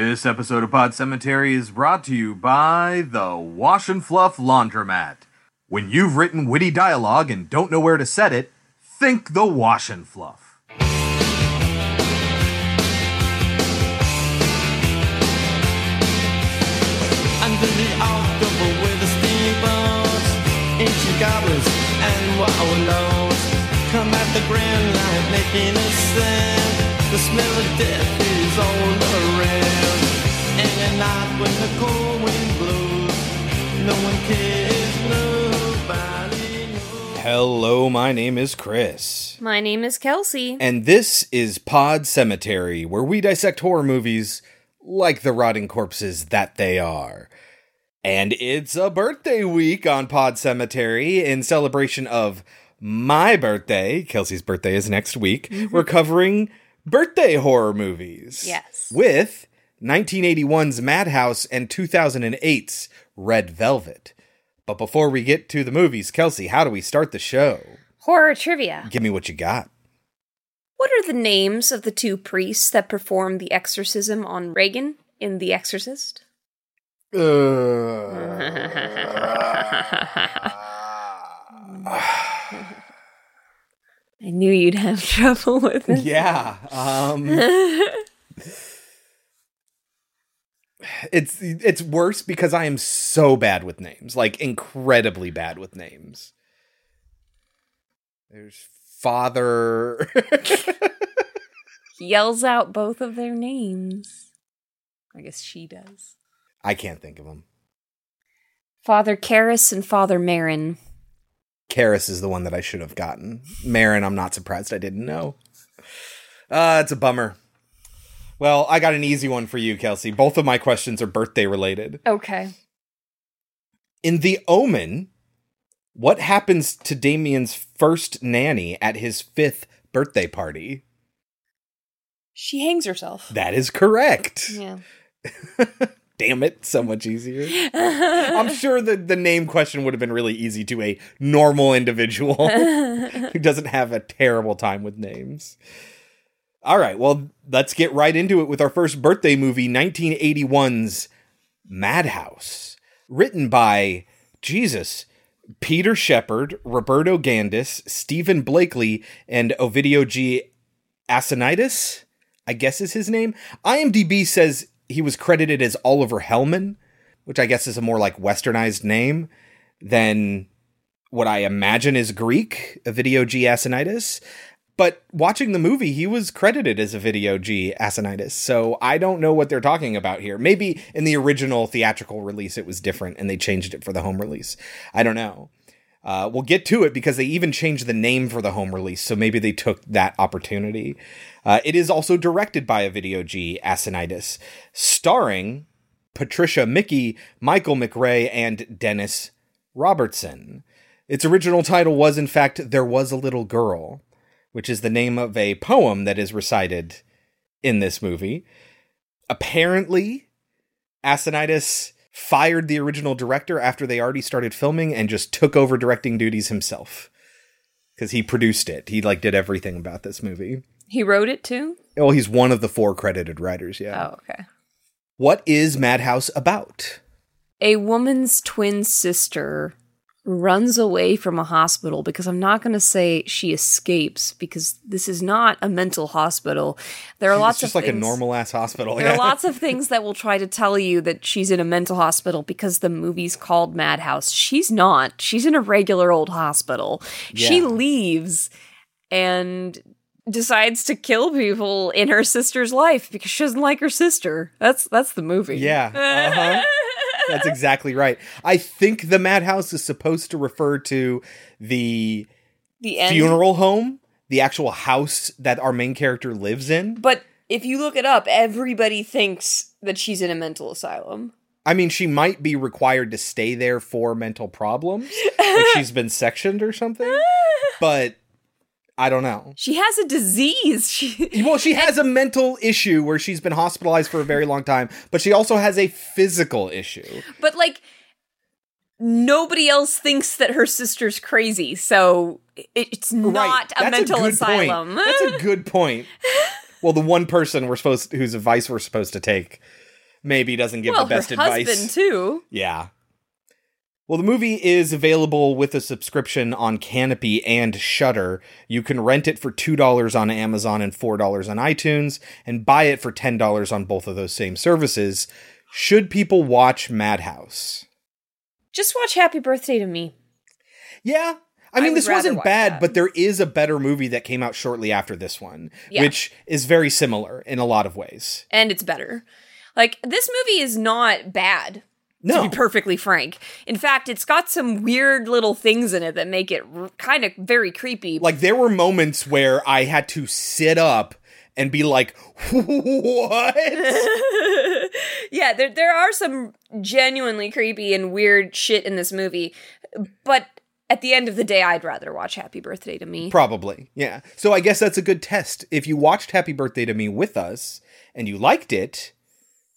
This episode of Pod Cemetery is brought to you by the Wash and Fluff Laundromat. When you've written witty dialogue and don't know where to set it, think the Wash and Fluff. Under the October with the steamboats, ancient goblins and wallows come at the grand line making a sound. The smell of death is all around. And at night when the cold wind blows, no one cares, nobody knows. Hello, my name is Chris. My name is Kelsey. And this is Pod Cemetery, where we dissect horror movies like the rotting corpses that they are. And it's a birthday week on Pod Cemetery in celebration of my birthday. Kelsey's birthday is next week. Mm-hmm. We're covering birthday horror movies. Yes. With 1981's Madhouse and 2008's Red Velvet. But before we get to the movies, Kelsey, how do we start the show? Horror trivia. Give me what you got. What are the names of the two priests that performed the exorcism on Regan in The Exorcist? I knew you'd have trouble with it. yeah. Um It's it's worse because I am so bad with names, like incredibly bad with names. There's father yells out both of their names. I guess she does. I can't think of them. Father Karras and Father Marin. Karras is the one that I should have gotten. Marin, I'm not surprised I didn't know. Uh, it's a bummer. Well, I got an easy one for you, Kelsey. Both of my questions are birthday related. Okay. In The Omen, what happens to Damien's first nanny at his fifth birthday party? She hangs herself. That is correct. Yeah. Damn it, so much easier. I'm sure the, the name question would have been really easy to a normal individual who doesn't have a terrible time with names. All right, well, let's get right into it with our first birthday movie, 1981's Madhouse. Written by Jesus, Peter Shepard, Roberto Gandus, Stephen Blakley, and Ovidio G. Assonitis, I guess is his name. IMDb says he was credited as Oliver Hellman, which I guess is a more like westernized name than what I imagine is Greek, Ovidio G. Assonitis. But watching the movie, he was credited as Ovidio G. Assonitis. So I don't know what they're talking about here. Maybe in the original theatrical release it was different and they changed it for the home release. I don't know. Uh, we'll get to it because they even changed the name for the home release, so maybe they took that opportunity. Uh, it is also directed by Ovidio G Assonitis, starring Patricia Mickey, Michael MacRae, and Dennis Robertson. Its original title was, in fact, There Was a Little Girl, which is the name of a poem that is recited in this movie. Apparently, Assonitis fired the original director after they already started filming and just took over directing duties himself because he produced it. He like did everything about this movie. He wrote it too? Oh, he's one of the four credited writers. Yeah. Oh, okay. What is Madhouse about? A woman's twin sister runs away from a hospital because I'm not going to say she escapes because this is not a mental hospital. There are It's lots just of like a things- normal ass hospital. There yeah. are lots of things that will try to tell you that she's in a mental hospital because the movie's called Madhouse. She's not. She's in a regular old hospital. She leaves and decides to kill people in her sister's life because she doesn't like her sister. That's that's the movie. Yeah. Uh-huh. That's exactly right. I think the Madhouse is supposed to refer to the the end. funeral home, the actual house that our main character lives in. But if you look it up, everybody thinks that she's in a mental asylum. I mean, she might be required to stay there for mental problems, like she's been sectioned or something. But I don't know. She has a disease. She Well, she has a mental issue where she's been hospitalized for a very long time, but she also has a physical issue. But like nobody else thinks that her sister's crazy, so it's not a That's mental good asylum. Point. That's a good point. Well, the one person we're supposed whose advice we're supposed to take maybe doesn't give well, the best her advice. husband too. Yeah. Well, the movie is available with a subscription on Kanopy and Shudder. You can rent it for $2 on Amazon and $4 on iTunes and buy it for $10 on both of those same services. Should people watch Madhouse? Just watch Happy Birthday to Me. Yeah. I I mean, would this wasn't bad, that. but there is a better movie that came out shortly after this one, Yeah. which is very similar in a lot of ways. and it's better. Like this movie is not bad. No. To be perfectly frank. In fact, it's got some weird little things in it that make it r- kind of very creepy. Like there were moments where I had to sit up and be like, "What?" yeah, there there are some genuinely creepy and weird shit in this movie, but at the end of the day, I'd rather watch Happy Birthday to Me. Probably. Yeah. So I guess that's a good test. If you watched Happy Birthday to Me with us and you liked it,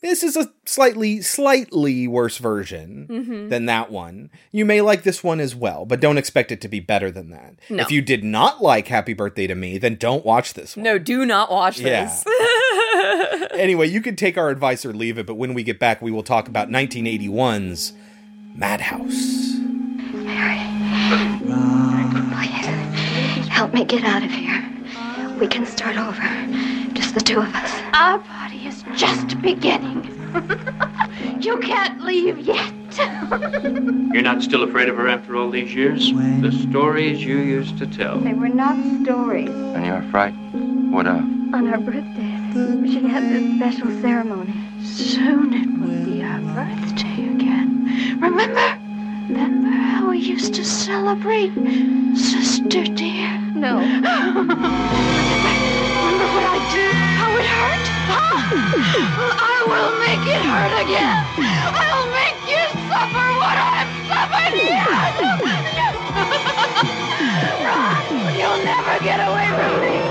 this is a slightly slightly worse version Mm-hmm. than that one. You may like this one as well, but don't expect it to be better than that. No. If you did not like Happy Birthday to Me, then don't watch this one. no, do not watch this Yeah. this. Anyway, you can take our advice or leave it, but when we get back, we will talk about 1981's Madhouse. Please, help me get out of here. We can start over. Just the two of us. Our party is just beginning. you can't leave yet. You're not still afraid of her after all these years? The stories you used to tell. They were not stories. And you're frightened? What of? On our birthdays, she had this special ceremony. Soon it will be our birthday again. Remember? Remember how we used to celebrate, sister dear? No. Remember what I did? How it hurt? I will make it hurt again. I'll make you suffer what I've suffered yet. Run! You'll never get away from me.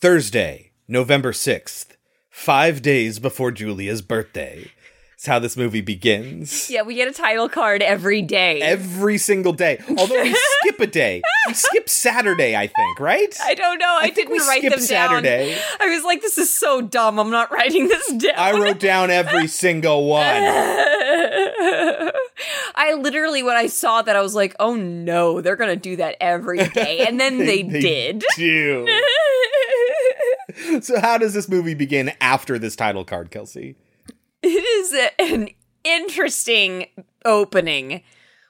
Thursday, November 6th, five days before Julia's birthday. That's how this movie begins. yeah, we get a title card every day. Every single day. Although we skip a day. We skip Saturday, I think, right? I don't know. I, think didn't we write them Saturday. down. I was like, this is so dumb. I'm not writing this down. I wrote down every single one. I literally, when I saw that, I was like, oh no, they're going to do that every day. And then they, did. do. so how does this movie begin after this title card, Kelsey? It is a- an interesting opening.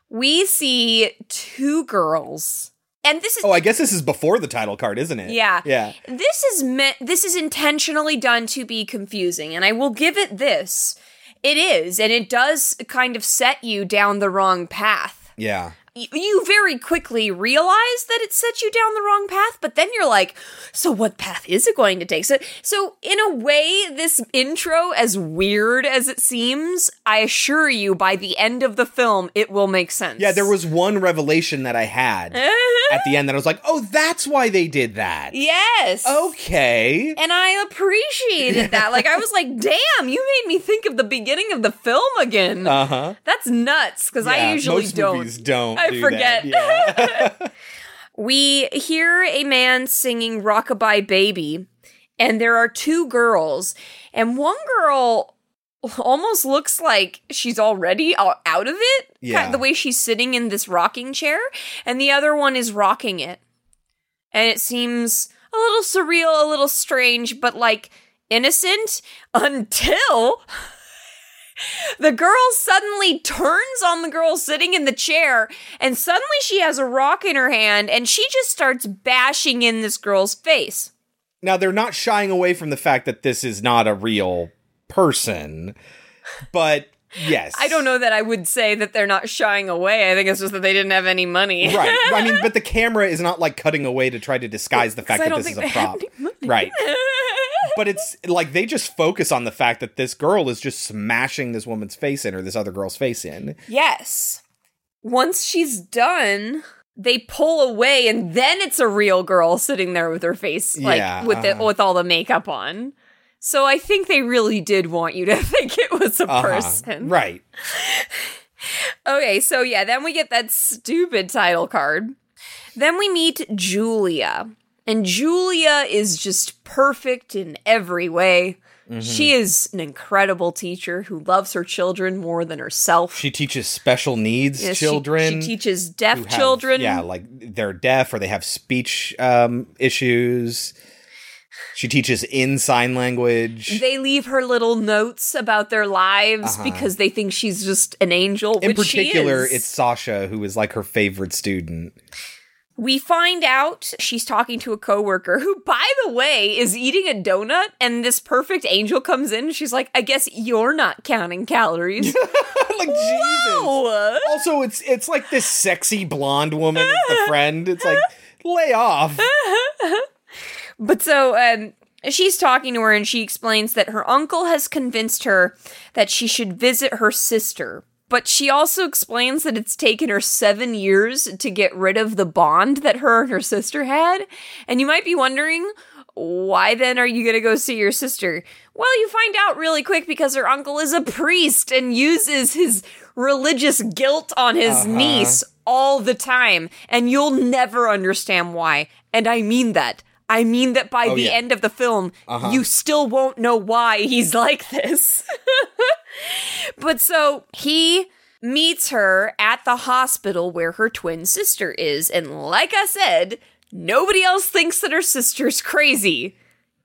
We see two girls. And this is Oh, I guess this is before the title card, isn't it? Yeah. Yeah. This is meant this is intentionally done to be confusing, and I will give it this. It is, and it does kind of set you down the wrong path. Yeah. You very quickly realize that it sets you down the wrong path, but then you're like, so what path is it going to take? So, so in a way, this intro, as weird as it seems, I assure you, by the end of the film, it will make sense. Yeah, there was one revelation that I had at the end that I was like, oh, that's why they did that. yes. Okay. And I appreciated that. Like I was like, "Damn, you made me think of the beginning of the film again." Uh huh. That's nuts because I usually don't. don't. I do forget. That. Yeah. We hear a man singing "Rockabye Baby," and there are two girls, and one girl almost looks like she's already out out of it. Yeah. Kind- the way she's sitting in this rocking chair, and the other one is rocking it, and it seems a little surreal, a little strange, but like innocent until the girl suddenly turns on the girl sitting in the chair and suddenly she has a rock in her hand and she just starts bashing in this girl's face. now they're not shying away from the fact that this is not a real person, but yes, I don't know that I would say that they're not shying away. I think it's just that they didn't have any money. Right. I mean, but the camera is not like cutting away to try to disguise the fact that this is a prop. Right. but it's like they just focus on the fact that this girl is just smashing this woman's face in or this other girl's face in. Yes. Once she's done, they pull away, and then it's a real girl sitting there with her face like Yeah, with the, uh-huh. with all the makeup on. So I think they really did want you to think it was a Uh-huh. person. Right. Okay, so yeah, then we get that stupid title card. Then we meet Julia. And Julia is just perfect in every way. Mm-hmm. She is an incredible teacher who loves her children more than herself. She teaches special needs Yeah, children. She, teaches deaf have- children. Yeah, like they're deaf or they have speech um, issues. She teaches in sign language. They leave her little notes about their lives because they think she's just an angel. Uh-huh. In she particular, it's Sasha who is like her favorite student. We find out she's talking to a coworker who, by the way, is eating a donut, and this perfect angel comes in. She's like, "I guess you're not counting calories." like Jesus. Whoa. Also, it's it's like this sexy blonde woman the friend. It's like lay off. But so um, she's talking to her, and she explains that her uncle has convinced her that she should visit her sister. But she also explains that it's taken her seven years to get rid of the bond that her and her sister had. And you might be wondering, why then are you going to go see your sister? Well, you find out really quick because her uncle is a priest and uses his religious guilt on his uh-huh. niece all the time. And you'll never understand why. And I mean that. I mean that by Oh, the yeah. end of the film, uh-huh. you still won't know why he's like this. but so he meets her at the hospital where her twin sister is. And like I said, nobody else thinks that her sister's crazy.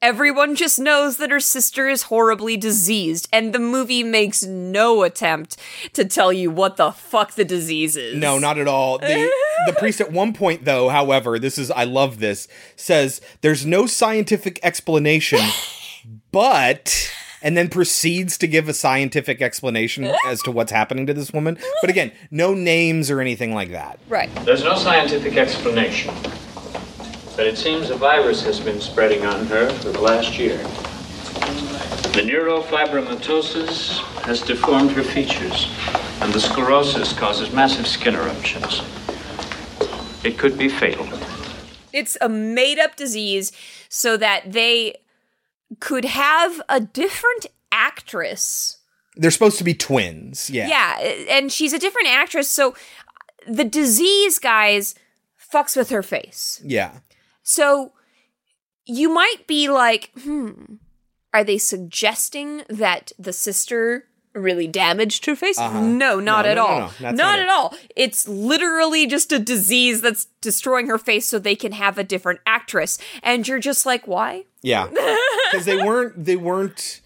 Everyone just knows that her sister is horribly diseased, and the movie makes no attempt to tell you what the fuck the disease is. No, not at all. The the priest at one point though, however, this is I love this, says there's no scientific explanation, but and then proceeds to give a scientific explanation as to what's happening to this woman. But again, no names or anything like that. Right. There's no scientific explanation. But it seems a virus has been spreading on her for the last year. The neurofibromatosis has deformed her features, and the sclerosis causes massive skin eruptions. It could be fatal. It's a made up disease so that they could have a different actress. They're supposed to be twins. Yeah. Yeah, and she's a different actress. So the disease, guys, fucks with her face. Yeah. So you might be like, hmm, are they suggesting that the sister really damaged her face? No, not Uh-huh. No, at no, all. no. Not, not at all. It's literally just a disease that's destroying her face so they can have a different actress. And you're just like, why? Yeah. Because they weren't they weren't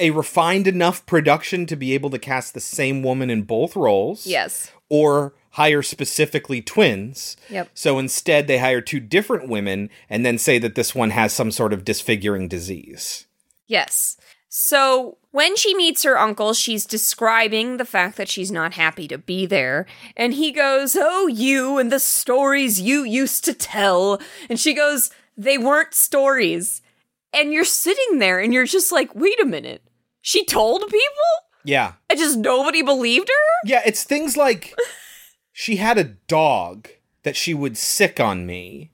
a refined enough production to be able to cast the same woman in both roles. Yes. Or hire specifically twins. Yep. So instead they hire two different women and then say that this one has some sort of disfiguring disease. Yes. So when she meets her uncle, she's describing the fact that she's not happy to be there. And he goes, Oh, you and the stories you used to tell. And she goes, They weren't stories. And you're sitting there and you're just like, Wait a minute. She told people? Yeah. And just nobody believed her? Yeah, it's things like she had a dog that she would sick on me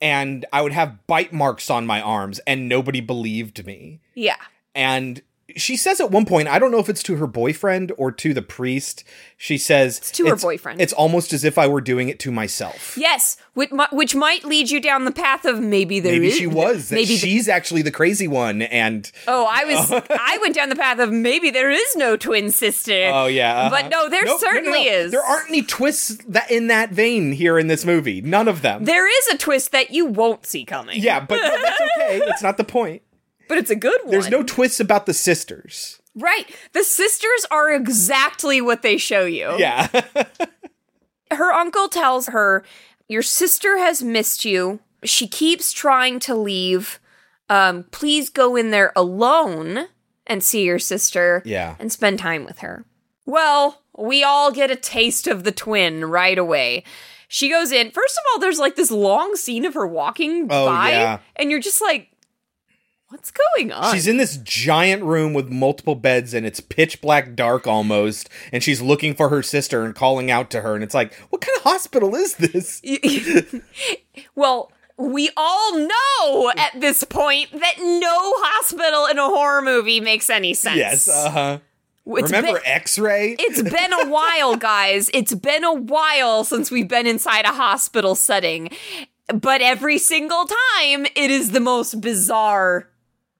and I would have bite marks on my arms and nobody believed me. Yeah. And she says at one point, I don't know if it's to her boyfriend or to the priest. She says it's to her boyfriend. It's almost as if I were doing it to myself. Yes, which, which might lead you down the path of maybe there Maybe is- she was. Maybe the- she's actually the crazy one. And Oh, I was. I went down the path of maybe there is no twin sister. oh yeah, uh-huh. but no, there Nope, no, no, certainly no. is. There aren't any twists that in that vein here in this movie. None of them. There is a twist that you won't see coming. yeah, but that's okay. That's not the point. But it's a good one. There's no twists about the sisters. right. The sisters are exactly what they show you. Yeah. Her uncle tells her, "Your sister has missed you. She keeps trying to leave. Um, please go in there alone and see your sister. Yeah. and spend time with her." Well, we all get a taste of the twin right away. She goes in. First of all, there's like this long scene of her walking Oh, by, yeah. and you're just like, What's going on? She's in this giant room with multiple beds and it's pitch black dark almost. And she's looking for her sister and calling out to her. And it's like, what kind of hospital is this? well, we all know at this point that no hospital in a horror movie makes any sense. Yes. Uh huh. It's Remember been- X ray? It's been a while, guys. It's been a while since we've been inside a hospital setting. But every single time, it is the most bizarre.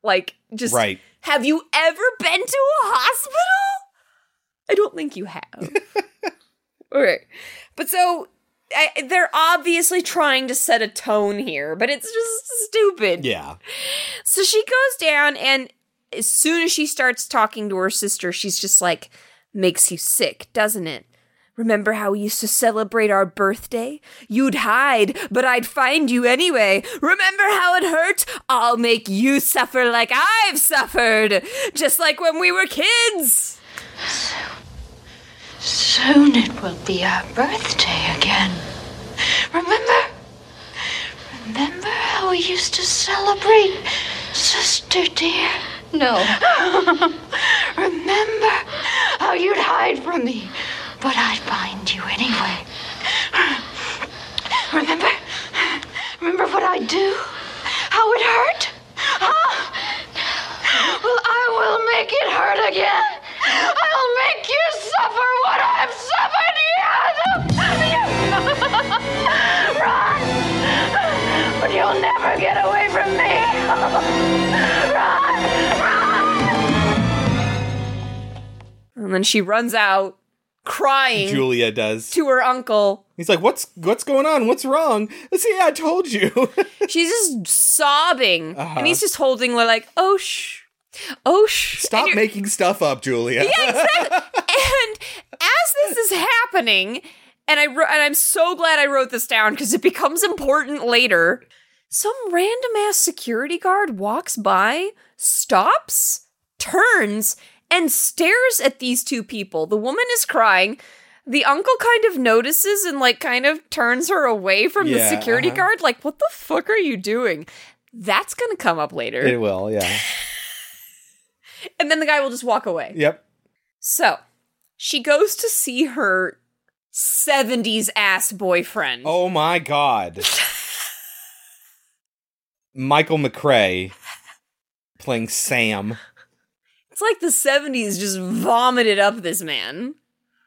Like, just. Right. Have you ever been to a hospital? I don't think you have. okay. But so. I, they're obviously trying to set a tone here, but it's just stupid. Yeah. So she goes down, and as soon as she starts talking to her sister, she's just like, Makes you sick, doesn't it? Remember how we used to celebrate our birthday? You'd hide, but I'd find you anyway. Remember how it hurt? I'll make you suffer like I've suffered, just like when we were kids. Soon it will be our birthday again. Remember? Remember how we used to celebrate, sister dear? No. Remember how you'd hide from me, but I'd find you anyway. Remember? Remember what I'd do? How it hurt? Huh? Well, I will make it hurt again. I'll make you suffer what I've suffered yet. Run! But you'll never get away from me. Run! And then she runs out, crying Julia does. to her uncle. He's like, "What's what's going on? What's wrong?" Let's See, I told you. She's just sobbing, Uh-huh. and he's just holding her like, "Oh shh, oh shh." Stop making stuff up, Julia. Yeah, exactly. and as this is happening, and I wrote, and I'm so glad I wrote this down because it becomes important later. Some random ass security guard walks by, stops, turns, and stares at these two people. The woman is crying. The uncle kind of notices and like kind of turns her away from the security uh-huh. guard. Like, what the fuck are you doing? That's gonna come up later. It will, yeah. and then the guy will just walk away. Yep. So she goes to see her 70s ass boyfriend. Oh my god. Michael MacRae playing Sam. It's like the 70s just vomited up this man.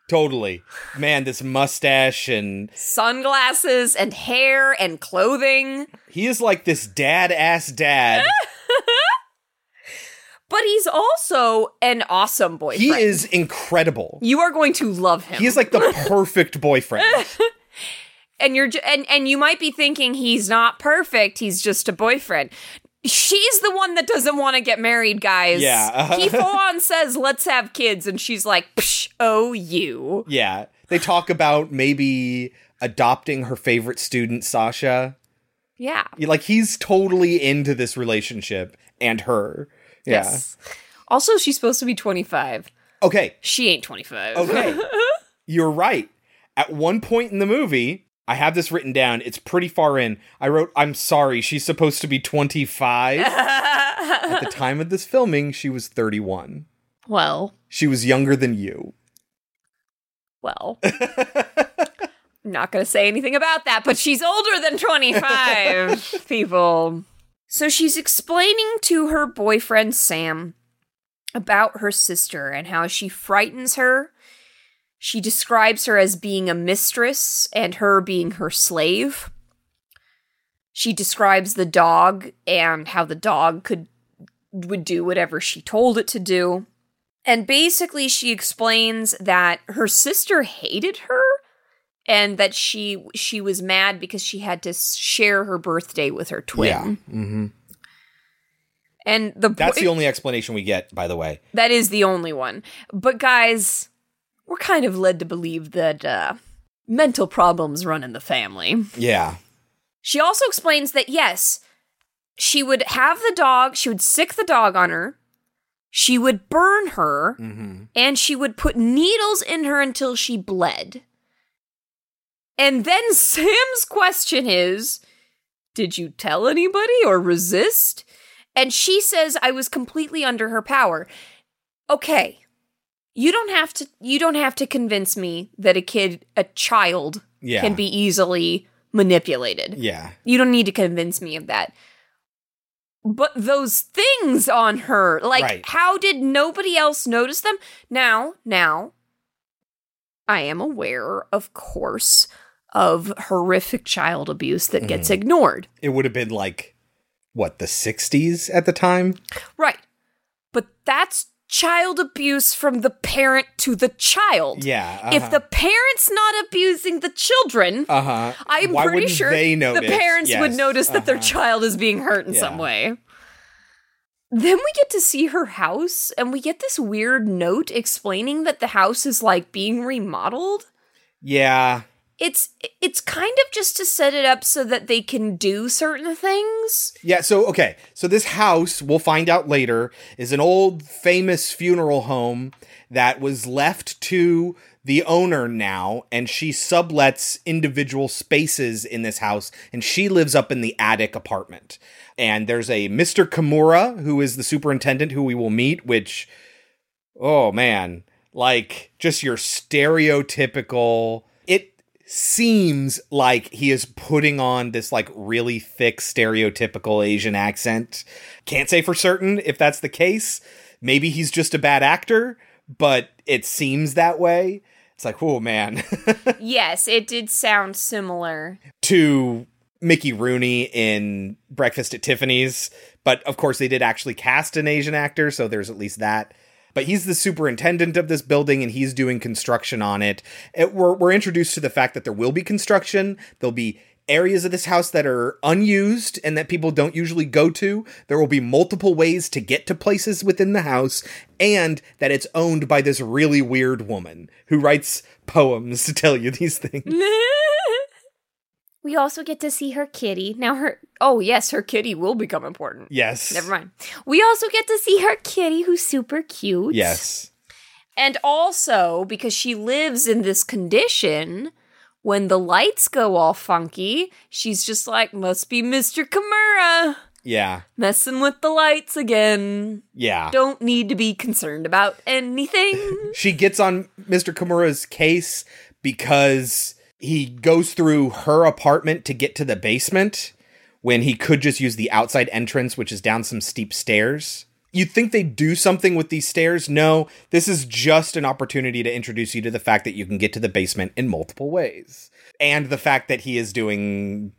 Totally. Man, this mustache and Sunglasses and hair and clothing. he is like this dad ass dad. But he's also an awesome boyfriend. He is incredible. You are going to love him. He is like the perfect boyfriend. and you're and and you might be thinking he's not perfect, he's just a boyfriend. She's the one that doesn't want to get married, guys. Yeah. he full on says, "Let's have kids," and she's like, Psh, "Oh, you." Yeah. They talk about maybe adopting her favorite student, Sasha. Yeah. Like he's totally into this relationship and her. Yeah. Yes. Also, she's supposed to be 25. Okay. She ain't 25. Okay. You're right. At one point in the movie, I have this written down. It's pretty far in. I wrote, I'm sorry, she's supposed to be 25. At the time of this filming, she was 31. well, She was younger than you. well. I'm not going to say anything about that, but she's older than 25, people. So she's explaining to her boyfriend, Sam, about her sister and how she frightens her. She describes her as being a mistress and her being her slave. She describes the dog and how the dog could would do whatever she told it to do. And basically she explains that her sister hated her and that she she was mad because she had to share her birthday with her twin. Yeah. hmm And the That's the only explanation we get, by the way. that is the only one. But guys, we're kind of led to believe that uh mental problems run in the family. Yeah. She also explains that yes, she would have the dog, she would sick the dog on her, she would burn her, hmm and she would put needles in her until she bled. And then Sam's question is Did you tell anybody or resist? And she says I was completely under her power. Okay. You don't have to you don't have to convince me that a kid a child Yeah. can be easily manipulated. Yeah. You don't need to convince me of that. But those things on her, like, Right. how did nobody else notice them? Now, now, I am aware, of course, of horrific child abuse that gets Mm-hmm. ignored. It would have been like what, the 60s at the time? Right. But that's child abuse from the parent to the child. Yeah. If uh-huh. the parent's not abusing the children, uh-huh. I'm Why pretty sure the parents would Yes, notice that their uh-huh. child is being hurt in some way. Then we get to see her house, and we get this weird note explaining that the house is like being remodeled. Yeah. It's it's kind of just to set it up so that they can do certain things. Yeah, so okay. So this house, we'll find out later, is an old famous funeral home that was left to the owner now and she sublets individual spaces in this house and she lives up in the attic apartment. And there's a Mr. Kimura who is the superintendent who we will meet which oh man, like just your stereotypical seems like he is putting on this like really thick stereotypical Asian accent. Can't say for certain if that's the case. Maybe he's just a bad actor, but it seems that way. It's like, oh man, yes, it did sound similar. to Mickey Rooney in Breakfast at Tiffany's, but of course they did actually cast an Asian actor, so there's at least that. But he's the superintendent of this building and he's doing construction on it. it we're, we're introduced to the fact that there will be construction. There'll be areas of this house that are unused and that people don't usually go to. There will be multiple ways to get to places within the house, and that it's owned by this really weird woman who writes poems to tell you these things. we also get to see her kitty. Now her oh yes, her kitty will become important. Yes. Never mind. We also get to see her kitty who's super cute. Yes. And also, because she lives in this condition, when the lights go all funky, she's just like, must be Mr. Kimura Yeah. messing with the lights again. Yeah. Don't need to be concerned about anything. she gets on Mr. Kimura's case because he goes through her apartment to get to the basement when he could just use the outside entrance, which is down some steep stairs. You'd think they'd do something with these stairs. No, this is just an opportunity to introduce you to the fact that you can get to the basement in multiple ways. And the fact that he is doing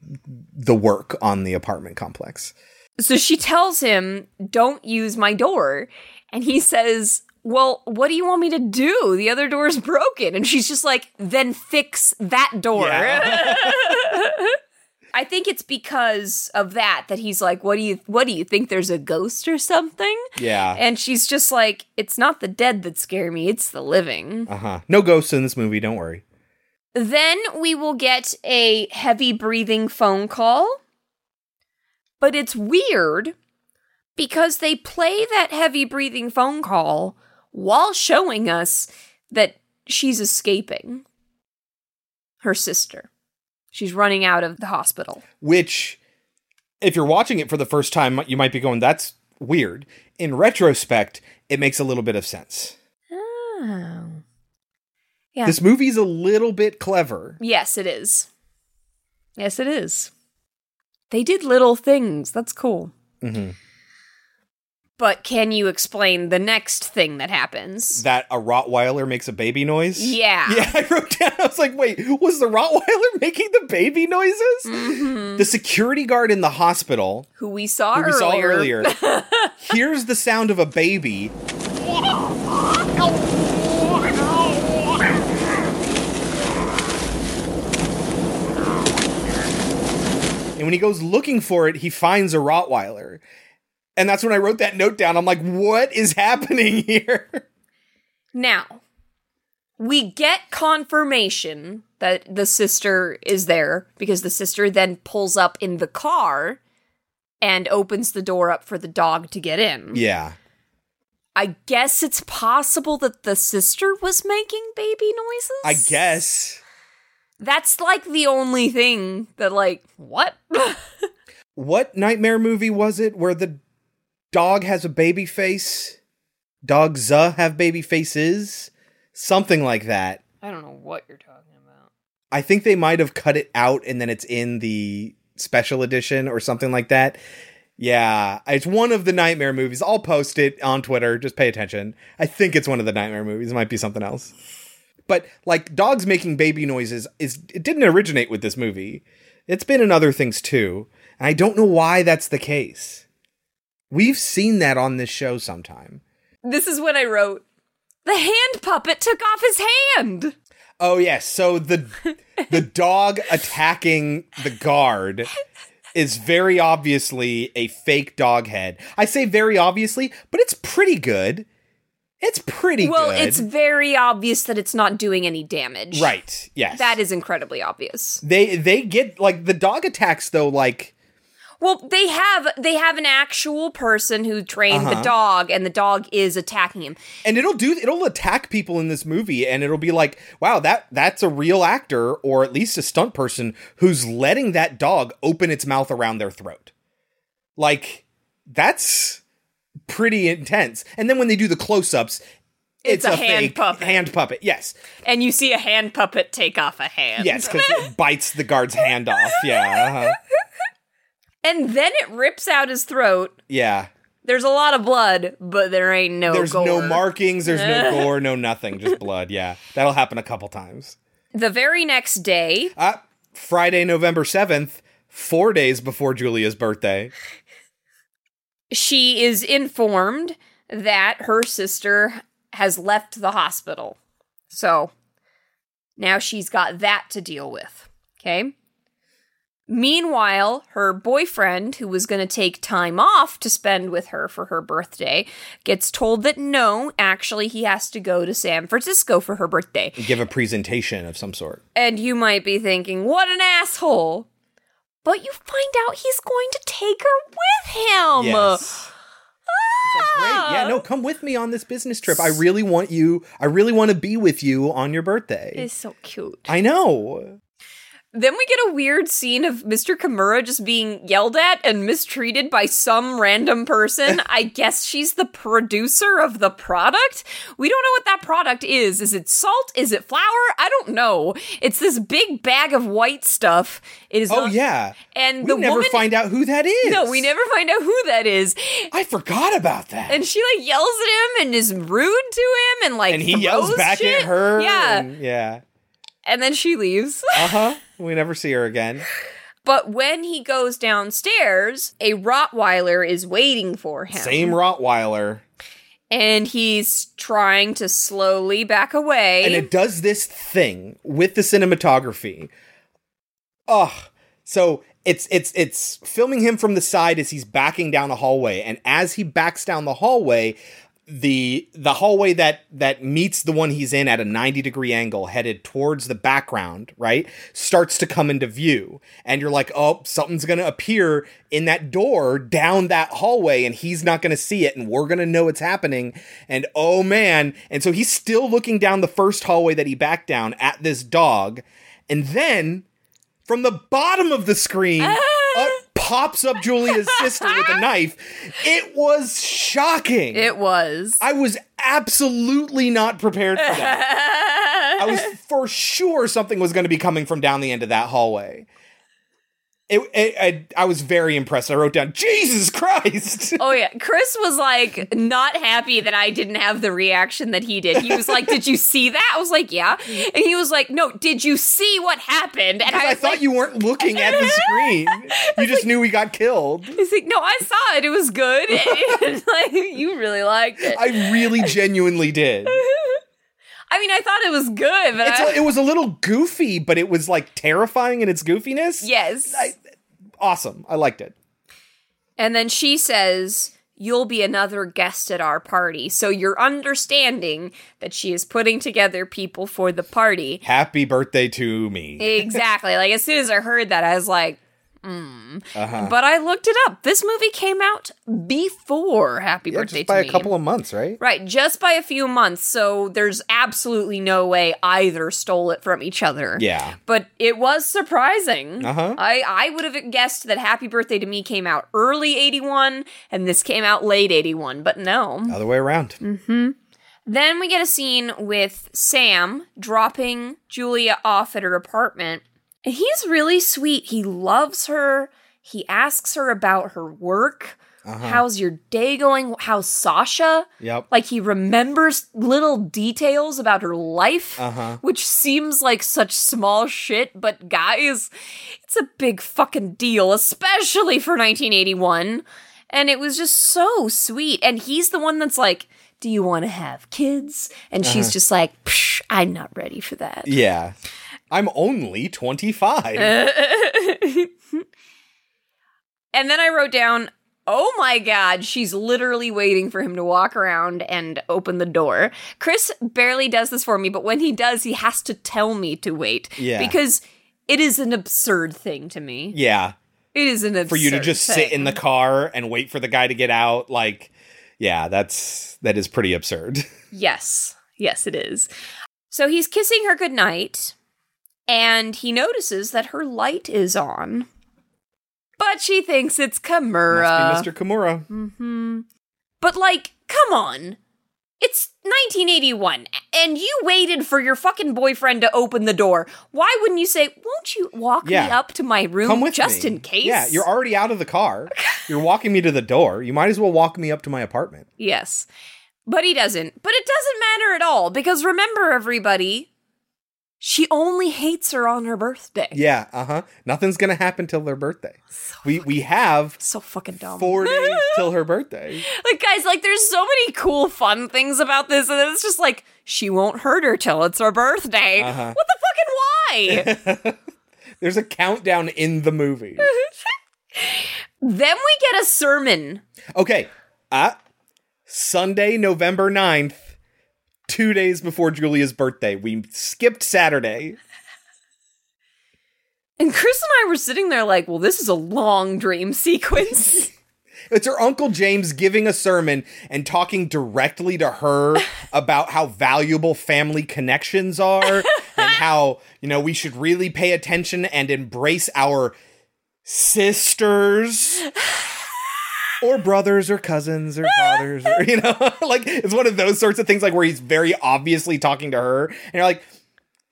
the work on the apartment complex. so she tells him, Don't use my door. And he says, Well, what do you want me to do? The other door's broken. And she's just like, Then fix that door. I think it's because of that that he's like, "What do you what do you think there's a ghost or something?" Yeah. And she's just like, "It's not the dead that scare me, it's the living." Uh huh. No ghosts in this movie, don't worry. Then we will get a heavy breathing phone call. But it's weird because they play that heavy breathing phone call while showing us that she's escaping her sister. She's running out of the hospital. which if you're watching it for the first time you might be going that's weird in retrospect it makes a little bit of sense Oh. Yeah. this movie's a little bit clever Yes, it is. Yes, it is. They did little things. That's cool. Mhm. But can you explain the next thing that happens? that a rottweiler makes a baby noise Yeah. yeah i wrote down i was like wait was the rottweiler making the baby noises Mhm. the security guard in the hospital Who we saw who we saw earlier hears the sound of a baby And when he goes looking for it, he finds a Rottweiler. And that's when I wrote that note down. I'm like, what is happening here? Now, we get confirmation that the sister is there because the sister then pulls up in the car and opens the door up for the dog to get in. Yeah. I guess it's possible that the sister was making baby noises. I guess. That's like the only thing that, like, what? What nightmare movie was it where the dog has a baby face. Dogs uh, have baby faces. Something like that. I don't know what you're talking about. I think they might have cut it out and then it's in the special edition or something like that. Yeah, it's one of the nightmare movies. I'll post it on Twitter. Just pay attention. I think it's one of the nightmare movies. It might be something else. But like dogs making baby noises is it didn't originate with this movie. It's been in other things too. And I don't know why that's the case. We've seen that on this show sometime. This is what I wrote, the hand puppet took off his hand. Oh yes, so the the dog attacking the guard is very obviously a fake dog head. I say very obviously, but it's pretty good. It's pretty well, good. it's very obvious that it's not doing any damage. right. Yes. That is incredibly obvious. they they get like the dog attacks though like Well, they have they have an actual person who trained the Uh-huh. dog, and the dog is attacking him. and it'll do it'll attack people in this movie and it'll be like wow that that's a real actor or at least a stunt person who's letting that dog open its mouth around their throat like that's pretty intense and then when they do the close-ups It's a hand fake puppet. hand puppet yes And you see a hand puppet take off a hand. yes because it bites the guard's hand off yeah uh-huh. And then it rips out his throat. yeah There's a lot of blood, but there ain't no there's gore. no markings there's no gore no nothing just blood yeah that'll happen a couple times The very next day, Uh, Friday, November 7th, four days before Julia's birthday. she is informed that her sister has left the hospital. So now she's got that to deal with. Okay. Meanwhile, her boyfriend, who was going to take time off to spend with her for her birthday, gets told that no, actually, he has to go to San Francisco for her birthday. Give a presentation of some sort. And you might be thinking, what an asshole. But you find out he's going to take her with him. Yes. Like, Great. Yeah, no, ah. come with me on this business trip. I really want you, I really want to be with you on your birthday. It's so cute. I know. Then we get a weird scene of Mr. Kimura just being yelled at and mistreated by some random person. I guess she's the producer of the product. We don't know what that product is. Is it salt? Is it flour? I don't know. It's this big bag of white stuff. It is. Oh, not- yeah. And We the never woman. find out who that is. no, we never find out who that is. I forgot about that. And she like yells at him and is rude to him and like And he yells back shit. at her. Yeah, and- yeah. And then she leaves. Uh huh. we never see her again. But when he goes downstairs, a Rottweiler is waiting for him. Same Rottweiler. And he's trying to slowly back away. and it does this thing with the cinematography. Ugh. So it's it's it's filming him from the side as he's backing down a hallway, and as he backs down the hallway, the the hallway that that meets the one he's in at a 90 degree angle headed towards the background right starts to come into view. And you're like oh something's gonna appear in that door down that hallway and he's not gonna see it and we're gonna know it's happening. And oh man. And so he's still looking down the first hallway that he backed down at this dog. And then from the bottom of the screen up pops up Julia's sister with a knife. It was shocking. it was. I was absolutely not prepared for that. I was for sure something was going to be coming from down the end of that hallway. It, it, I, I was very impressed. I wrote down, Jesus Christ. Oh yeah, Chris was like not happy that I didn't have the reaction that he did. He was like, "Did you see that?" I was like, "Yeah," and he was like, "No, did you see what happened?" And Because I, thought like, you weren't looking at the screen. You just knew he got killed. He's like, "No, I saw it. It was good." And, like you really liked it. I, I really genuinely did. I mean, I thought it was good, but I, a, it was a little goofy, but it was like terrifying in its goofiness. yes. I- Awesome. I liked it. And then she says, You'll be another guest at our party. So you're understanding that she is putting together people for the party. Happy birthday to me. Exactly. like as soon as I heard that, I was like, Uh-huh. But I looked it up. This movie came out before Happy Yeah, Birthday just by to a Me. couple of months, right? Right, just by a few months. So there's absolutely no way either stole it from each other. Yeah. But it was surprising. Uh-huh. I, I would have guessed that Happy Birthday to Me came out early 81 and this came out late 81, but no. Other way around. Then we get a scene with Sam dropping Julia off at her apartment. And he's really sweet. He loves her. He asks her about her work. How's your day going? How's Sasha? Yep. Like he remembers little details about her life, Uh-huh. which seems like such small shit, but guys, it's a big fucking deal, especially for 1981. And it was just so sweet. And he's the one that's like, Do you want to have kids? And she's just like, Psh, I'm not ready for that. Yeah. I'm only 25. And then I wrote down, Oh my god, she's literally waiting for him to walk around and open the door. Chris barely does this for me, but when he does, he has to tell me to wait. Yeah. Because it is an absurd thing to me. yeah. It is an absurd For you to just sit in the car and wait for the guy to get out, like, yeah, that's that is pretty absurd. Yes. Yes, it is. So he's kissing her goodnight, and he notices that her light is on. But she thinks it's Kimura. Must be Mr. Kimura. Mm-hmm. But like, come on. It's 1981 and you waited for your fucking boyfriend to open the door. Why wouldn't you say, "Won't you walk me up to my room Come with just me. in case?" Yeah, you're already out of the car. You're walking me to the door. You might as well walk me up to my apartment. Yes. But he doesn't. But it doesn't matter at all because remember everybody, she only hates her on her birthday. Yeah, uh huh. Nothing's gonna happen till their birthday. we we have So fucking dumb. four days till her birthday. Like guys, like there's so many cool fun things about this and it's just like she won't hurt her till it's her birthday. Uh-huh. What the fucking why? There's a countdown in the movie. then we get a sermon. Okay, uh, Sunday, November 9th, two days before Julia's birthday. We skipped Saturday. And Chris and I were sitting there like, well, this is a long dream sequence. It's her Uncle James giving a sermon and talking directly to her about how valuable family connections are and how, you know, we should really pay attention and embrace our sisters or brothers or cousins or fathers or, you know, like it's one of those sorts of things like where he's very obviously talking to her and you're like,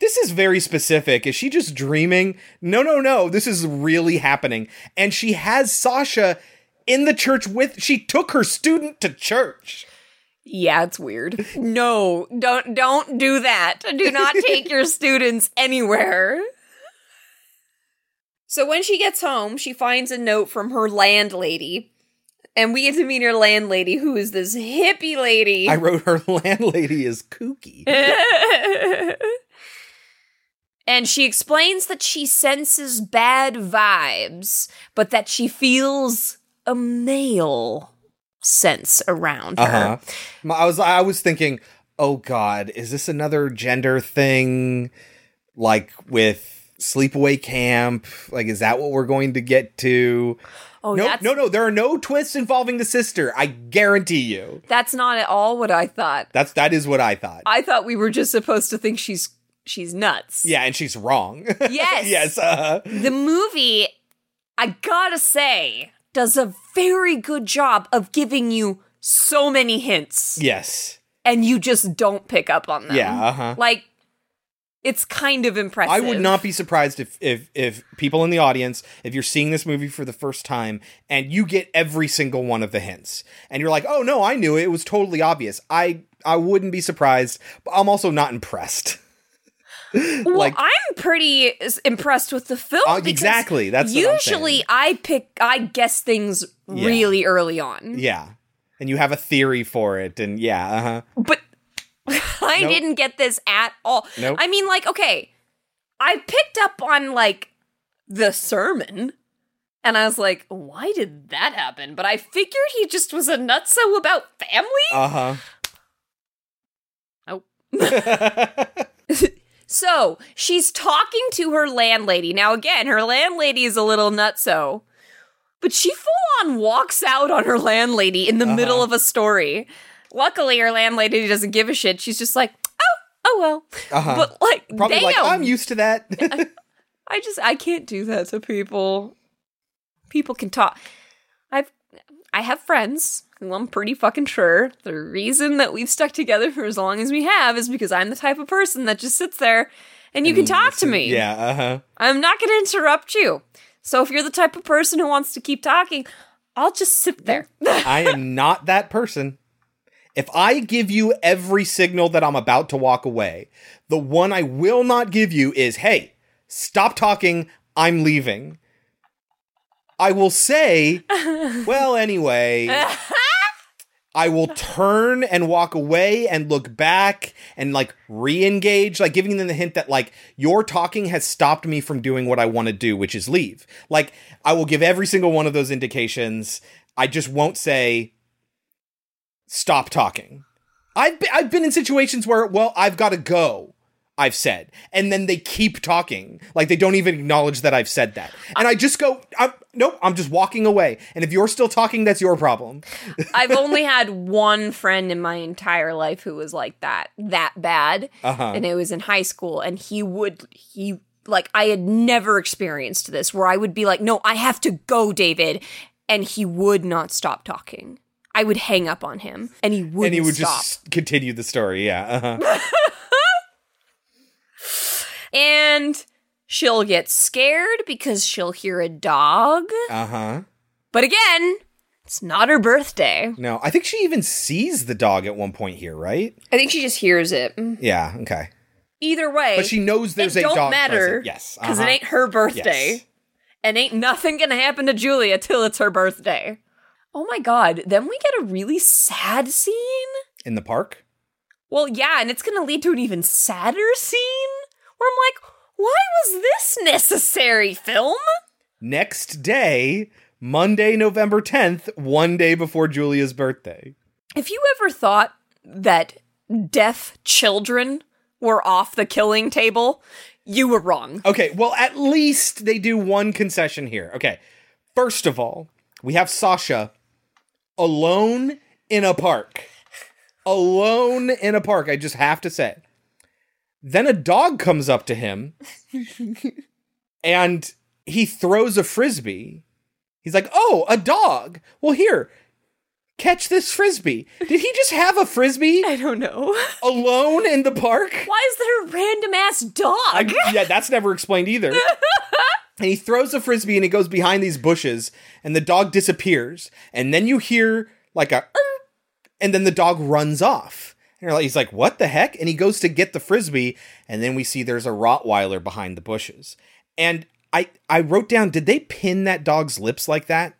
this is very specific. Is she just dreaming? No, no, no. This is really happening. And she has Sasha in the church with she took her student to church. yeah, it's weird. No, don't don't do that. Do not take your students anywhere. So when she gets home, she finds a note from her landlady. And we get to meet her landlady, who is this hippie lady. I wrote her landlady is kooky. and she explains that she senses bad vibes, but that she feels a male sense around her. Uh-huh. My- I was I was thinking, "Oh god, is this another gender thing like with sleepaway camp? Like is that what we're going to get to?" Oh, no, no, no. There are no twists involving the sister. I guarantee you. that's not at all what I thought. That's that is what I thought. I thought we were just supposed to think she's she's nuts. yeah, and she's wrong. Yes. yes. Uh, The movie, I gotta say, does a very good job of giving you so many hints, yes. and you just don't pick up on them. Yeah. Uh huh. Like, it's kind of impressive. I would not be surprised if if if people in the audience, if you're seeing this movie for the first time and you get every single one of the hints, and you're like, "Oh no, I knew it. It was totally obvious." I I wouldn't be surprised, but I'm also not impressed. Well, like- I'm pretty impressed with the film. Uh, exactly, that's what I'm usually. I pick, I guess things Yeah. really early on. Yeah, and you have a theory for it, and yeah, uh huh. but I Nope. didn't get this at all. Nope. I mean, like, okay, I picked up on like the sermon, and I was like, why did that happen? But I figured he just was a nutso about family. Uh huh. Oh. So she's talking to her landlady. Now, again, her landlady is a little nutso, but she full on walks out on her landlady in the Uh-huh. middle of a story. Luckily, her landlady doesn't give a shit. She's just like, oh, oh well. Uh-huh. But like, Probably damn, like I'm used to that. I just I can't do that to people. People can talk. I've I have friends who I'm pretty fucking sure the reason that we've stuck together for as long as we have is because I'm the type of person that just sits there and you can talk to me. yeah, uh huh. I'm not going to interrupt you. So if you're the type of person who wants to keep talking, I'll just sit there. I am not that person. If I give you every signal that I'm about to walk away, the one I will not give you is, hey, stop talking, I'm leaving. I will say, well, anyway, I will turn and walk away and look back and like re engage, like giving them the hint that like your talking has stopped me from doing what I want to do, which is leave. Like I will give every single one of those indications. I just won't say, stop talking. I've been, I've been in situations where, well, I've got to go. I've said, and then they keep talking, like they don't even acknowledge that I've said that, and I just go, I'm, nope, I'm just walking away. And if you're still talking, that's your problem. I've only had one friend in my entire life who was like that, that bad. Uh-huh. And it was in high school. And he would, he, like, I had never experienced this where I would be like, no, I have to go, David. And he would not stop talking. I would hang up on him and he wouldn't and he would stop. just continue the story. Yeah. Uh-huh. And she'll get scared because she'll hear a dog. Uh huh. But again, it's not her birthday. No, I think she even sees the dog at one point here, right? I think she just hears it. Yeah. Okay. Either way, But she knows there's a don't dog matter. present. Yes, because uh-huh. it ain't her birthday, Yes. and ain't nothing gonna happen to Julia till it's her birthday. Oh my god! Then we get a really sad scene. In the park. Well, yeah, and it's gonna lead to an even sadder scene where I'm like, why was this necessary, film? Next day, Monday, November 10th, one day before Julia's birthday. If you ever thought that deaf children were off the killing table, you were wrong. Okay, well, at least they do one concession here. Okay, first of all, we have Sasha alone in a park. Alone in a park, I just have to say. Then a dog comes up to him and he throws a frisbee. He's like, Oh, a dog. Well, here, catch this frisbee. Did he just have a frisbee I don't know. alone in the park? Why is there a random ass dog? I- yeah, that's never explained either. and he throws a frisbee and he goes behind these bushes, and the dog disappears. And then you hear like a, and then the dog runs off. And he's like, what the heck? And he goes to get the frisbee, and then we see there's a Rottweiler behind the bushes. And I I wrote down, did they pin that dog's lips like that?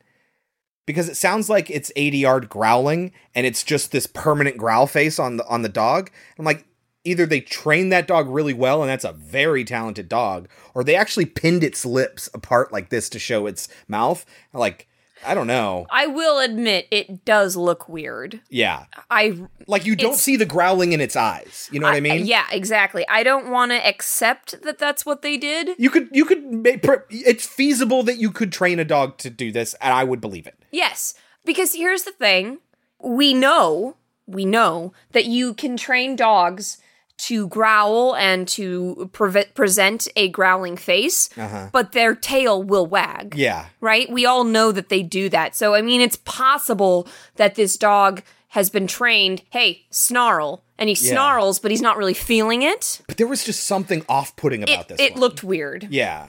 Because it sounds like it's 80 yard growling, and it's just this permanent growl face on the on the dog. I'm like, either they trained that dog really well and that's a very talented dog or they actually pinned its lips apart like this to show its mouth like i don't know I will admit it does look weird. yeah I like you don't see the growling in its eyes you know what i, mean yeah, exactly. I don't want to accept that that's what they did. you could you could make it's feasible that you could train a dog to do this and i would believe it Yes, because here's the thing. We know, we know that you can train dogs to growl and to preve- present a growling face, uh-huh. but their tail will wag. yeah right? We all know that they do that. So, I mean, it's possible that this dog has been trained, hey, snarl. And he Yeah. snarls, but he's not really feeling it. but there was just something off-putting about It, this it one. looked weird. yeah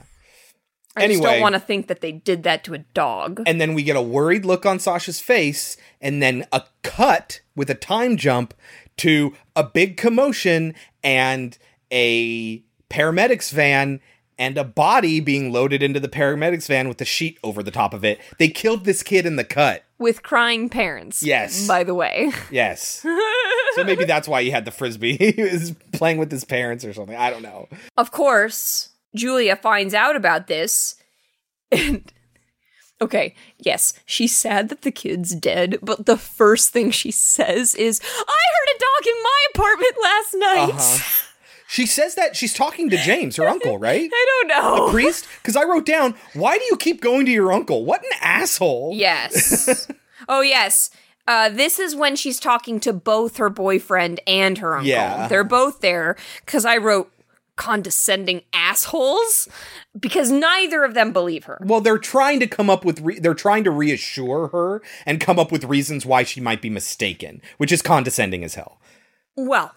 I just don't want to think that they did that to a dog. and then we get a worried look on Sasha's face, and then a cut with a time jump to a big commotion and a paramedics van and a body being loaded into the paramedics van with a sheet over the top of it. They killed this kid in the cut. With crying parents. Yes. By the way. Yes. so maybe that's why he had the frisbee. he was playing with his parents or something. I don't know. Of course, Julia finds out about this. And okay, yes, she's sad that the kid's dead, but the first thing she says is, I heard a in my apartment last night. Uh-huh. She says that she's talking to James, her uncle, right? I don't know. A priest? Because I wrote down, why do you keep going to your uncle? What an asshole. Yes. oh, yes. Uh, this is when she's talking to both her boyfriend and her uncle. Yeah. They're both there because I wrote condescending assholes because neither of them believe her. Well, they're trying to come up with, re- they're trying to reassure her and come up with reasons why she might be mistaken, which is condescending as hell. Well,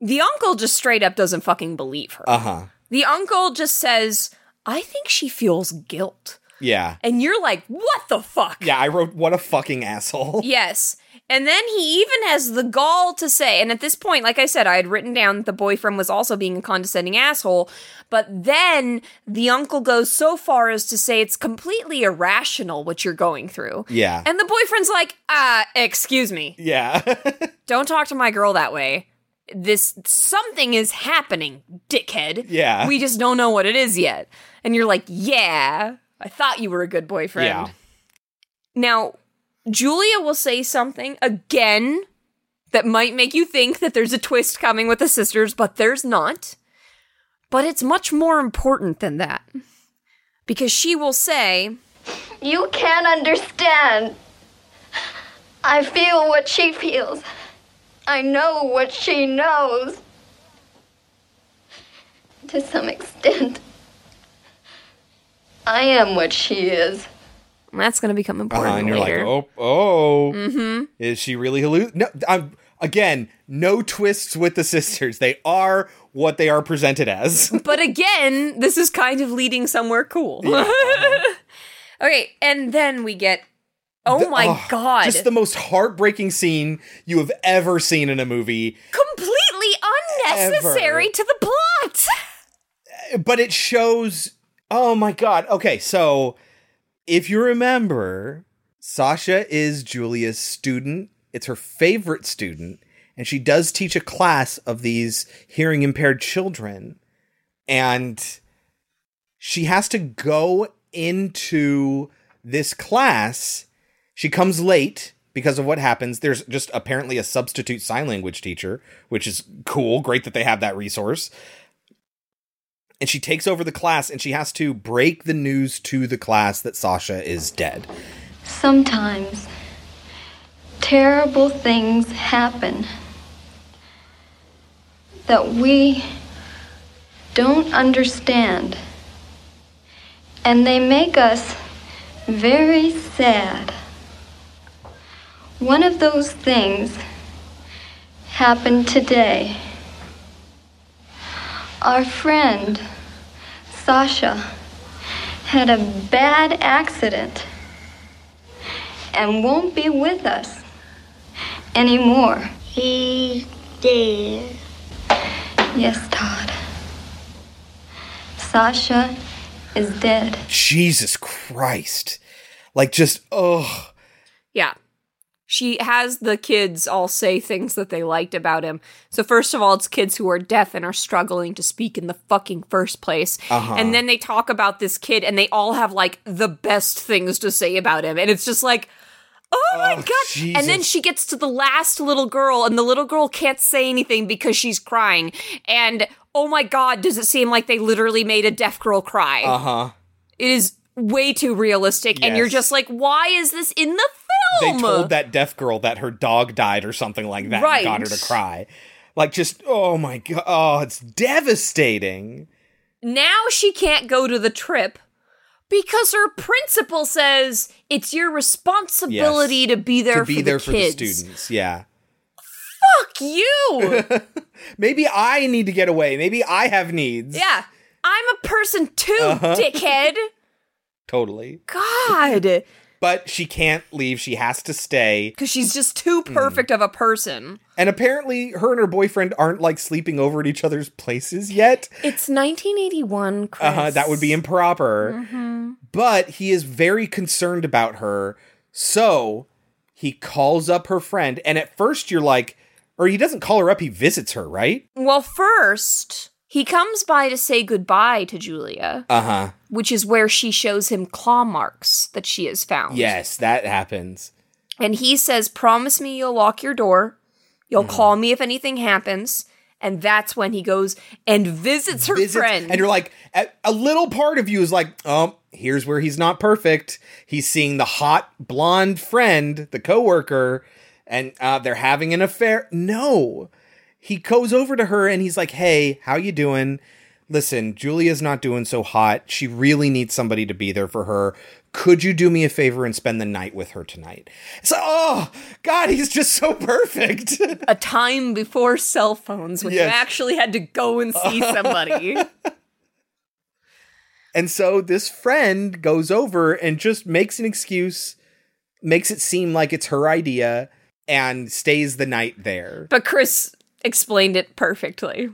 the uncle just straight up doesn't fucking believe her. Uh huh. the uncle just says, I think she feels guilt. Yeah. And you're like, what the fuck? Yeah, I wrote, what a fucking asshole. Yes. And then he even has the gall to say, and at this point, like I said, I had written down that the boyfriend was also being a condescending asshole, but then the uncle goes so far as to say it's completely irrational what you're going through. Yeah. And the boyfriend's like, uh, excuse me, yeah. don't talk to my girl that way. This something is happening, dickhead. Yeah. We just don't know what it is yet. And you're like, yeah, I thought you were a good boyfriend. Yeah. Now, Julia will say something again that might make you think that there's a twist coming with the sisters, but there's not. But it's much more important than that. Because she will say, You can't understand. I feel what she feels. I know what she knows. To some extent, I am what she is. That's going to become important Uh-huh, and you're later. like, oh, oh, mm-hmm. is she really halluc? No, I'm again, no twists with the sisters. They are what they are presented as. But again, this is kind of leading somewhere cool. okay, and then we get Oh my Oh, god. Just the most heartbreaking scene you have ever seen in a movie. completely unnecessary Ever. to the plot. But it shows. Oh my god. Okay, so if you remember, Sasha is Julia's student. It's her favorite student. And she does teach a class of these hearing impaired children. And she has to go into this class. She comes late because of what happens. There's just apparently a substitute sign language teacher, which is cool. Great that they have that resource. And she takes over the class and she has to break the news to the class that Sasha is dead. Sometimes terrible things happen that we don't understand. And they make us very sad. One of those things happened today. Our friend, Sasha, had a bad accident and won't be with us anymore. He's dead. Yes, Todd. Sasha is dead. Jesus Christ. Like just ugh. Yeah. She has the kids all say things that they liked about him. So first of all, it's kids who are deaf and are struggling to speak in the fucking first place. Uh-huh. And then they talk about this kid and they all have like the best things to say about him. And it's just like, oh my Oh, god. And then she gets to the last little girl and the little girl can't say anything because she's crying. And oh my god, does it seem like they literally made a deaf girl cry? Uh-huh. It is way too realistic and you're just like, why is this in the They told that deaf girl that her dog died or something like that Right. and got her to cry. Like just oh my god, oh, it's devastating. now she can't go to the trip because her principal says it's your responsibility Yes. to be there to be for there the for kids. the students. Yeah. Fuck you. Maybe I need to get away. Maybe I have needs. yeah. I'm a person too, Uh-huh. dickhead. Totally. God. But she can't leave. She has to stay. Because she's just too perfect of a person. And apparently her and her boyfriend aren't like sleeping over at each other's places yet. It's 1981, Chris. Uh-huh, that would be improper. Mm-hmm. But he is very concerned about her. So he calls up her friend. And at first you're like, or he doesn't call her up, he visits her, right? Well, first, he comes by to say goodbye to Julia, Uh huh. which is where she shows him claw marks that she has found. Yes, that happens. And he says, Promise me you'll lock your door. You'll Mm-hmm. call me if anything happens. And that's when he goes and visits her visits- friend. And you're like, a, a little part of you is like, oh, here's where he's not perfect. He's seeing the hot blonde friend, the coworker, and uh, they're having an affair. No, he goes over to her and he's like, "Hey, how you doing? Listen, Julia's not doing so hot. She really needs somebody to be there for her. Could you do me a favor and spend the night with her tonight?" So, oh God, he's just so perfect. a time before cell phones when Yes. you actually had to go and see somebody. And so this friend goes over and just makes an excuse, makes it seem like it's her idea, and stays the night there. but Chris explained it perfectly.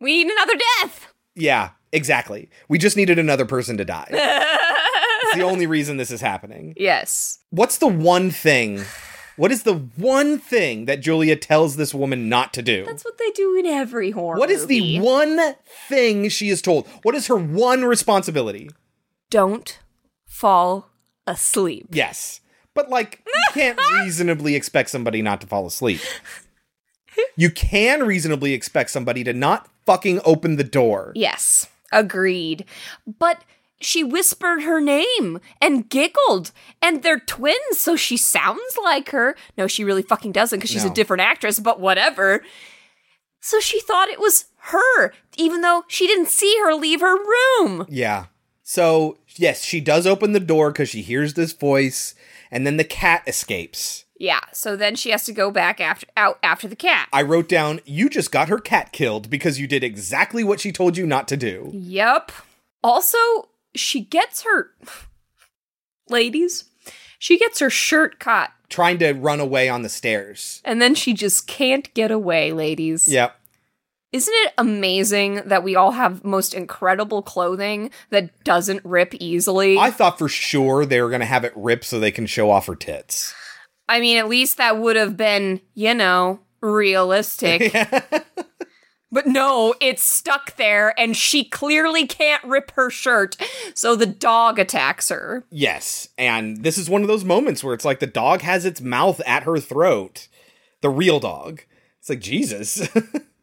We need another death. Yeah, exactly. We just needed another person to die. it's the only reason this is happening. Yes. What's the one thing? What is the one thing that Julia tells this woman not to do? That's what they do in every horror What is the one thing she is told? What is her one responsibility? Don't fall asleep. Yes. But like you can't reasonably expect somebody not to fall asleep. You can reasonably expect somebody to not fucking open the door. Yes, agreed. But she whispered her name and giggled, and they're twins, so she sounds like her. No, she really fucking doesn't because she's No. a different actress, but whatever. So she thought it was her, even though she didn't see her leave her room. Yeah. So, yes, she does open the door cuz she hears this voice and then the cat escapes. Yeah, so then she has to go back after out after the cat. I wrote down you just got her cat killed because you did exactly what she told you not to do. Yep. Also, she gets her ladies, she gets her shirt caught Trying to run away on the stairs. and then she just can't get away, ladies. Yep. Isn't it amazing that we all have most incredible clothing that doesn't rip easily? I thought for sure they were going to have it rip so they can show off her tits. I mean, at least that would have been, you know, realistic. but no, it's stuck there and she clearly can't rip her shirt. So the dog attacks her. Yes, and this is one of those moments where it's like the dog has its mouth at her throat. The real dog. It's like Jesus.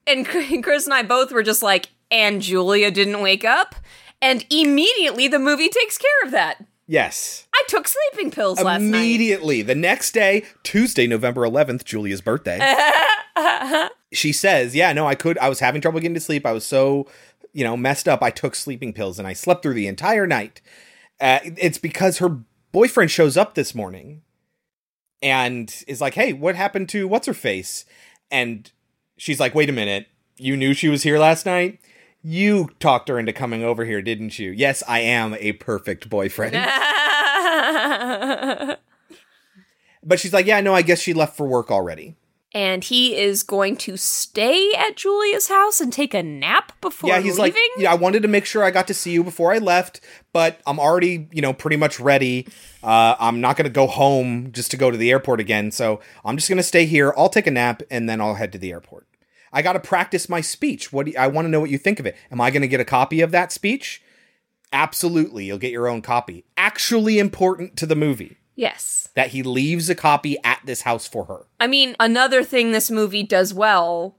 And Chris and I both were just like, and Julia didn't wake up. And immediately the movie takes care of that. Yes. I took sleeping pills last night. Immediately. The next day, Tuesday, November 11th, Julia's birthday. she says, "Yeah, no, I could I was having trouble getting to sleep. I was so, you know, messed up. I took sleeping pills and I slept through the entire night." Uh, it's because her boyfriend shows up this morning and is like, "Hey, what happened to what's her face?" And she's like, "Wait a minute. You knew she was here last night?" You talked her into coming over here, didn't you? Yes, I am a perfect boyfriend. But she's like, yeah, no, I guess she left for work already. and he is going to stay at Julia's house and take a nap before yeah, he's leaving. like, yeah, I wanted to make sure I got to see you before I left, but I'm already, you know, pretty much ready. Uh, I'm not going to go home just to go to the airport again, so I'm just going to stay here. I'll take a nap and then I'll head to the airport. I got to practice my speech. What do you, I want to know what you think of it. Am I going to get a copy of that speech? Absolutely, you'll get your own copy. Actually important to the movie yes. that he leaves a copy at this house for her. I mean, another thing this movie does well,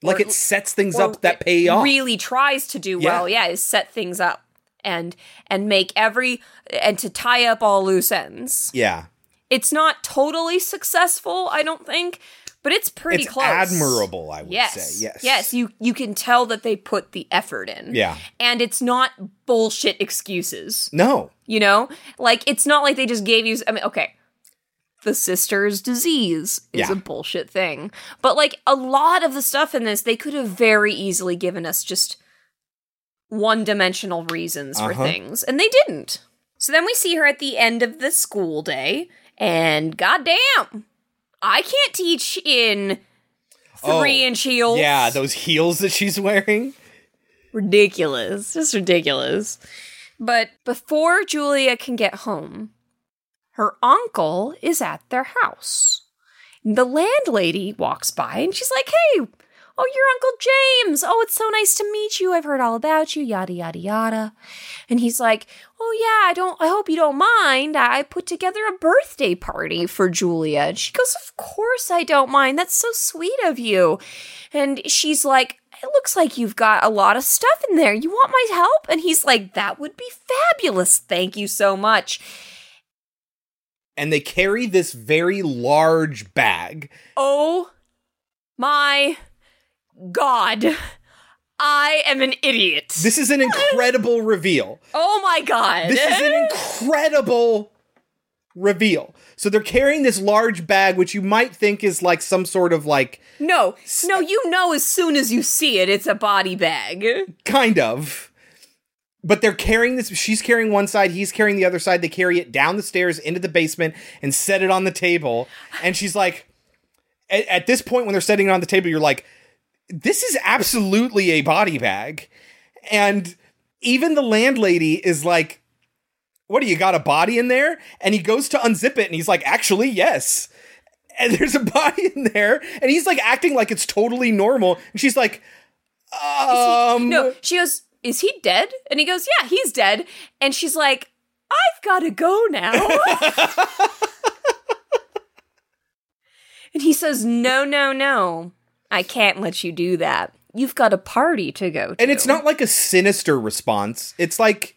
Like Or- it sets things up that pay off. really tries to do well, yeah, is set things up and and make every and to tie up all loose ends. yeah. It's not totally successful, I don't think, but it's pretty It's close. admirable, I would yes. say. Yes. Yes, you you can tell that they put the effort in. Yeah. And it's not bullshit excuses. No. You know? Like it's not like they just gave you I mean, okay. The sister's disease is Yeah. a bullshit thing. But like a lot of the stuff in this, they could have very easily given us just one-dimensional reasons for Uh-huh. things, and they didn't. So then we see her at the end of the school day, and goddamn, I can't teach in oh, three Oh, inch heels. Yeah, those heels that she's wearing. ridiculous. Just ridiculous. But before Julia can get home, her uncle is at their house. The landlady walks by and she's like, Hey, Oh, you're Uncle James. Oh, it's so nice to meet you. I've heard all about you, yada, yada, yada. And he's like, Oh, yeah, I don't, I hope you don't mind. I put together a birthday party for Julia. And she goes, Of course I don't mind. That's so sweet of you. And she's like, It looks like you've got a lot of stuff in there. You want my help? And he's like, That would be fabulous. Thank you so much. And they carry this very large bag. Oh my God. I am an idiot. This is an incredible reveal. oh my God. This is an incredible reveal. So they're carrying this large bag, which you might think is like some sort of like, no, no, you know as soon as you see it, it's a body bag. kind of. But they're carrying this. She's carrying one side, he's carrying the other side. They carry it down the stairs into the basement and set it on the table. And she's like, at, at this point, when they're setting it on the table, you're like, this is absolutely a body bag. And even the landlady is like, what do you got a body in there? And he goes to unzip it and he's like, actually, yes. And there's a body in there, and he's like acting like it's totally normal. And she's like, um, no, she goes, Is he dead? And he goes, Yeah, he's dead. And she's like, I've got to go now. and he says, No, no, no. I can't let you do that. You've got a party to go to. And it's not like a sinister response. It's like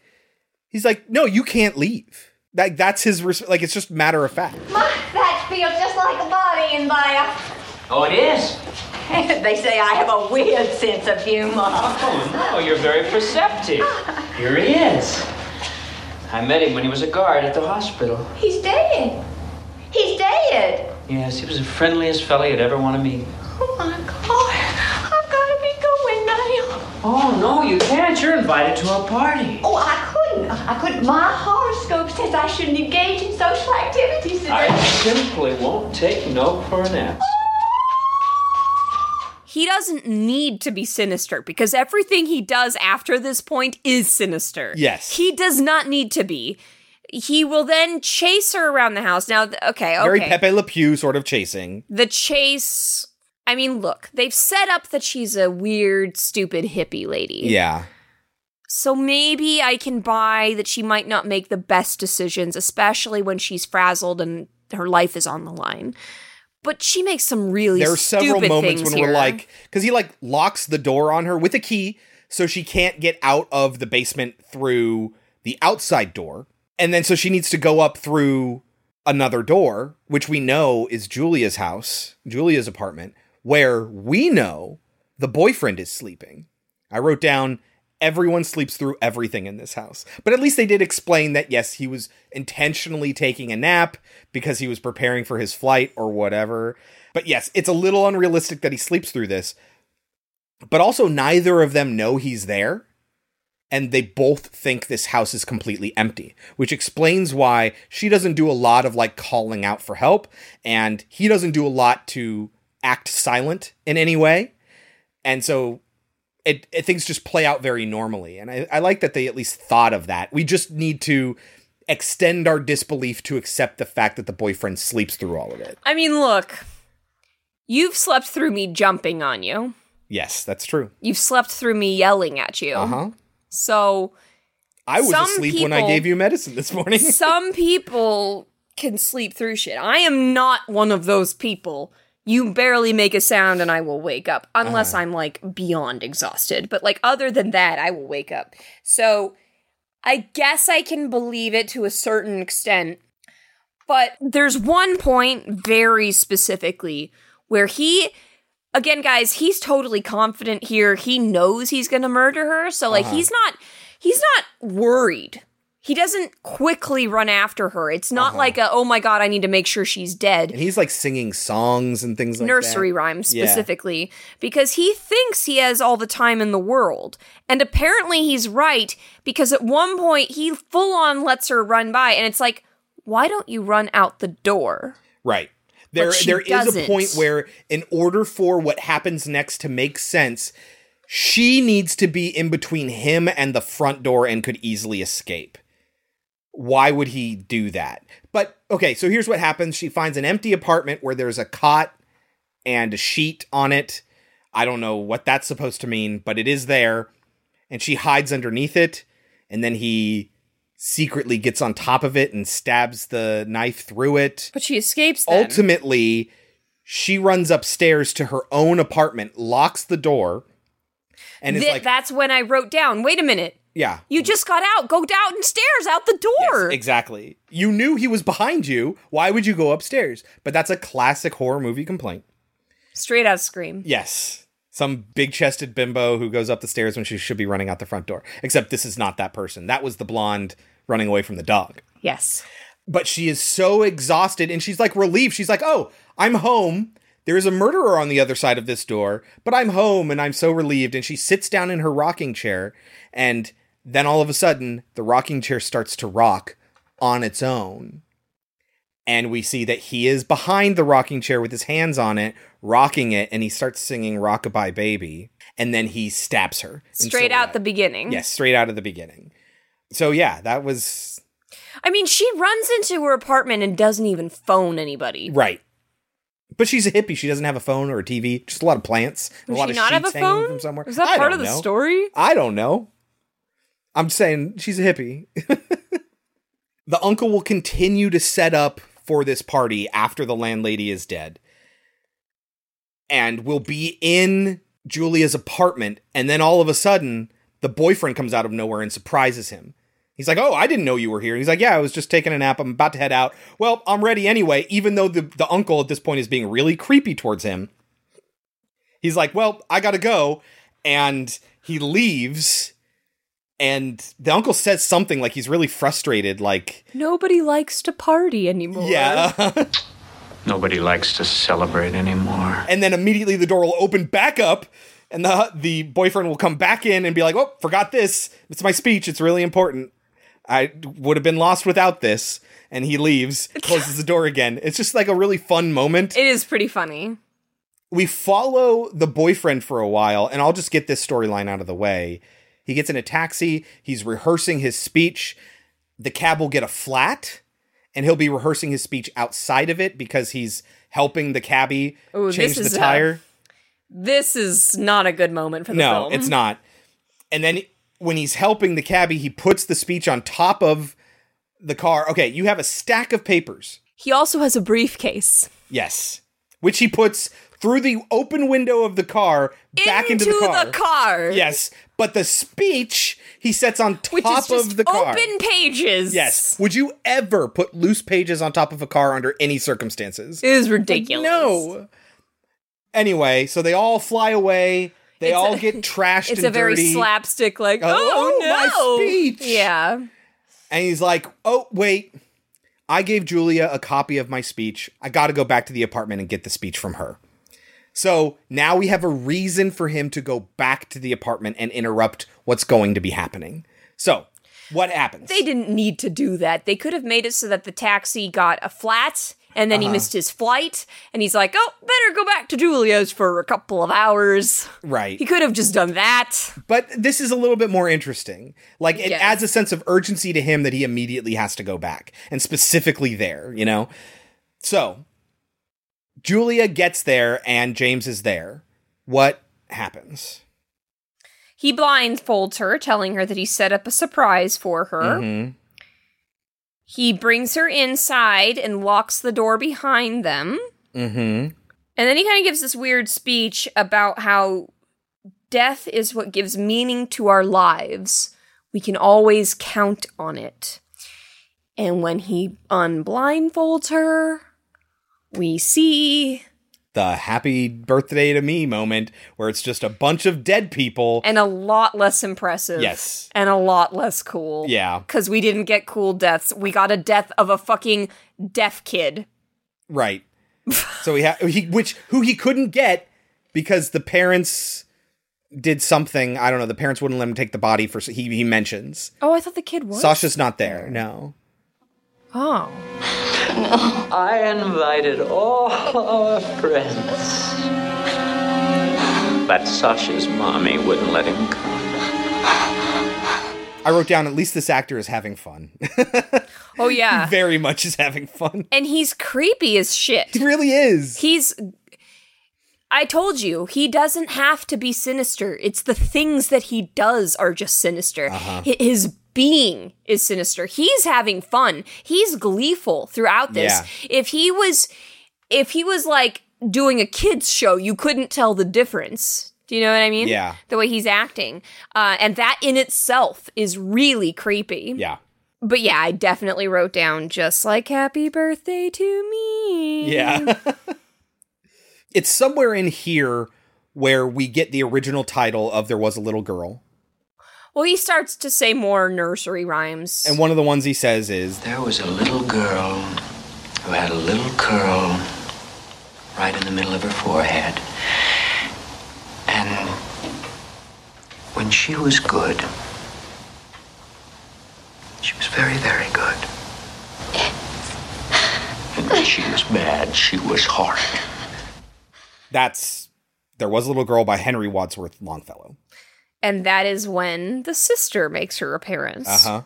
he's like, "No, you can't leave." Like that's his res- like it's just matter of fact. My thatch feels just like a body in there. Oh, it is? they say I have a weird sense of humor. Oh, no, you're very perceptive. Here he is. I met him when he was a guard at the hospital. He's dead. He's dead. Yes, he was the friendliest fellow you'd ever want to meet. Oh my God. I've got to be going now. Oh, no, you can't. You're invited to a party. Oh, I couldn't. I couldn't. My horoscope says I shouldn't engage in social activities today. I simply won't take no for an answer. he doesn't need to be sinister because everything he does after this point is sinister. Yes. He does not need to be. He will then chase her around the house. Now, okay, okay. Very Pepe Le Pew sort of chasing. the chase. I mean, look, they've set up that she's a weird, stupid hippie lady. Yeah. So maybe I can buy that she might not make the best decisions, especially when she's frazzled and her life is on the line. But she makes some really There are several moments when we're like cuz he like locks the door on her with a key so she can't get out of the basement through the outside door. And then so she needs to go up through another door, which we know is Julia's house, Julia's apartment, where we know the boyfriend is sleeping. I wrote down everyone sleeps through everything in this house. But at least they did explain that yes, he was intentionally taking a nap because he was preparing for his flight or whatever. But yes, it's a little unrealistic that he sleeps through this. But also neither of them know he's there. And they both think this house is completely empty, which explains why she doesn't do a lot of like calling out for help, and he doesn't do a lot to act silent in any way. And so it, it things just play out very normally. And I, I like that they at least thought of that. We just need to extend our disbelief to accept the fact that the boyfriend sleeps through all of it. I mean, look, you've slept through me jumping on you. Yes, that's true. You've slept through me yelling at you. Uh huh. So I was asleep when I gave you medicine this morning. some people can sleep through shit. I am not one of those people. You barely make a sound and I will wake up, unless uh-huh. I'm like beyond exhausted. But like other than that, I will wake up. So I guess I can believe it to a certain extent. But there's one point very specifically where he again guys, he's totally confident here. He knows he's going to murder her. So like uh-huh. he's not he's not worried. He doesn't quickly run after her. It's not uh-huh. like a oh my god, I need to make sure she's dead and he's like singing songs and things like nursery that. rhymes Yeah. specifically because he thinks he has all the time in the world. And apparently he's right because at one point he full on lets her run by and it's like why don't you run out the door? Right. There, there is a doesn't. point where, in order for what happens next to make sense, she needs to be in between him and the front door and could easily escape. Why would he do that? But okay, so here's what happens. She finds an empty apartment where there's a cot and a sheet on it. I don't know what that's supposed to mean, but it is there. And she hides underneath it. And then he secretly gets on top of it and stabs the knife through it. But she escapes then. Ultimately, she runs upstairs to her own apartment, locks the door, and is Th- like, that's when I wrote down, wait a minute. yeah. You just got out. Go downstairs, out the door. Yes, exactly. You knew he was behind you. Why would you go upstairs? But that's a classic horror movie complaint. Straight out Scream. Yes. Some big chested bimbo who goes up the stairs when she should be running out the front door. Except this is not that person. That was the blonde running away from the dog. Yes. But she is so exhausted and she's like relieved. She's like, oh, I'm home. There is a murderer on the other side of this door, but I'm home and I'm so relieved. And she sits down in her rocking chair. And then all of a sudden, the rocking chair starts to rock on its own. And we see that he is behind the rocking chair with his hands on it, rocking it, and he starts singing Rockabye Baby. And then he stabs her. Straight out the beginning. Yes, straight out of the beginning. So yeah, that was I mean, she runs into her apartment and doesn't even phone anybody. right. But she's a hippie. She doesn't have a phone or a TV. Just a lot of plants. Does a lot she of not have a phone? from somewhere. Is that I part of the know. story? I don't know. I'm saying she's a hippie. the uncle will continue to set up for this party after the landlady is dead. And will be in Julia's apartment. And then all of a sudden, the boyfriend comes out of nowhere and surprises him. He's like, Oh, I didn't know you were here. He's like, Yeah, I was just taking a nap. I'm about to head out. Well, I'm ready anyway, even though the, the uncle at this point is being really creepy towards him. He's like, Well, I gotta go. And he leaves. And the uncle says something like he's really frustrated, like, Nobody likes to party anymore. Yeah. Nobody likes to celebrate anymore. and then immediately the door will open back up and the the boyfriend will come back in and be like, "Oh, forgot this. It's my speech. It's really important. I would have been lost without this." And he leaves, closes the door again. It's just like a really fun moment. It is pretty funny. we follow the boyfriend for a while, and I'll just get this storyline out of the way. He gets in a taxi, he's rehearsing his speech. The cab will get a flat, and he'll be rehearsing his speech outside of it because he's helping the cabbie Ooh, change the is a- tire. This is not a good moment for the No, film. it's not. And then when he's helping the cabbie, he puts the speech on top of the car. Okay, you have a stack of papers. He also has a briefcase. Yes. Which he puts through the open window of the car back into, the car. the car. Yes. But the speech he sets on top Which is just of the car. open pages. Yes. Would you ever put loose pages on top of a car under any circumstances? It is ridiculous. No. Anyway, so they all fly away. They It's all a- get trashed It's a very dirty. slapstick, like, oh, oh, oh, my no. speech. Yeah. And he's like, "Oh, wait. I gave Julia a copy of my speech. I got to go back to the apartment and get the speech from her." So, now we have a reason for him to go back to the apartment and interrupt what's going to be happening. So, what happens? They didn't need to do that. They could have made it so that the taxi got a flat and then he Uh-huh. missed his flight and he's like, oh, better go back to Julia's for a couple of hours. right. He could have just done that. But this is a little bit more interesting. Like it Yes. adds a sense of urgency to him that he immediately has to go back, and specifically there, you know. So Julia gets there, and James is there. What happens? He blindfolds her, telling her that he set up a surprise for her. Mhm. He brings her inside and locks the door behind them. Mm-hmm. And then he kind of gives this weird speech about how death is what gives meaning to our lives. We can always count on it. And when he unblindfolds her, we see The happy birthday to me moment where it's just a bunch of dead people. and a lot less impressive. Yes. And a lot less cool. Yeah. Because we didn't get cool deaths. We got a death of a fucking deaf kid. Right. so he, ha- he which who he couldn't get because the parents did something. I don't know. The parents wouldn't let him take the body for. He he mentions Oh, I thought the kid was. Sasha's not there. No. Oh. No. I invited all our friends. But Sasha's mommy wouldn't let him come. I wrote down at least this actor is having fun. Oh, yeah. Very much is having fun. and he's creepy as shit. He really is. He's I told you, he doesn't have to be sinister. It's the things that he does are just sinister. Uh-huh. His being is sinister. He's having fun. He's gleeful throughout this. Yeah. If he was if he was like doing a kids show, you couldn't tell the difference. Do you know what I mean? Yeah. The way he's acting. Uh, and that in itself is really creepy. Yeah. But yeah, I definitely wrote down just like happy birthday to me. Yeah. it's somewhere in here where we get the original title of There Was a Little Girl. Well, he starts to say more nursery rhymes. And one of the ones he says is There was a little girl who had a little curl right in the middle of her forehead. And when she was good, she was very, very good. And when she was bad, she was hard. that's There Was a Little Girl by Henry Wadsworth Longfellow. And that is when the sister makes her appearance. Uh huh.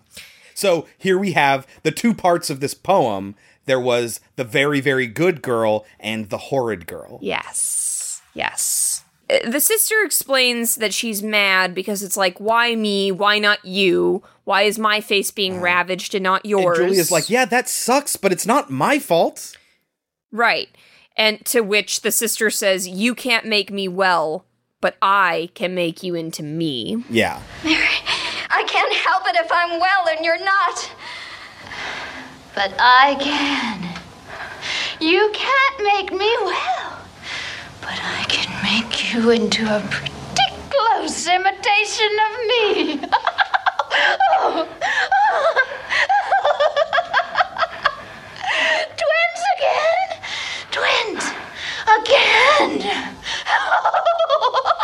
So here we have the two parts of this poem. There was the very, very good girl and the horrid girl. Yes. Yes. Uh, The sister explains that she's mad because it's like, why me? Why not you? Why is my face being ravaged and not yours? And yours? Julia's like, yeah, that sucks, but it's not my fault. Right. And to which the sister says, You can't make me well, but I can make you into me. Yeah. Mary, I can't help it if I'm well and you're not. But I can. You can't make me well, but I can make you into a pretty close imitation of me. Oh. Twins again! Twins again!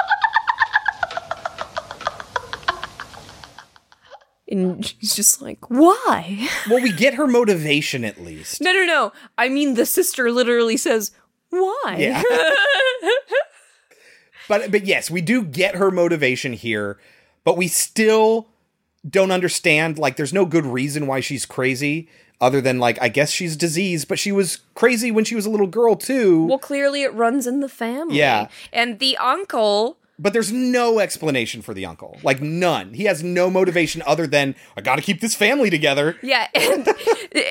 And she's just like, Why? Well, we get her motivation at least. No, no, no. I mean, the sister literally says, Why? Yeah. But but yes, we do get her motivation here, but we still don't understand like there's no good reason why she's crazy other than like I guess she's diseased, but she was crazy when she was a little girl too. well, clearly it runs in the family. Yeah. And the uncle. But there's no explanation for the uncle. Like none. He has no motivation other than I got to keep this family together. Yeah, and,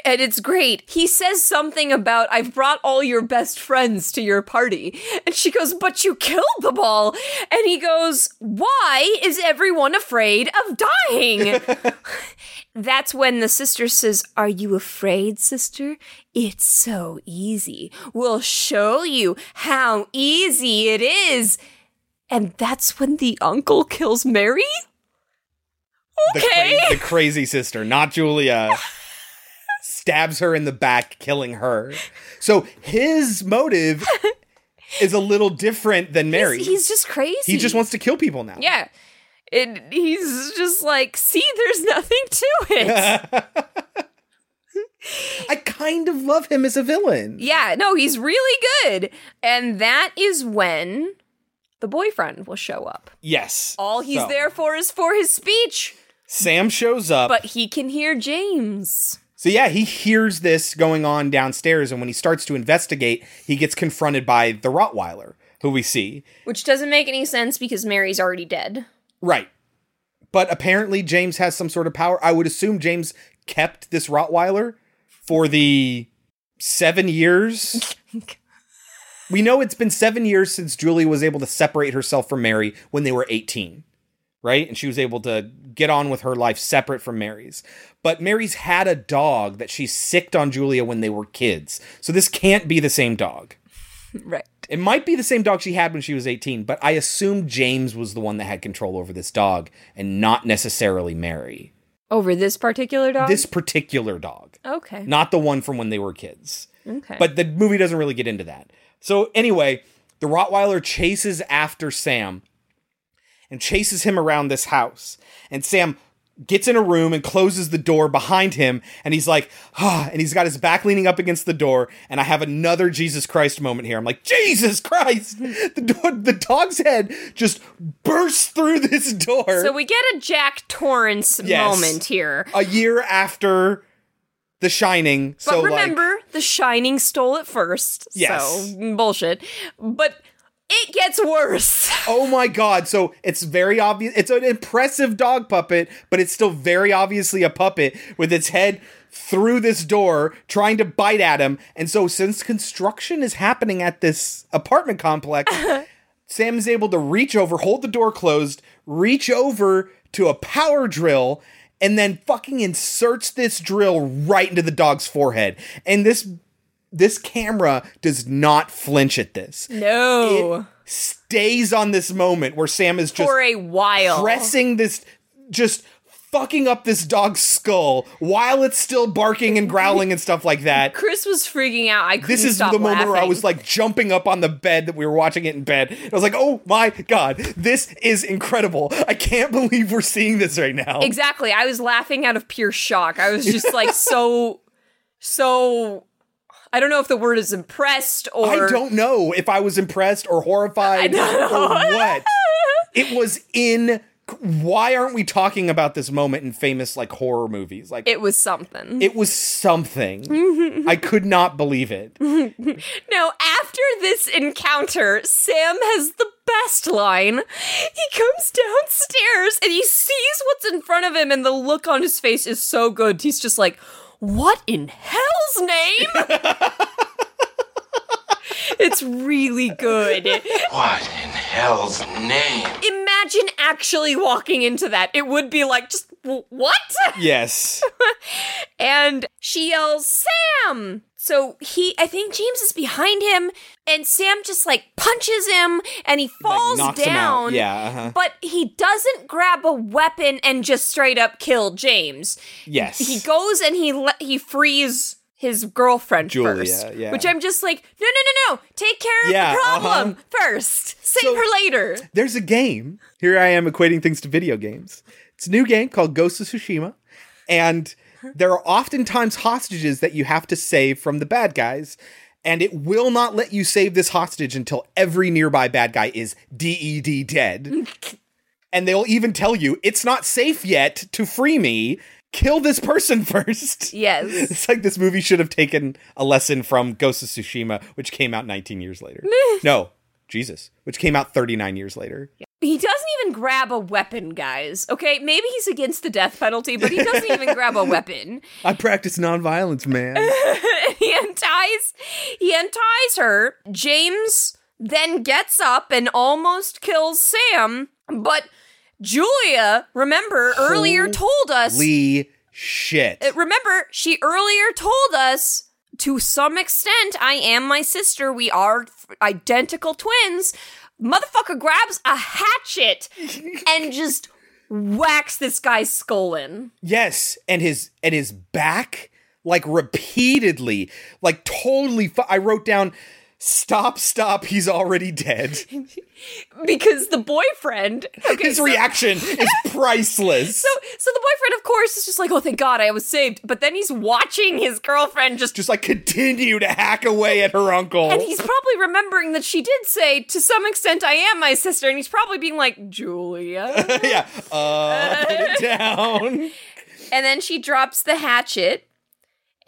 and it's great. He says something about, I've brought all your best friends to your party. And she goes, But you killed them all. And he goes, Why is everyone afraid of dying? That's when the sister says, Are you afraid, sister? It's so easy. We'll show you how easy it is. And that's when the uncle kills Mary? The, Okay. cra- the crazy sister, not Julia, stabs her in the back, killing her. So his motive is a little different than Mary. He's, he's just crazy. he just wants to kill people now. Yeah. And he's just like, see, there's nothing to it. I kind of love him as a villain. yeah, no, he's really good. And that is when the boyfriend will show up. Yes. All he's So, there for is for his speech, Sam shows up. but he can hear James. so yeah, he hears this going on downstairs, and when he starts to investigate, he gets confronted by the Rottweiler, who we see. Which doesn't make any sense because Mary's already dead. Right. But apparently James has some sort of power. I would assume James kept this Rottweiler for the seven years. we know it's been seven years since Julie was able to separate herself from Mary when they were 18, right? And she was able to get on with her life separate from Mary's. But Mary's had a dog that she sicked on Julia when they were kids. So this can't be the same dog. Right. It might be the same dog she had when she was 18, but I assume James was the one that had control over this dog and not necessarily Mary. Over this particular dog? This particular dog, Okay. not the one from when they were kids. okay. But the movie doesn't really get into that. So, anyway, the Rottweiler chases after Sam and chases him around this house. And Sam gets in a room and closes the door behind him. And he's like, ah, and he's got his back leaning up against the door. And I have another Jesus Christ moment here. I'm like, Jesus Christ! The, door, the dog's head just bursts through this door. so we get a Jack Torrance Yes. moment here. a year after The Shining. But so, like, remember, The Shining stole it first. Yes. So, bullshit. But it gets worse. Oh my god. So it's very obvious. It's an impressive dog puppet, but it's still very obviously a puppet with its head through this door trying to bite at him. And so since construction is happening at this apartment complex, Sam is able to reach over, hold the door closed, reach over to a power drill and then fucking inserts this drill right into the dog's forehead. And this this camera does not flinch at this No. stays on this moment where Sam is just For a while. pressing this, just fucking up this dog's skull while it's still barking and growling and stuff like that. Chris was freaking out. I couldn't This is the moment where I was like jumping up on the bed that we were watching it in bed. I was like, "Oh my god, this is incredible! I can't believe we're seeing this right now." Exactly. I was laughing out of pure shock. I was just like so so I don't know if the word is impressed or I don't know if I was impressed or horrified or what. It was in. Why aren't we talking about this moment in famous like horror movies? Like it was something. It was something. I could not believe it. Now, after this encounter, Sam has the best line. He comes downstairs and he sees what's in front of him, and the look on his face is so good. He's just like, What in hell's name? it's really good. What in hell's name? Imagine actually walking into that. It would be like, just what? Yes. and she yells, Sam! So he, I think James is behind him, and Sam just like punches him and he falls knocks him out. down. Yeah, uh-huh. But he doesn't grab a weapon and just straight up kill James. Yes. He goes and he le- he frees his girlfriend Julia, first. yeah. Which I'm just like, no, no, no, no. Take care of Yeah, the problem uh-huh. first. Save So- her later. There's a game. Here I am equating things to video games. It's a new game called Ghost of Tsushima. And there are oftentimes hostages that you have to save from the bad guys. And it will not let you save this hostage until every nearby bad guy is DED dead. and they'll even tell you it's not safe yet to free me. Kill this person first. Yes. It's like this movie should have taken a lesson from Ghost of Tsushima, which came out 19 years later. no, Jesus, which came out 39 years later. He doesn't even grab a weapon, guys. Okay, maybe he's against the death penalty, but he doesn't even grab a weapon. I practice nonviolence, man. he unties he unties her. James then gets up and almost kills Sam, but Julia, remember, earlier told us Lee shit. Uh, Remember, she earlier told us to some extent, I am my sister. We are identical twins. Motherfucker grabs a hatchet and just whacks this guy's skull in. Yes, and his and his back like repeatedly, like totally fu- I wrote down stop stop he's already dead. Because the boyfriend, okay, His so- reaction is priceless. So, so the boyfriend, of course, is just like, "Oh, thank God, I was saved." But then he's watching his girlfriend just, just like continue to hack away at her uncle. and he's probably remembering that she did say, "To some extent, I am my sister," and he's probably being like, "Julia." yeah. Uh, put it down. And then she drops the hatchet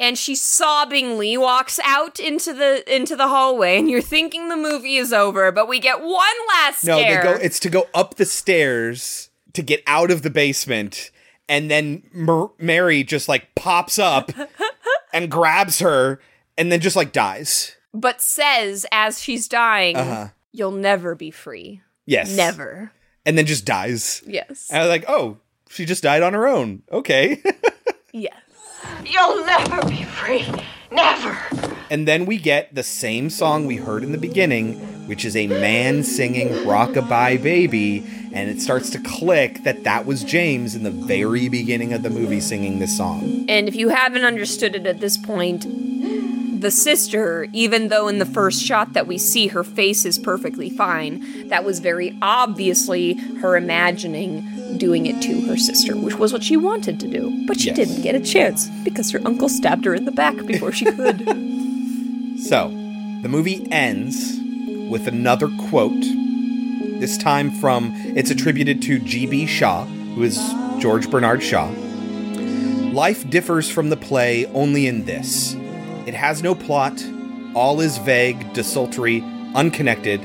and she sobbingly walks out into the into the hallway and you're thinking the movie is over, but we get one last No, scare. they go. It's to go up the stairs to get out of the basement, and then Mer- Mary just like pops up and grabs her, and then just like dies. but says as she's dying, Uh-huh. "You'll never be free." Yes, Never. and then just dies. Yes. And I was like, oh, she just died on her own. Okay. Yes. You'll never be free. Never. and then we get the same song we heard in the beginning, which is a man singing "Rockabye Baby," and it starts to click that that was James in the very beginning of the movie singing this song. And if you haven't understood it at this point, the sister, even though in the first shot that we see her face is perfectly fine, that was very obviously her imagining doing it to her sister, which was what she wanted to do. But she Yes. didn't get a chance because her uncle stabbed her in the back before she could. So, the movie ends with another quote. This time from, it's attributed to G.B. Shaw, who is George Bernard Shaw. Life differs from the play only in this it has no plot, all is vague, desultory, unconnected,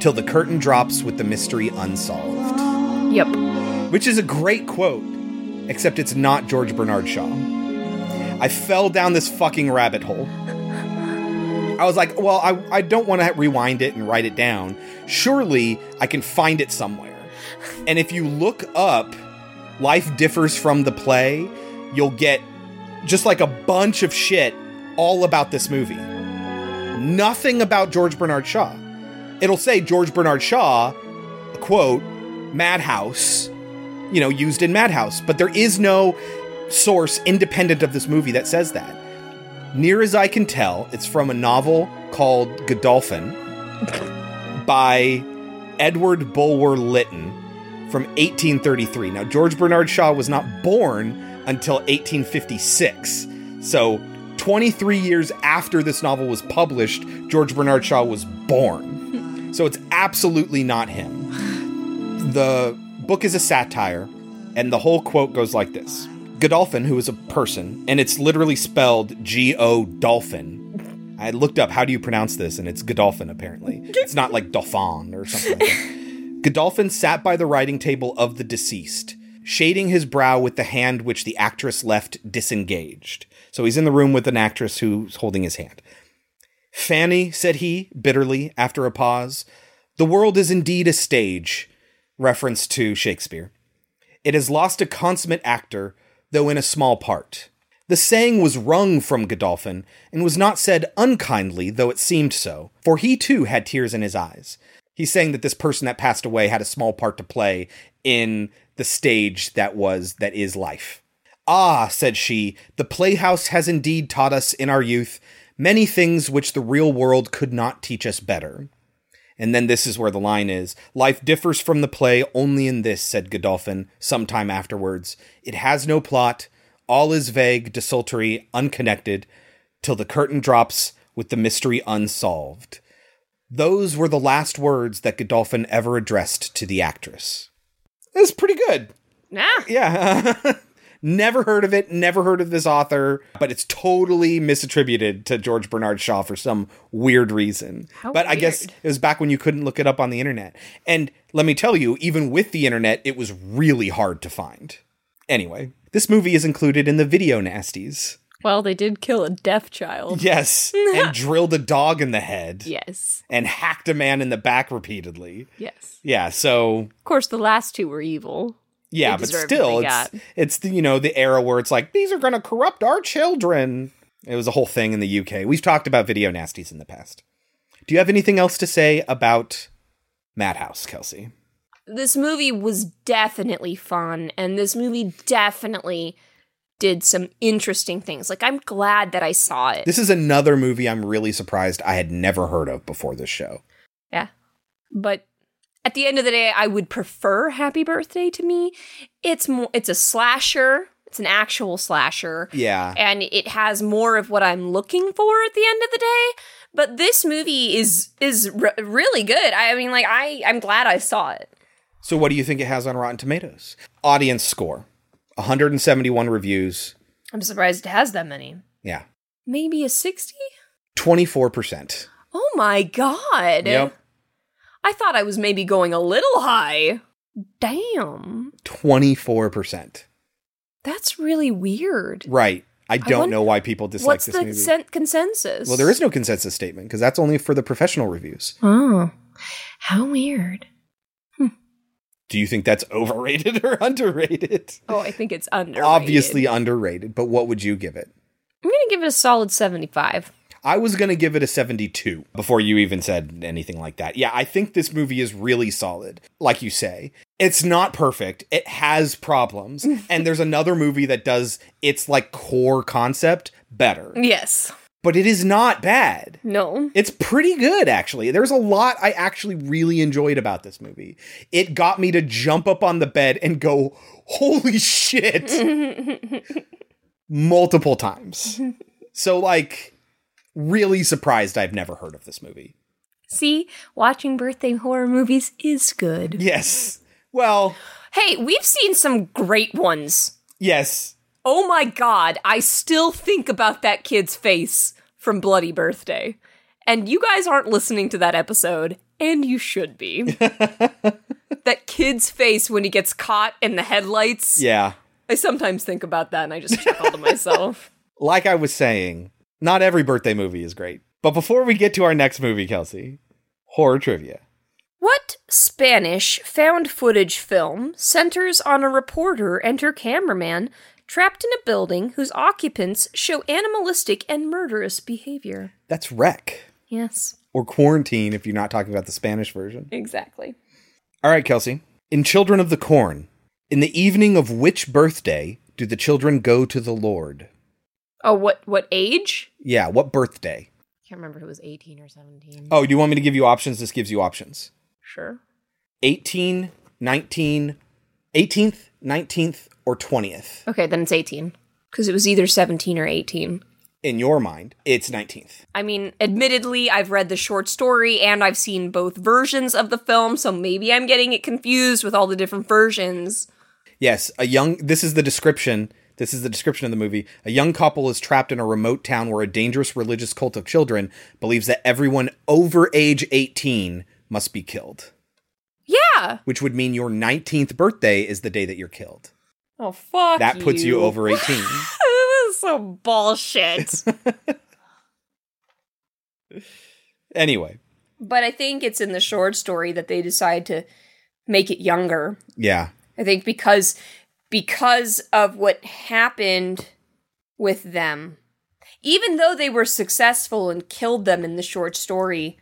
till the curtain drops with the mystery unsolved. Yep. Which is a great quote, except it's not George Bernard Shaw. I fell down this fucking rabbit hole. I was like, well, I, I don't want to rewind it and write it down. Surely I can find it somewhere. And if you look up Life Differs from the Play, you'll get just like a bunch of shit all about this movie. Nothing about George Bernard Shaw. It'll say George Bernard Shaw, quote, Madhouse, you know, used in Madhouse, but there is no source independent of this movie that says that. Near as I can tell, it's from a novel called Godolphin by Edward Bulwer Lytton from 1833. Now, George Bernard Shaw was not born until 1856. So, 23 years after this novel was published, George Bernard Shaw was born. So, it's absolutely not him. The book is a satire, and the whole quote goes like this Godolphin, who is a person, and it's literally spelled G O Dolphin. I looked up how do you pronounce this, and it's Godolphin, apparently. It's not like Dauphin or something like that. Godolphin sat by the writing table of the deceased, shading his brow with the hand which the actress left disengaged. So he's in the room with an actress who's holding his hand. Fanny, said he bitterly after a pause, the world is indeed a stage, reference to Shakespeare. It has lost a consummate actor, though in a small part. The saying was wrung from Godolphin, and was not said unkindly, though it seemed so, for he too had tears in his eyes. He's saying that this person that passed away had a small part to play in the stage that was, that is life. Ah, said she, the playhouse has indeed taught us in our youth many things which the real world could not teach us better. And then this is where the line is Life differs from the play only in this, said Godolphin some time afterwards. It has no plot, all is vague, desultory, unconnected, till the curtain drops with the mystery unsolved. Those were the last words that Godolphin ever addressed to the actress. That's pretty good. Nah. Yeah. never heard of it, never heard of this author, but it's totally misattributed to George Bernard Shaw for some weird reason. How but I guess it was back when you couldn't look it up on the internet. And let me tell you, even with the internet, it was really hard to find. Anyway, this movie is included in the video nasties. Well, they did kill a deaf child. Yes, and drilled a dog in the head. Yes. And hacked a man in the back repeatedly. Yes. Yeah, so Of course, the last two were evil. Yeah, but still, it's it's the, you know the era where it's like these are going to corrupt our children. It was a whole thing in the UK. We've talked about video nasties in the past. Do you have anything else to say about Madhouse, Kelsey? This movie was definitely fun, and this movie definitely did some interesting things. Like, I'm glad that I saw it. This is another movie I'm really surprised I had never heard of before this show. Yeah. But at the end of the day, I would prefer Happy Birthday to me. It's more it's a slasher. It's an actual slasher. Yeah. And it has more of what I'm looking for at the end of the day. But this movie is is re- really good. I mean like I I'm glad I saw it. So what do you think it has on Rotten Tomatoes? Audience score. 171 reviews. I'm surprised it has that many. Yeah. Maybe a 60? 24%. Oh my god. Yep. I thought I was maybe going a little high. Damn. 24%. That's really weird. Right. I don't won- know why people dislike What's this the movie. sen- consensus? well, there is no consensus statement because that's only for the professional reviews. Oh, how weird. Hmm. Do you think that's overrated or underrated? Oh, I think it's underrated. Obviously underrated, but what would you give it? I'm gonna give it a solid 75. I was going to give it a 72 before you even said anything like that. Yeah, I think this movie is really solid. Like you say, it's not perfect. It has problems. and there's another movie that does its like core concept better. Yes. But it is not bad. No. It's pretty good, actually. There's a lot I actually really enjoyed about this movie. It got me to jump up on the bed and go, holy shit, multiple times. So, like, really surprised I've never heard of this movie. See, watching birthday horror movies is good. Yes. Well, Hey, we've seen some great ones. yes. Oh my god, I still think about that kid's face from Bloody Birthday. And you guys aren't listening to that episode And you should be. that kid's face when he gets caught in the headlights. Yeah. I sometimes think about that and I just chuckle to myself. Like I was saying, not every birthday movie is great. But before we get to our next movie, Kelsey, horror trivia. What Spanish found footage film centers on a reporter and her cameraman trapped in a building whose occupants show animalistic and murderous behavior? That's REC. Yes, Or Quarantine if you're not talking about the Spanish version. exactly. All right, Kelsey. In Children of the Corn, in the evening of which birthday do the children go to the Lord? Oh, what what age? Yeah, what birthday? Can't remember if it was 18 or 17. Oh, do you want me to give you options? This gives you options. Sure. 18, 19, 18th, 19th, or 20th. Okay, then it's 18 because it was either 17 or 18. In your mind, it's 19th. I mean, admittedly, I've read the short story and I've seen both versions of the film, so maybe I'm getting it confused with all the different versions. Yes, a young this is the description. This is the description of the movie. A young couple is trapped in a remote town where a dangerous religious cult of children believes that everyone over age 18 must be killed, Yeah. which would mean your 19th birthday is the day that you're killed. Oh fuck. That puts you over 18. this is so bullshit. anyway, but I think it's in the short story that they decide to make it younger. yeah. I think because because of what happened with them. Even though they were successful and killed them in the short story,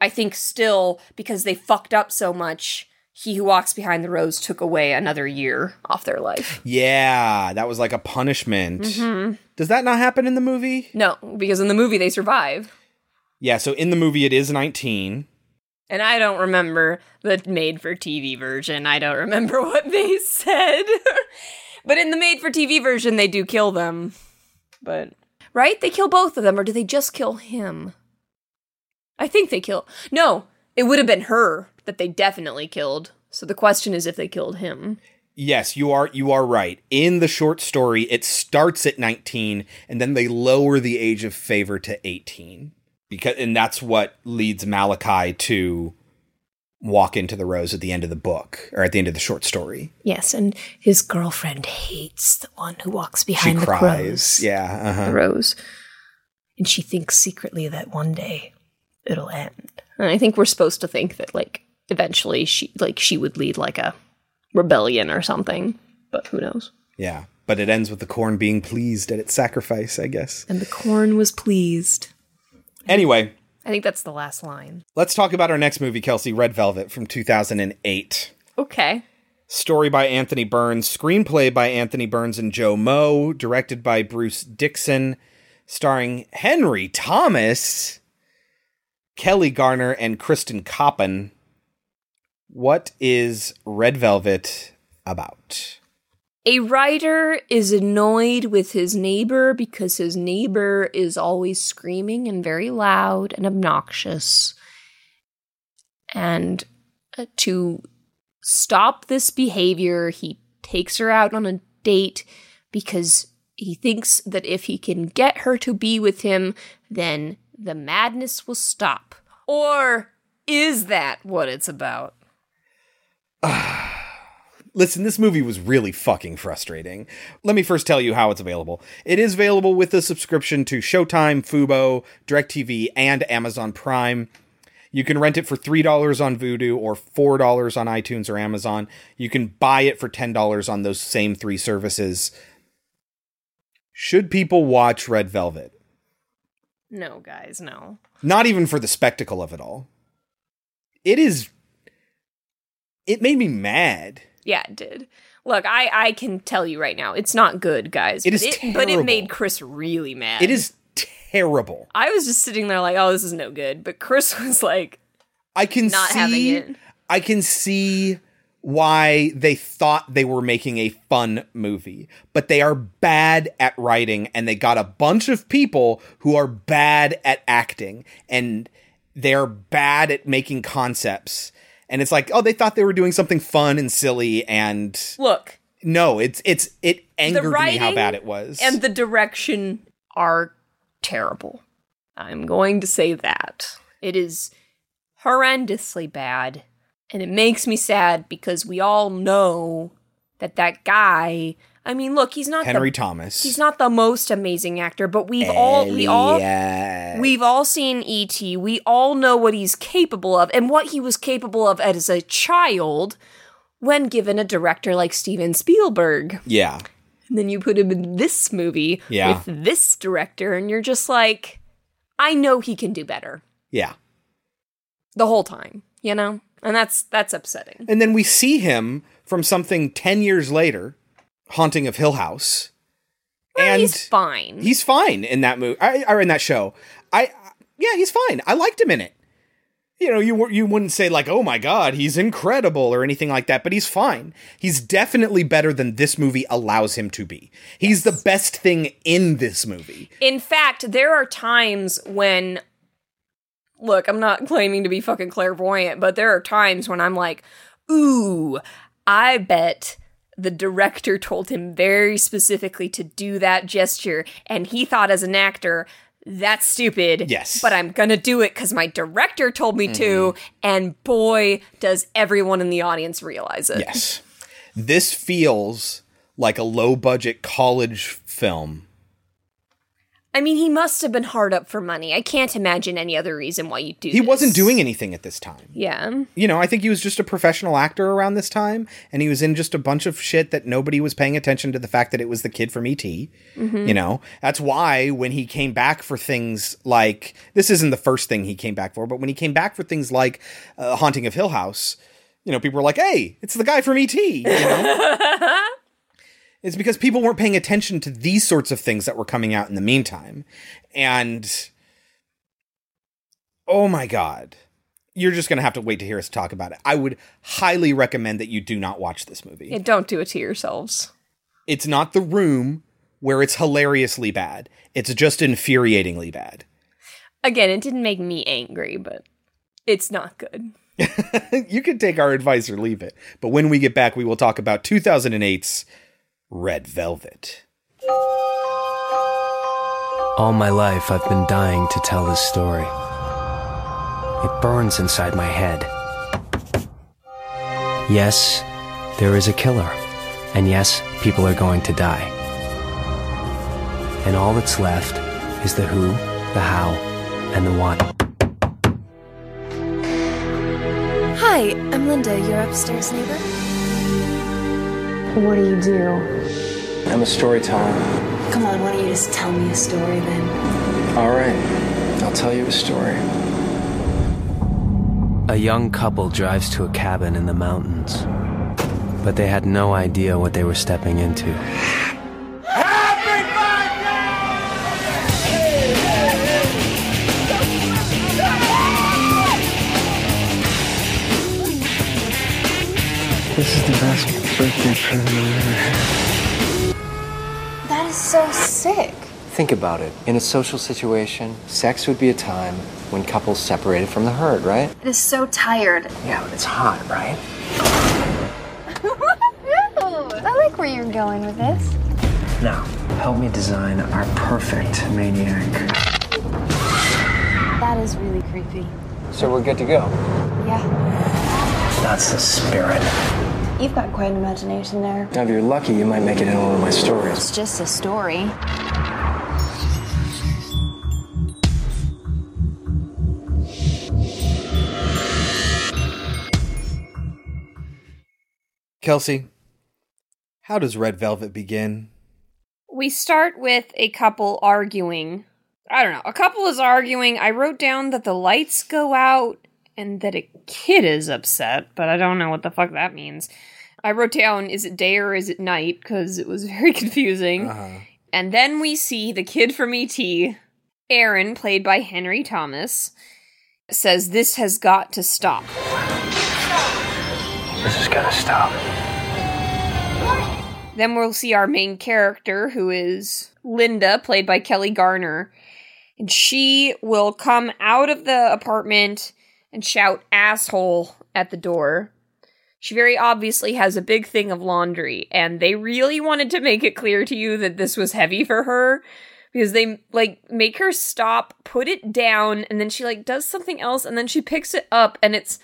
I think still because they fucked up so much, he who walks behind the rose took away another year off their life. Yeah, that was like a punishment. Mhm. Does that not happen in the movie? No, because in the movie they survive. Yeah, so in the movie it is 19. And I don't remember the made for TV version. I don't remember what they said. but in the made for TV version, they do kill them. But, right? They kill both of them, or do they just kill him? I think they kill. No, it would have been her that they definitely killed. So the question is if they killed him. Yes, you are you are right. In the short story, it starts at 19 and then they lower the age of favor to 18. Because and that's what leads Malachi to walk into the rose at the end of the book or at the end of the short story. Yes, and his girlfriend hates the one who walks behind she the cries. crows. Yeah, uh-huh. the rose. And she thinks secretly that one day it'll end. And I think we're supposed to think that like eventually she like she would lead like a rebellion or something. But who knows? Yeah, but it ends with the corn being pleased at its sacrifice, I guess. And the corn was pleased. Anyway, I think that's the last line. let's talk about our next movie, Kelsey, Red Velvet from 2008. Okay. Story by Anthony Burns, screenplay by Anthony Burns and Joe Moe, directed by Bruce Dickson, starring Henry Thomas, Kelli Garner, and Kristen Koppen. What is Red Velvet about? A writer is annoyed with his neighbor because his neighbor is always screaming and very loud and obnoxious. And uh, to stop this behavior, he takes her out on a date because he thinks that if he can get her to be with him, then the madness will stop. Or is that what it's about? Listen, this movie was really fucking frustrating. Let me first tell you how it's available. It is available with a subscription to Showtime, Fubo, DirecTV, and Amazon Prime. You can rent it for $3 on Vudu or $4 on iTunes or Amazon. You can buy it for $10 on those same three services. Should people watch Red Velvet? No, guys, no. Not even for the spectacle of it all. It is. It made me mad. Yeah, it did. Look, I I can tell you right now, it's not good, guys. It but is it, But it made Chris really mad. It is terrible. I was just sitting there like, oh, this is no good. But Chris was like, I can not see, having it. I can see why they thought they were making a fun movie, but they are bad at writing and they got a bunch of people who are bad at acting and they're bad at making concepts. And it's like, oh, they thought they were doing something fun and silly and look, no, it's it's it angered me how bad it was. and the direction are terrible. I'm going to say that. It is horrendously bad. And it makes me sad because we all know that that guy, I mean, look, he's not Henry the, Thomas. He's not the most amazing actor, but we've all we all we've all seen ET. We all know what he's capable of and what he was capable of as a child when given a director like Steven Spielberg. Yeah. And then you put him in this movie Yeah. with this director and you're just like I know he can do better Yeah. the whole time, you know? And that's that's upsetting. And then we see him from something 10 years later, Haunting of Hill House. and he's fine. He's fine in that movie or in that show. I yeah, he's fine. I liked him in it. You know, you you wouldn't say like, "Oh my god, he's incredible" or anything like that, but he's fine. He's definitely better than this movie allows him to be. He's the best thing in this movie. In fact, there are times when look, I'm not claiming to be fucking clairvoyant, but there are times when I'm like, "Ooh, I bet the director told him very specifically to do that gesture and he thought as an actor that's stupid. Yes. But I'm going to do it cuz my director told me to mm-hmm. and boy does everyone in the audience realize it. Yes. This feels like a low budget college film. I mean, he must have been hard up for money. I can't imagine any other reason why you do He this. wasn't doing anything at this time. Yeah. you know, I think he was just a professional actor around this time, and he was in just a bunch of shit that nobody was paying attention to the fact that it was the kid from ET. Mhm. You know, that's why when he came back for things like this isn't the first thing he came back for, but when he came back for things like uh, Haunting of Hill House, you know, people were like, "Hey, it's the guy from ET." You know. It's because people weren't paying attention to these sorts of things that were coming out in the meantime. And oh my god. You're just going to have to wait to hear us talk about it. I would highly recommend that you do not watch this movie. Yeah, don't do it to yourselves. It's not The Room where it's hilariously bad. It's just infuriatingly bad. Again, it didn't make me angry, but it's not good. you can take our advice or leave it. But when we get back, we will talk about 2008's Red Velvet. All my life, I've been dying to tell this story. It burns inside my head. Yes, there is a killer. And yes, people are going to die. And all that's left is the who, the how, and the what. Hi, I'm Linda, your upstairs neighbor. What do you do? I'm a storyteller. Come on, why don't you just tell me a story then? All right, I'll tell you a story. A young couple drives to a cabin in the mountains. But they had no idea what they were stepping into. This is the best birthday present I've ever had. That is so sick. Think about it. In a social situation, sex would be a time when couples separated from the herd, right? It is so tired. Yeah, but it's hot, right? I like where you're going with this. Now, help me design our perfect maniac. That is really creepy. So we're good to go. Yeah. That's the spirit. You've got quite an imagination there. Now, if you're lucky, you might make it in one of my stories. It's just a story. Kelsey, how does Red Velvet begin? We start with a couple arguing. I don't know. A couple is arguing. I wrote down that the lights go out and that a kid is upset, but I don't know what the fuck that means. I wrote down is it day or is it night because it was very confusing. Uh-huh. And then we see the kid from ET, Aaron, played by Henry Thomas, says this has got to stop. This is gonna stop. Then we'll see our main character, who is Linda, played by Kelli Garner. And she will come out of the apartment and shout asshole at the door. She very obviously has a big thing of laundry, and they really wanted to make it clear to you that this was heavy for her because they like make her stop, put it down, and then she like does something else, and then she picks it up, and it's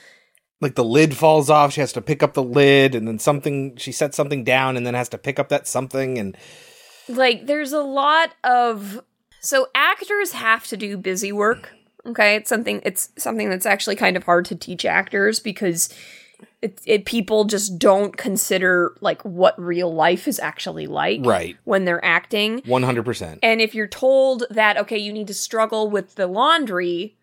Like the lid falls off, she has to pick up the lid, and then something she sets something down, and then has to pick up that something, and like there's a lot of so actors have to do busy work okay it's something it's something that's actually kind of hard to teach actors because it, it people just don't consider like what real life is actually like Right. when they're acting one hundred percent. and if you're told that okay you need to struggle with the laundry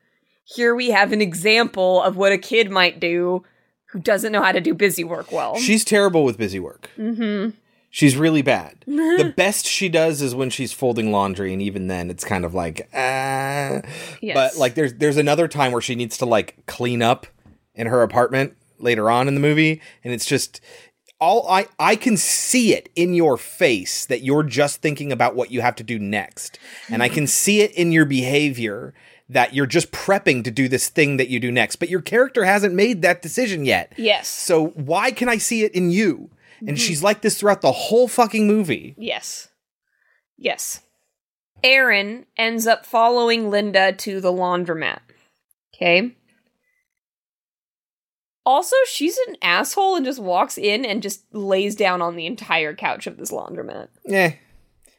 here we have an example of what a kid might do who doesn't know how to do busy work well She's terrible with busy work. mm-hmm She's really bad. the best she does is when she's folding laundry, and even then, it's kind of like, ah. Yes. But like, there's there's another time where she needs to like clean up in her apartment later on in the movie, and it's just all I I can see it in your face that you're just thinking about what you have to do next, and I can see it in your behavior that you're just prepping to do this thing that you do next, but your character hasn't made that decision yet. Yes. So why can I see it in you? And Mhm. she's like this throughout the whole fucking movie. Yes. Yes. Aaron ends up following Linda to the laundromat. Okay. Also, she's an asshole and just walks in and just lays down on the entire couch of this laundromat. Eh.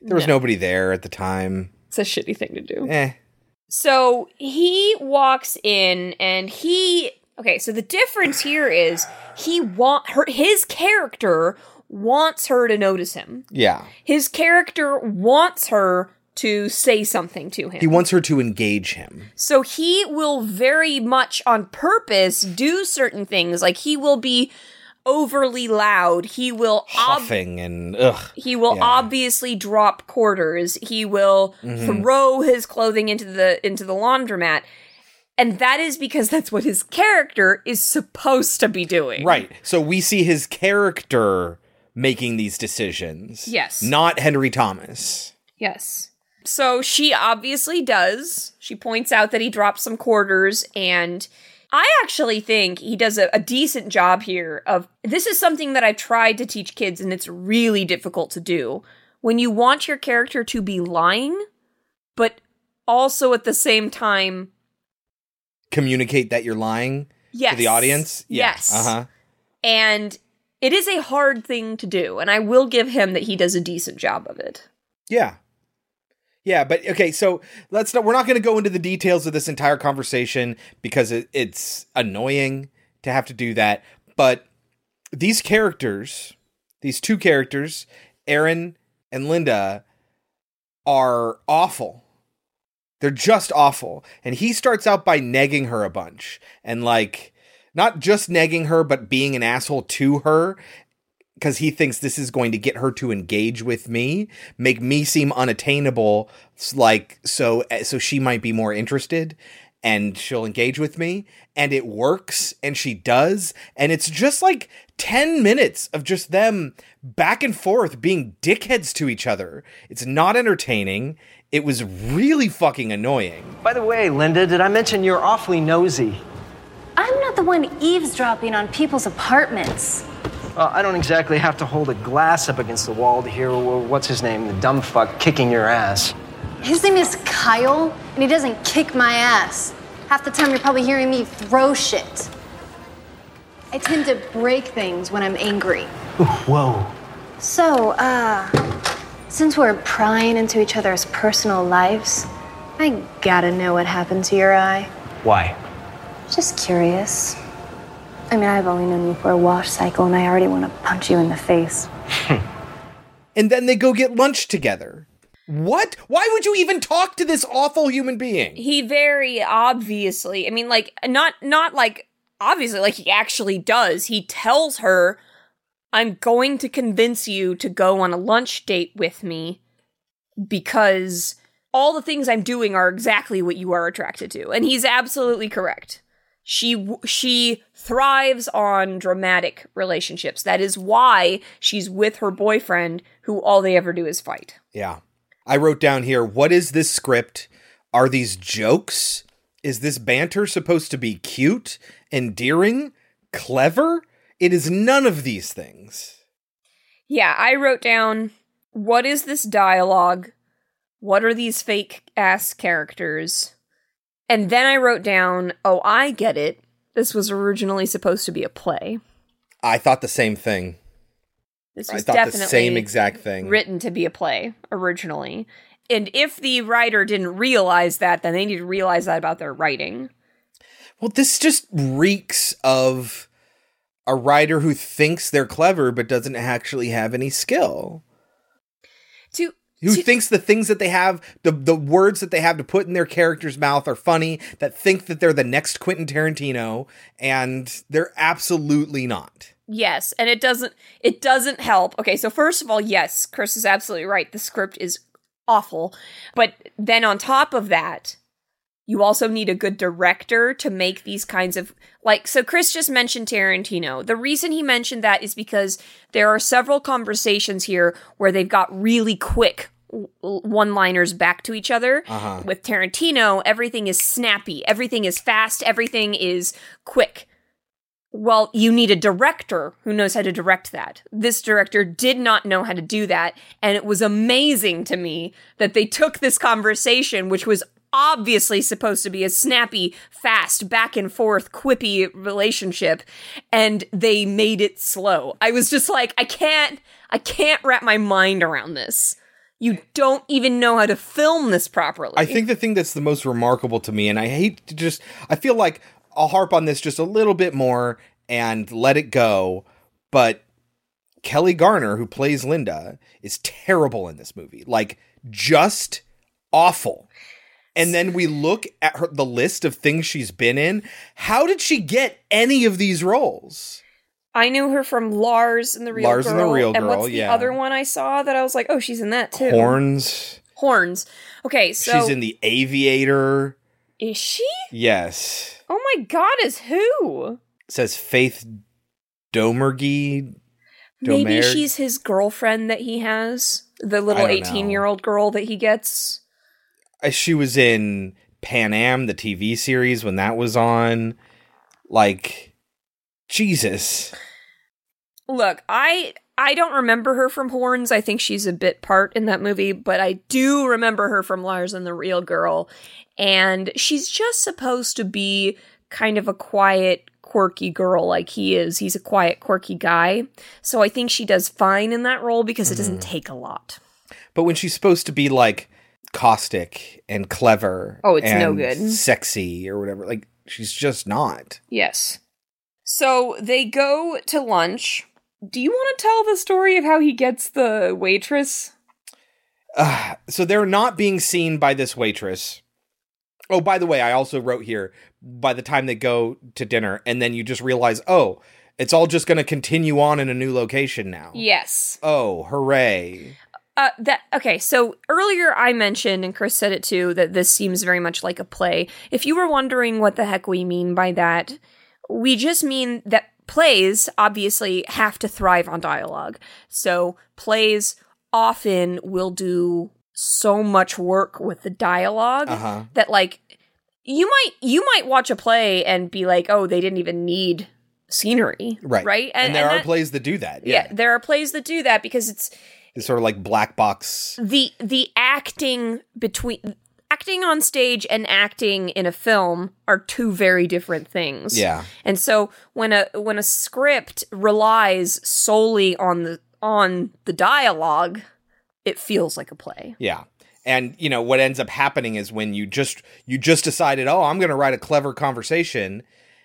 There was No. nobody there at the time. It's a shitty thing to do. Eh. So he walks in and he okay, so the difference here is he want her his character wants her to notice him. Yeah. His character wants her to say something to him. He wants her to engage him. So he will very much on purpose do certain things. Like he will be overly loud. He will ob- Huffing and ugh. he will Yeah. obviously drop quarters. He will Mhm. throw his clothing into the into the laundromat. And that is because that's what his character is supposed to be doing. Right. So we see his character making these decisions. Yes. Not Henry Thomas. Yes. So she obviously does. She points out that he dropped some quarters, and I actually think he does a, a decent job here of this is something that I've tried to teach kids, and it's really difficult to do. When you want your character to be lying, but also at the same time, Communicate that you're lying Yes. to the audience. Yes. Uh huh. and it is a hard thing to do, and I will give him that he does a decent job of it. Yeah. Yeah, but okay, so let's not we're not going to go into the details of this entire conversation because it, it's annoying to have to do that, but these characters, these two characters, Aaron and Linda are awful. They're just awful. And he starts out by negging her a bunch and like not just negging her but being an asshole to her because he thinks this is going to get her to engage with me, make me seem unattainable, like so eh, so she might be more interested and she'll engage with me and it works and she does and it's just like 10 minutes of just them back and forth being dickheads to each other. It's not entertaining. It was really fucking annoying. By the way, Linda, did I mention you're awfully nosy? I'm not the one eavesdropping on people's apartments. Well, I don't exactly have to hold a glass up against the wall to hear wh- what's his name, the dumb fuck, kicking your ass. His name is Kyle, and he doesn't kick my ass. Half the time, you're probably hearing me throw shit. I tend to break things when I'm angry. Whoa. So, uh, since we're prying into each other's personal lives, I gotta know what happened to your eye. Why? Just curious. I mean, I've only known you for a wash cycle, and I already want to punch you in the face. And then they go get lunch together. What? Why would you even talk to this awful human being? he very obviously i mean like not not like obviously like he actually does he tells her i'm going to convince you to go on a lunch date with me because all the things i'm doing are exactly what you are attracted to and he's absolutely correct she she thrives on dramatic relationships that is why she's with her boyfriend who all they ever do is fight Yeah. I wrote down here, what is this script? Are these jokes? Is this banter supposed to be cute, endearing, clever? It is none of these things. Yeah, I wrote down what is this dialogue? what are these fake ass characters? And then I wrote down, oh, I get it. This was originally supposed to be a play. I thought the same thing. This I was thought the definitely same exact thing. written to be a play originally. And if the writer didn't realize that, then they need to realize that about their writing. Well, this just reeks of a writer who thinks they're clever but doesn't actually have any skill. To who thinks the things that they have, the the words that they have to put in their character's mouth are funny, that think that they're the next Quentin Tarantino, and they're absolutely not. Yes, and it doesn't it doesn't help. Okay, so first of all, yes, Chris is absolutely right. The script is awful. But then on top of that, you also need a good director to make these kinds of like so Chris just mentioned Tarantino. The reason he mentioned that is because there are several conversations here where they've got really quick one-liners back to each other. Uh-huh. With Tarantino, everything is snappy, everything is fast, everything is quick. Well, you need a director who knows how to direct that. This director did not know how to do that, and it was amazing to me that they took this conversation, which was obviously supposed to be a snappy, fast, back and forth, quippy relationship, and they made it slow. I was just like, I can't, I can't wrap my mind around this. You don't even know how to film this properly. I think the thing that's the most remarkable to me, and I hate to just, I feel like I'll harp on this just a little bit more and let it go, but Kelli Garner, who plays Linda, is terrible in this movie. Like, just awful. And then we look at her the list of things she's been in. How did she get any of these roles? I knew her from Lars and the Real Lars Girl. and the Real Girl. And what's Girl, the other one I saw that I was like, oh, she's in that too. Horns. Horns. Okay, so she's in The Aviator. is she? Yes. Oh my god, is who? It says Faith Domergue. Maybe she's his girlfriend that he has, the little eighteen-year-old girl that he gets. She was in Pan Am, the TV series when that was on. Like, Jesus. Look, I I don't remember her from Horns. I think she's a bit part in that movie, but I do remember her from Lars and the Real Girl. And she's just supposed to be kind of a quiet, quirky girl like he is. He's a quiet, quirky guy. So I think she does fine in that role because it doesn't Mhm. take a lot. But when she's supposed to be like caustic and clever, Oh, it's no good. sexy or whatever, like she's just not. Yes. So they go to lunch. Do you want to tell the story of how he gets the waitress? Uh, so they're not being seen by this waitress. Oh, by the way, I also wrote here by the time they go to dinner, and then you just realize, oh, it's all just going to continue on in a new location now. Yes. Oh, hooray. Uh, that okay. So earlier I mentioned, and Chris said it too, that this seems very much like a play. If you were wondering what the heck we mean by that, we just mean that plays obviously have to thrive on dialogue. So plays often will do so much work with the dialogue Uh-huh. that like you might you might watch a play and be like, oh, they didn't even need scenery, Right. Right, And, there are that- plays that do that. yeah, there are plays that do that because it's It's sort of like black box. the the acting between acting on stage and acting in a film are two very different things. Yeah. And so when a when a script relies solely on the on the dialogue, it feels like a play. Yeah. And you know what ends up happening is when you just you just decided, "Oh, I'm going to write a clever conversation."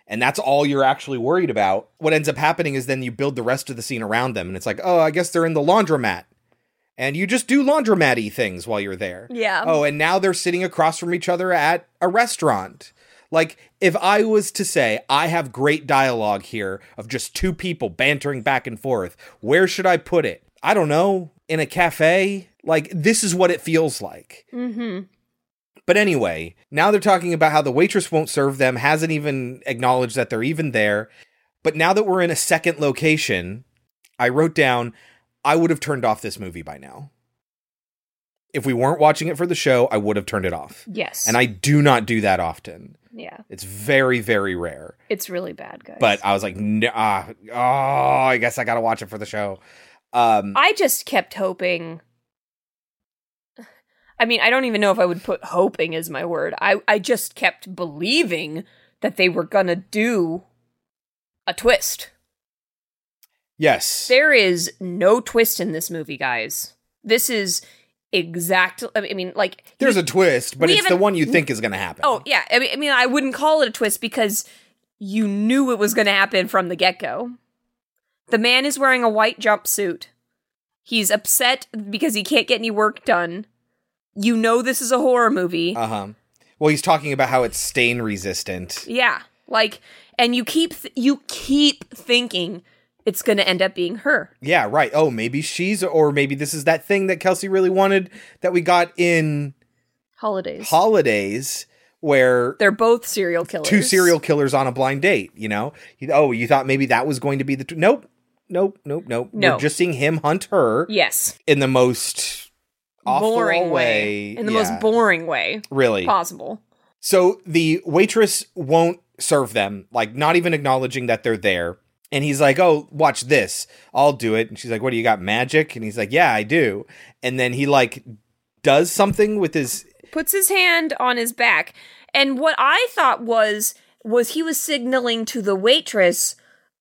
And that's all you're actually worried about. What ends up happening is then you build the rest of the scene around them and it's like, "Oh, I guess they're in the laundromat." And you just do laundromat-y things while you're there. Yeah. Oh, and now they're sitting across from each other at a restaurant. Like, if I was to say, I have great dialogue here of just two people bantering back and forth, where should I put it? I don't know. In a cafe? Like, this is what it feels like. Mm-hmm. But anyway, now they're talking about how the waitress won't serve them, hasn't even acknowledged that they're even there. But now that we're in a second location, I wrote down, I would have turned off this movie by now. If we weren't watching it for the show, I would have turned it off. Yes. And I do not do that often. Yeah. It's very, very rare. It's really bad, guys. But I was like, nah, ah, oh, I guess I got to watch it for the show. Um, I just kept hoping. I mean, I don't even know if I would put hoping as my word. I, I just kept believing that they were gonna do a twist. Yes. There is no twist in this movie, guys. This is exactly. I mean, like There's you- a twist, but it's the one you think is going to happen. Oh yeah, I mean, I mean, I wouldn't call it a twist because you knew it was going to happen from the get go. The man is wearing a white jumpsuit. He's upset because he can't get any work done. You know this is a horror movie. Uh huh. Well, he's talking about how it's stain resistant. yeah, like, and you keep th- you keep thinking it's going to end up being her. Yeah, right. Oh, maybe she's, or maybe this is that thing that Kelsey really wanted that we got in Holidays. Holidays, where They're both serial killers. two serial killers on a blind date. You know, oh, you thought maybe that was going to be the. T- nope, nope, nope, nope. No. We're just seeing him hunt her. Yes. in the most awful boring way. In the Yeah. most boring way Really. possible. So the waitress won't serve them, like not even acknowledging that they're there. And he's like, "Oh, watch this. I'll do it." And she's like, "What do you got? Magic?" And he's like, "Yeah, I do." And then he like does something with his puts his hand on his back and what i thought was was he was signaling to the waitress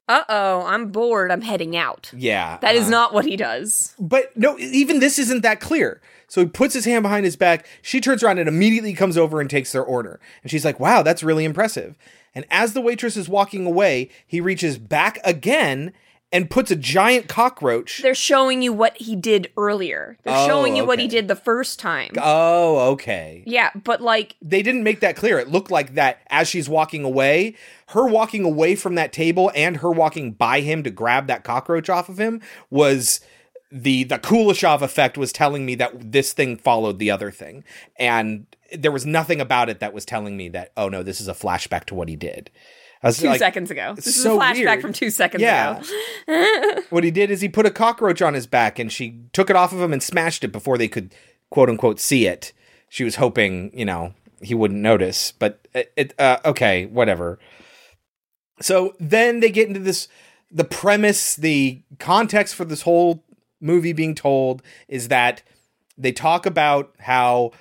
uh-oh i'm bored i'm heading out yeah. That is uh-huh. not what he does But no, even this isn't that clear. So he puts his hand behind his back. She turns around and immediately comes over and takes their order. And she's like, wow, that's really impressive. And as the waitress is walking away, he reaches back again and puts a giant cockroach. they're showing you what he did earlier they're Oh, showing you what he did the first time Oh, okay. yeah but like They didn't make that clear. It looked like that as she's walking away, her walking away from that table and her walking by him to grab that cockroach off of him was the the Kuleshov effect was telling me that this thing followed the other thing. And there was nothing about it that was telling me that oh no, this is a flashback to what he did. I was two like, seconds ago this is a flashback weird. from two seconds Yeah. ago what he did is he put a cockroach on his back and she took it off of him and smashed it before they could quote unquote see it. She was hoping, you know, he wouldn't notice, but it, it uh, okay, whatever. So then they get into this the premise, the context for this whole movie being told is that they talk about how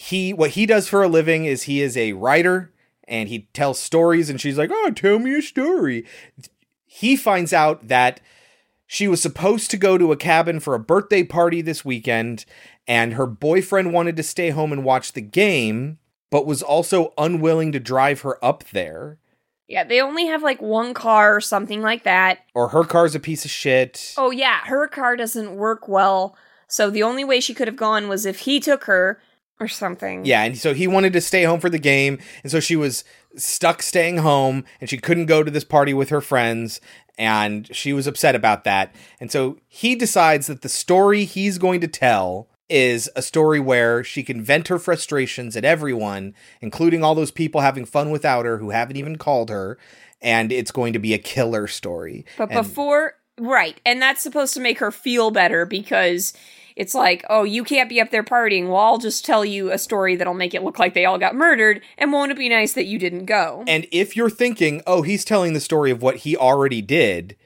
he what he does for a living is he is a writer and he tells stories and she's like, "Oh, tell me a story." He finds out that she was supposed to go to a cabin for a birthday party this weekend and her boyfriend wanted to stay home and watch the game but was also unwilling to drive her up there yeah they only have like one car or something like that or her car's a piece of shit. Oh yeah, her car doesn't work well. So the only way she could have gone was if he took her or something. Yeah, and so he wanted to stay home for the game, and so she was stuck staying home, and she couldn't go to this party with her friends, and she was upset about that. And so he decides that the story he's going to tell is a story where she can vent her frustrations at everyone, including all those people having fun without her who haven't even called her, and it's going to be a killer story. But And- before right, and that's supposed to make her feel better because it's like, oh, you can't be up there partying. Well, I'll just tell you a story that'll make it look like they all got murdered, and won't it be nice that you didn't go? And if you're thinking, oh, he's telling the story of what he already did,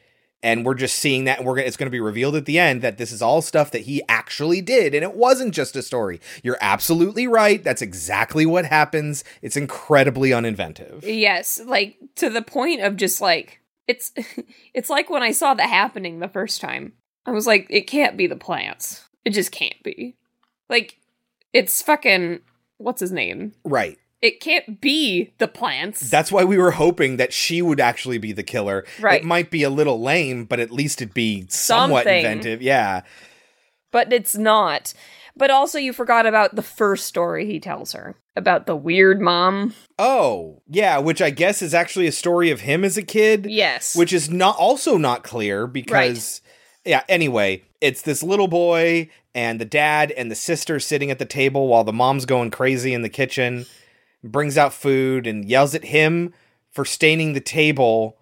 and we're just seeing that, and we're gonna, it's going to be revealed at the end that this is all stuff that he actually did, and it wasn't just a story. You're absolutely right. That's exactly what happens. It's incredibly uninventive. Yes, like to the point of just like it's it's like when I saw the happening the first time. I was like, it can't be the plants. It just can't be. Like it's fucking what's his name? Right. It can't be the plants. That's why we were hoping that she would actually be the killer. Right. It might be a little lame, but at least it'd be somewhat Something. inventive. Yeah. but it's not. But also you forgot about the first story he tells her about the weird mom. Oh, yeah, which I guess is actually a story of him as a kid. Yes. Which is not also not clear because yeah, anyway, it's this little boy and the dad and the sister sitting at the table while the mom's going crazy in the kitchen, brings out food and yells at him for staining the table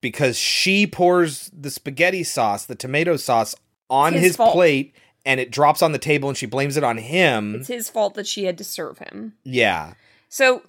because she pours the spaghetti sauce, the tomato sauce on His his, plate and it drops on the table and she blames it on him. It's his fault that she had to serve him. yeah. So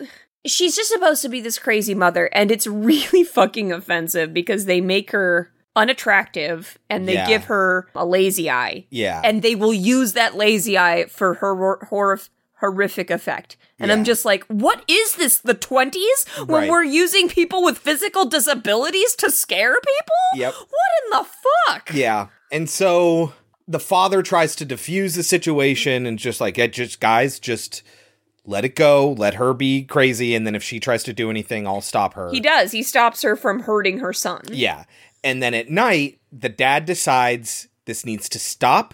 she's just supposed to be this crazy mother, and it's really fucking offensive because they make her unattractive and they Yeah. give her a lazy eye. Yeah. And they will use that lazy eye for her hor- horrific effect. And I'm just like, what is this? The 20s? When Right. we're using people with physical disabilities to scare people? Yep. What in the fuck? Yeah. And so the father tries to defuse the situation and just like, "Yeah, just guys, just let it go. Let her be crazy. And then if she tries to do anything, I'll stop her. He does. He stops her from hurting her son. Yeah. And then at night, the dad decides this needs to stop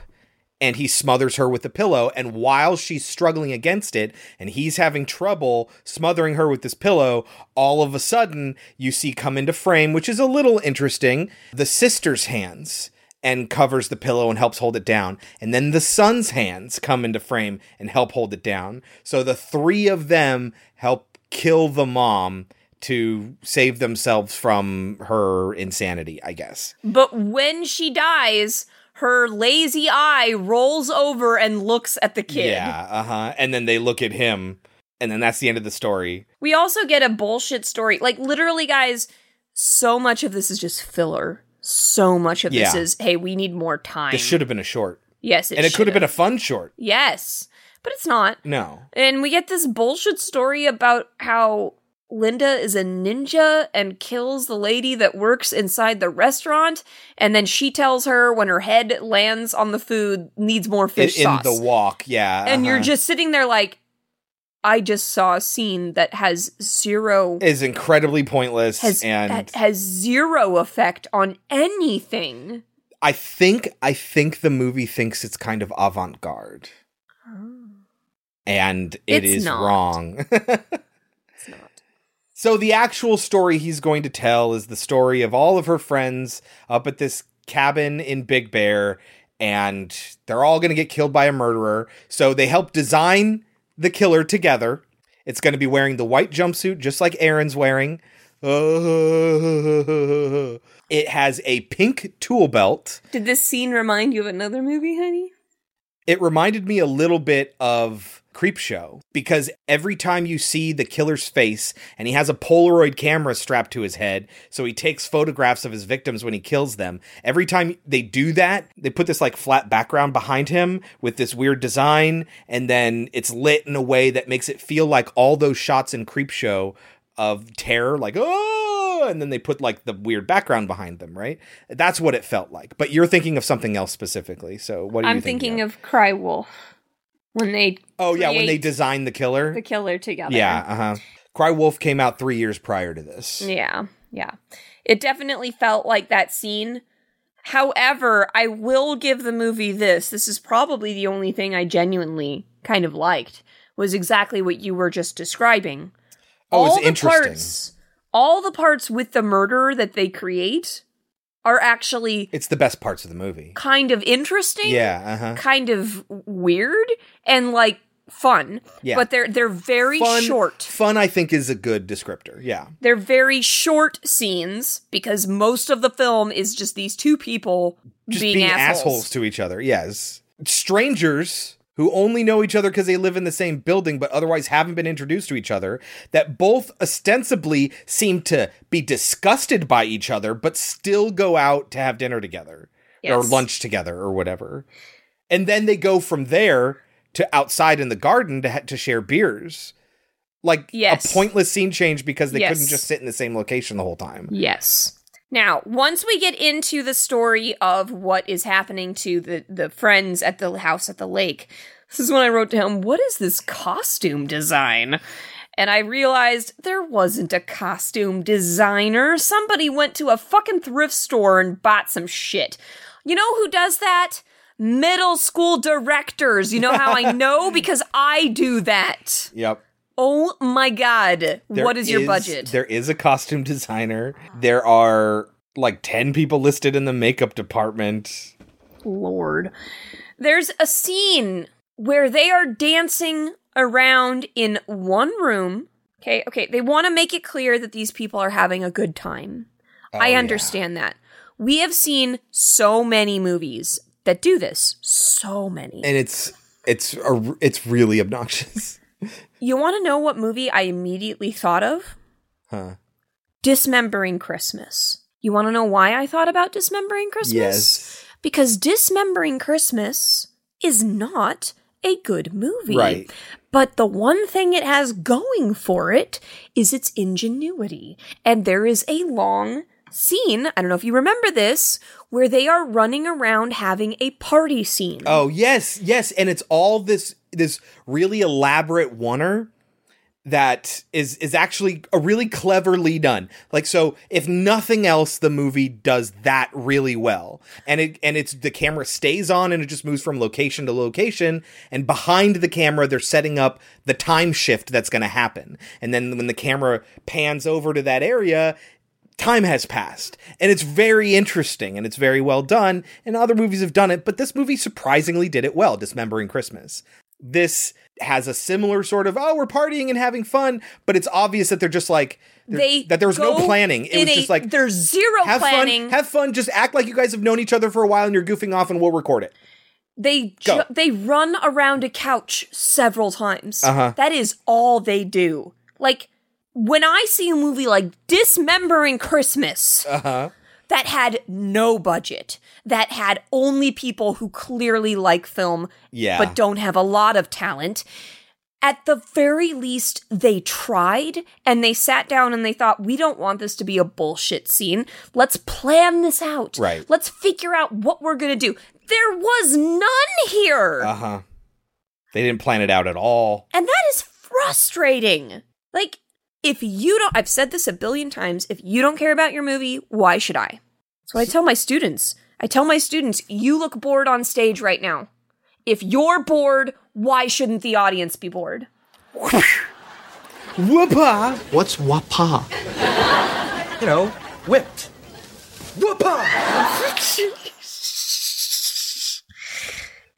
and he smothers her with a pillow. And while she's struggling against it and he's having trouble smothering her with this pillow, all of a sudden you see come into frame, which is a little interesting, the sister's hands and covers the pillow and helps hold it down. And then the son's hands come into frame and help hold it down. So the three of them help kill the mom to save themselves from her insanity, I guess. But when she dies, her lazy eye rolls over and looks at the kid. Yeah, uh huh. And then they look at him, and then that's the end of the story. We also get a bullshit story. Like, literally, guys, so much of this is just filler. So much of this is, hey, we need more time. This should have been a short. Yes, it and it could have been a fun short. Yes, but it's not. No. And we get this bullshit story about how Linda is a ninja and kills the lady that works inside the restaurant. And then she tells her when her head lands on the food, needs more fish in sauce. the walk, yeah. and you're uh-huh. just sitting there like, I just saw a scene that has zero is incredibly pointless has and has zero effect on anything. I think I think the movie thinks it's kind of avant-garde. And it It's is not. wrong. So the actual story he's going to tell is the story of all of her friends up at this cabin in Big Bear and they're all going to get killed by a murderer. So they help design the killer together. It's going to be wearing the white jumpsuit just like Aaron's wearing. It has a pink tool belt. Did this scene remind you of another movie, honey? It reminded me a little bit of Creepshow because every time you see the killer's face and he has a Polaroid camera strapped to his head, so he takes photographs of his victims when he kills them. Every time they do that, they put this like flat background behind him with this weird design, and then it's lit in a way that makes it feel like all those shots in Creepshow of terror, like oh, and then they put like the weird background behind them, right? That's what it felt like. But you're thinking of something else specifically. So what are I'm you thinking? thinking of Cry Wolf when they Oh yeah, when they designed the killer. the killer together. yeah, uh huh. Cry Wolf came out three years prior to this. Yeah, yeah. It definitely felt like that scene. However, I will give the movie this. This is probably the only thing I genuinely kind of liked was exactly what you were just describing. Oh, it's all the interesting. parts, all the parts with the murder that they create are actually It's the best parts of the movie. kind of interesting. Yeah, uh huh. Kind of weird and like fun. Yeah. But they're they're very Fun, short. Fun, I think, is a good descriptor. Yeah. They're very short scenes because most of the film is just these two people Just being, being, assholes. assholes. to each other. Yes. Strangers who only know each other because they live in the same building but otherwise haven't been introduced to each other that both ostensibly seem to be disgusted by each other but still go out to have dinner together or lunch together or whatever. And then they go from there to outside in the garden to ha- to share beers. Like Yes. a pointless scene change because they Yes. couldn't just sit in the same location the whole time. Yes. Now, once we get into the story of what is happening to the, the friends at the house at the lake, this is when I wrote down, what is this costume design? And I realized there wasn't a costume designer. Somebody went to a fucking thrift store and bought some shit. You know who does that? Middle school directors. You know how I know? Because I do that. Yep. Oh my god. There what is your budget? There is a costume designer. There are like 10 people listed in the makeup department. Lord. There's a scene where they are dancing around in one room. Okay, okay. They want to make it clear that these people are having a good time. Oh, I understand that. We have seen so many movies that do this. So many. And it's it's a, it's really obnoxious. You want to know what movie I immediately thought of? Huh. Dismembering Christmas. You want to know why I thought about Dismembering Christmas? Yes. Because Dismembering Christmas is not a good movie. Right. But the one thing it has going for it is its ingenuity. And there is a long scene, I don't know if you remember this, where they are running around having a party scene. Oh yes, yes, and it's all this this really elaborate oner that is is actually a really cleverly done. Like so, if nothing else, the movie does that really well, and it and it's the camera stays on and it just moves from location to location, and behind the camera they're setting up the time shift that's going to happen, and then when the camera pans over to that area. Time has passed, and it's very interesting and it's very well done. And other movies have done it, but this movie surprisingly did it well. Dismembering Christmas. This has a similar sort of oh we're partying and having fun but it's obvious that they're just like They that there was no planning it was a- just like there's zero have planning. fun have fun just act like you guys have known each other for a while and you're goofing off and we'll record it They ju- they run around a couch several times. Uh-huh. That is all they do. Like when I see a movie like Dismembering Christmas uh-huh that had no budget, that had only people who clearly like film Yeah. but don't have a lot of talent. At the very least, they tried and they sat down and they thought, we don't want this to be a bullshit scene. Let's plan this out. Right. Let's figure out what we're going to do. There was none here. uh-huh they didn't plan it out at all And that is frustrating. Like, if you don't, I've said this a billion times, if you don't care about your movie, why should I? That's what I tell my students. I tell my students, you look bored on stage right now. If you're bored, why shouldn't the audience be bored? Whoopa! What's wapa? you know, whipped. Whoopa!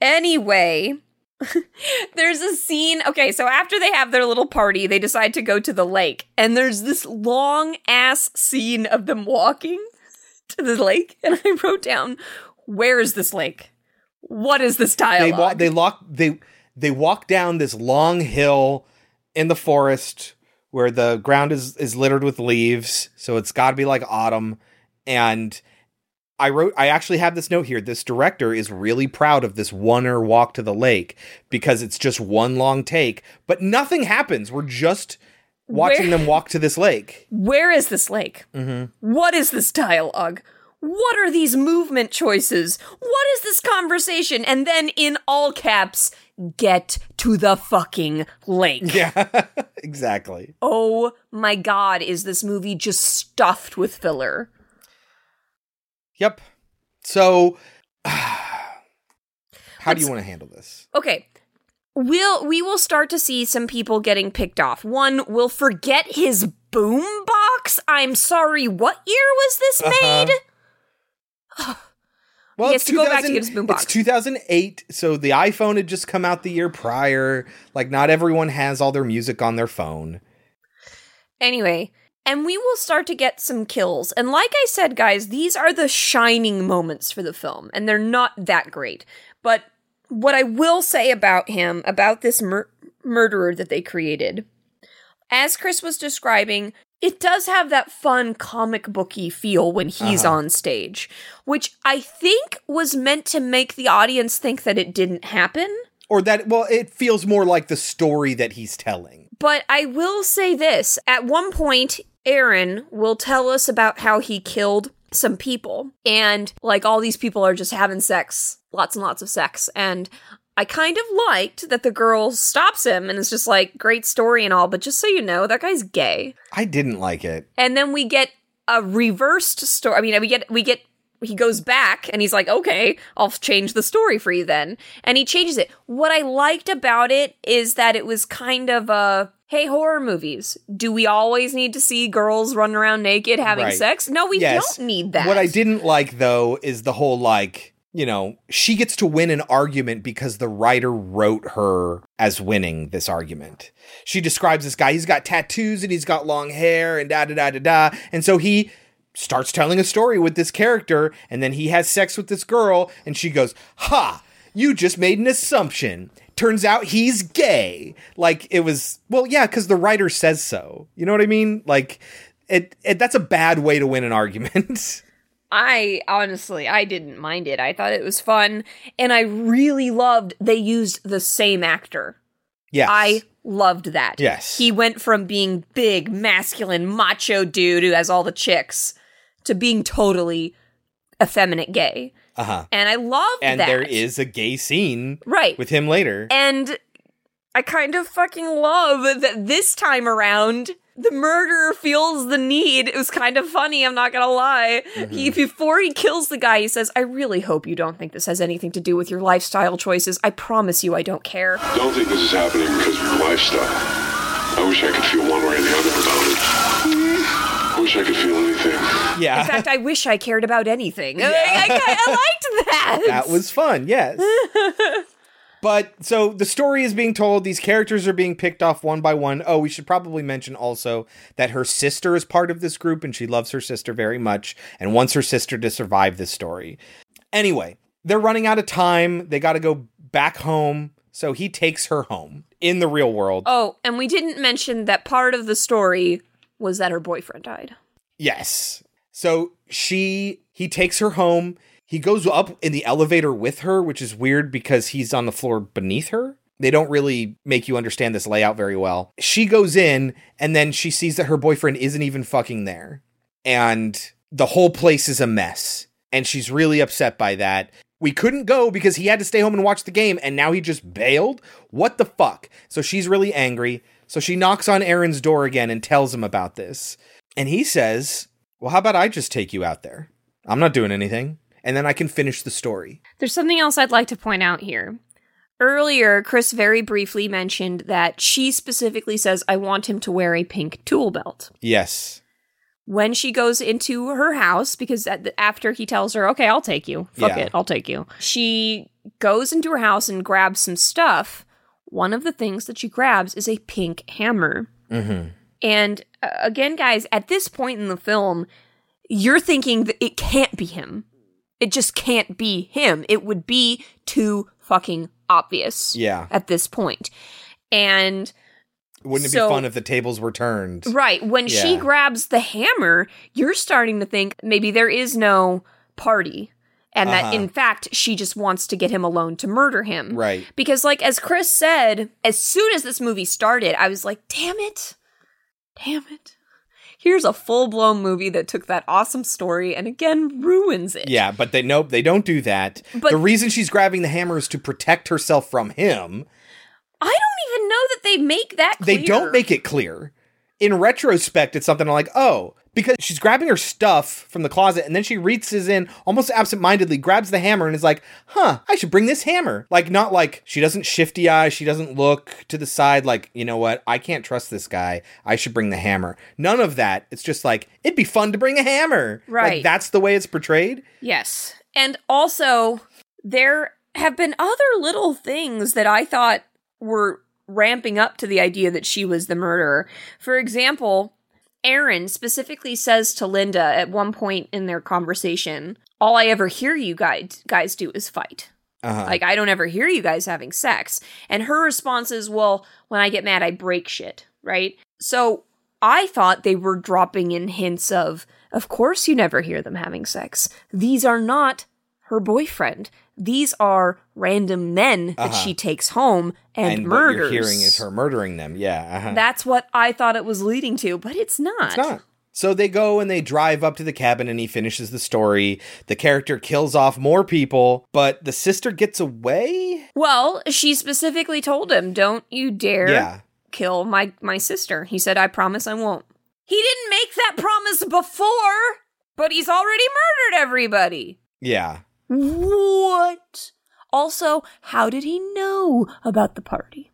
Anyway, there's a scene. Okay, so after they have their little party, they decide to go to the lake, and there's this long ass scene of them walking to the lake. And I wrote down, "Where is this lake? What is this they walk they lock they they walk down this long hill in the forest where the ground is is littered with leaves so it's got to be like autumn and I wrote I actually have this note here this director is really proud of this oner walk to the lake because it's just one long take but nothing happens we're just watching Where- them walk to this lake Where is this lake? mm-hmm. What is this dialogue? What are these movement choices? What is this conversation? And then in all caps, get to the fucking lake. yeah exactly Oh my god, is this movie just stuffed with filler? Yep so how do you want to handle this Okay. We'll we will start to see some people getting picked off. One will forget his boom box. I'm sorry, what year was this Uh-huh. made? Well, He it's has to go back to get his boombox. It's 2008, so the iPhone had just come out the year prior. Like, not everyone has all their music on their phone. Anyway, and we will start to get some kills. And like I said, guys, these are the shining moments for the film, and they're not that great. But what I will say about him, about this mur- murderer that they created, as Chris was describing, it does have that fun comic booky feel when he's Uh-huh. on stage, which I think was meant to make the audience think that it didn't happen. Or that, well, it feels more like the story that he's telling. But I will say this at one point, Aaron will tell us about how he killed some people, and like all these people are just having sex, lots and lots of sex. And I kind of liked that the girl stops him and is just like, great story and all, but just so you know, that guy's gay. I didn't like it. And then we get a reversed story. I mean, we get, we get, he goes back and he's like, okay, I'll change the story for you then. And he changes it. What I liked about it is that it was kind of a, hey, horror movies, do we always need to see girls running around naked having Right. sex? No, we Yes. don't need that. What I didn't like, though, is the whole, like, you know, she gets to win an argument because the writer wrote her as winning this argument. She describes this guy, he's got tattoos and he's got long hair and da da da da da. And so he starts telling a story with this character and then he has sex with this girl and she goes, Ha, you just made an assumption. Turns out he's gay. Like it was, well, yeah, because the writer says so. You know what I mean? Like, It, it that's a bad way to win an argument. I honestly, I didn't mind it. I thought it was fun, and I really loved they used the same actor. yes. I loved that. Yes. He went from being big, masculine, macho dude who has all the chicks to being totally effeminate gay. uh-huh. And I loved And that. there is a gay scene Right. with him later. And I kind of fucking love that this time around, the murderer feels the need. It was kind of funny, I'm not gonna lie. Mm-hmm. He, before he kills the guy, he says, I really hope you don't think this has anything to do with your lifestyle choices. I promise you I don't care. Don't think this is happening because of your lifestyle. I wish I could feel one way or the other about it. I wish I could feel anything. yeah. In fact, I wish I cared about anything. I, I, I liked that. that was fun, yes. but so the story is being told, these characters are being picked off one by one. Oh, we should probably mention also that her sister is part of this group and she loves her sister very much and wants her sister to survive this story. Anyway, they're running out of time. They got to go back home. So he takes her home in the real world. Oh, and we didn't mention that part of the story was that her boyfriend died. Yes. So she he takes her home. He goes up in the elevator with her, which is weird because he's on the floor beneath her. They don't really make you understand this layout very well. She goes in and then she sees that her boyfriend isn't even fucking there. And the whole place is a mess. And she's really upset by that. We couldn't go because he had to stay home and watch the game and now he just bailed? What the fuck? So she's really angry. So she knocks on Aaron's door again and tells him about this. And he says, Well, how about I just take you out there? I'm not doing anything. And then I can finish the story. There's something else I'd like to point out here. Earlier, Chris very briefly mentioned that she specifically says, I want him to wear a pink tool belt. Yes. When she goes into her house, because at the- after he tells her, okay, I'll take you, fuck Yeah. it, I'll take you, she goes into her house and grabs some stuff. One of the things that she grabs is a pink hammer. Mm-hmm. And uh, again, guys, at this point in the film, you're thinking that it can't be him. It just can't be him. It would be too fucking obvious Yeah. at this point. And Wouldn't it So- be fun if the tables were turned? right, when she grabs the hammer, you're starting to think maybe there is no party. And that Uh-huh. in fact, she just wants to get him alone to murder him. Right. Because, like, as Chris said, as soon as this movie started, I was like, damn it. Damn it. Here's a full blown movie that took that awesome story and again ruins it. Yeah, but they nope, they don't do that. But- the reason she's grabbing the hammer is to protect herself from him. I don't even know that they make that clear. They don't make it clear. In retrospect, it's something like, oh, because she's grabbing her stuff from the closet and then she reaches in almost absentmindedly, grabs the hammer and is like, huh, I should bring this hammer. Like, not like she doesn't shifty eye, she doesn't look to the side, like, you know what, I can't trust this guy. I should bring the hammer. None of that. It's just like, it'd be fun to bring a hammer. Right. Like, that's the way it's portrayed. Yes. And also, there have been other little things that I thought were ramping up to the idea that she was the murderer. For example, Aaron specifically says to Linda at one point in their conversation, All I ever hear you guys, guys do is fight. Uh-huh. Like, I don't ever hear you guys having sex. And her response is, Well, when I get mad, I break shit, right? So I thought they were dropping in hints of, Of course, you never hear them having sex. These are not her boyfriend. These are random men that Uh-huh. she takes home and, and murders. what you're hearing is her murdering them. Yeah. Uh-huh. That's what I thought it was leading to, but it's not. It's not. So they go and they drive up to the cabin and he finishes the story. The character kills off more people, but the sister gets away? Well, she specifically told him, "Don't you dare Yeah. kill my my sister." He said, "I promise I won't." He didn't make that promise before, but he's already murdered everybody. Yeah. What? Also, how did he know about the party?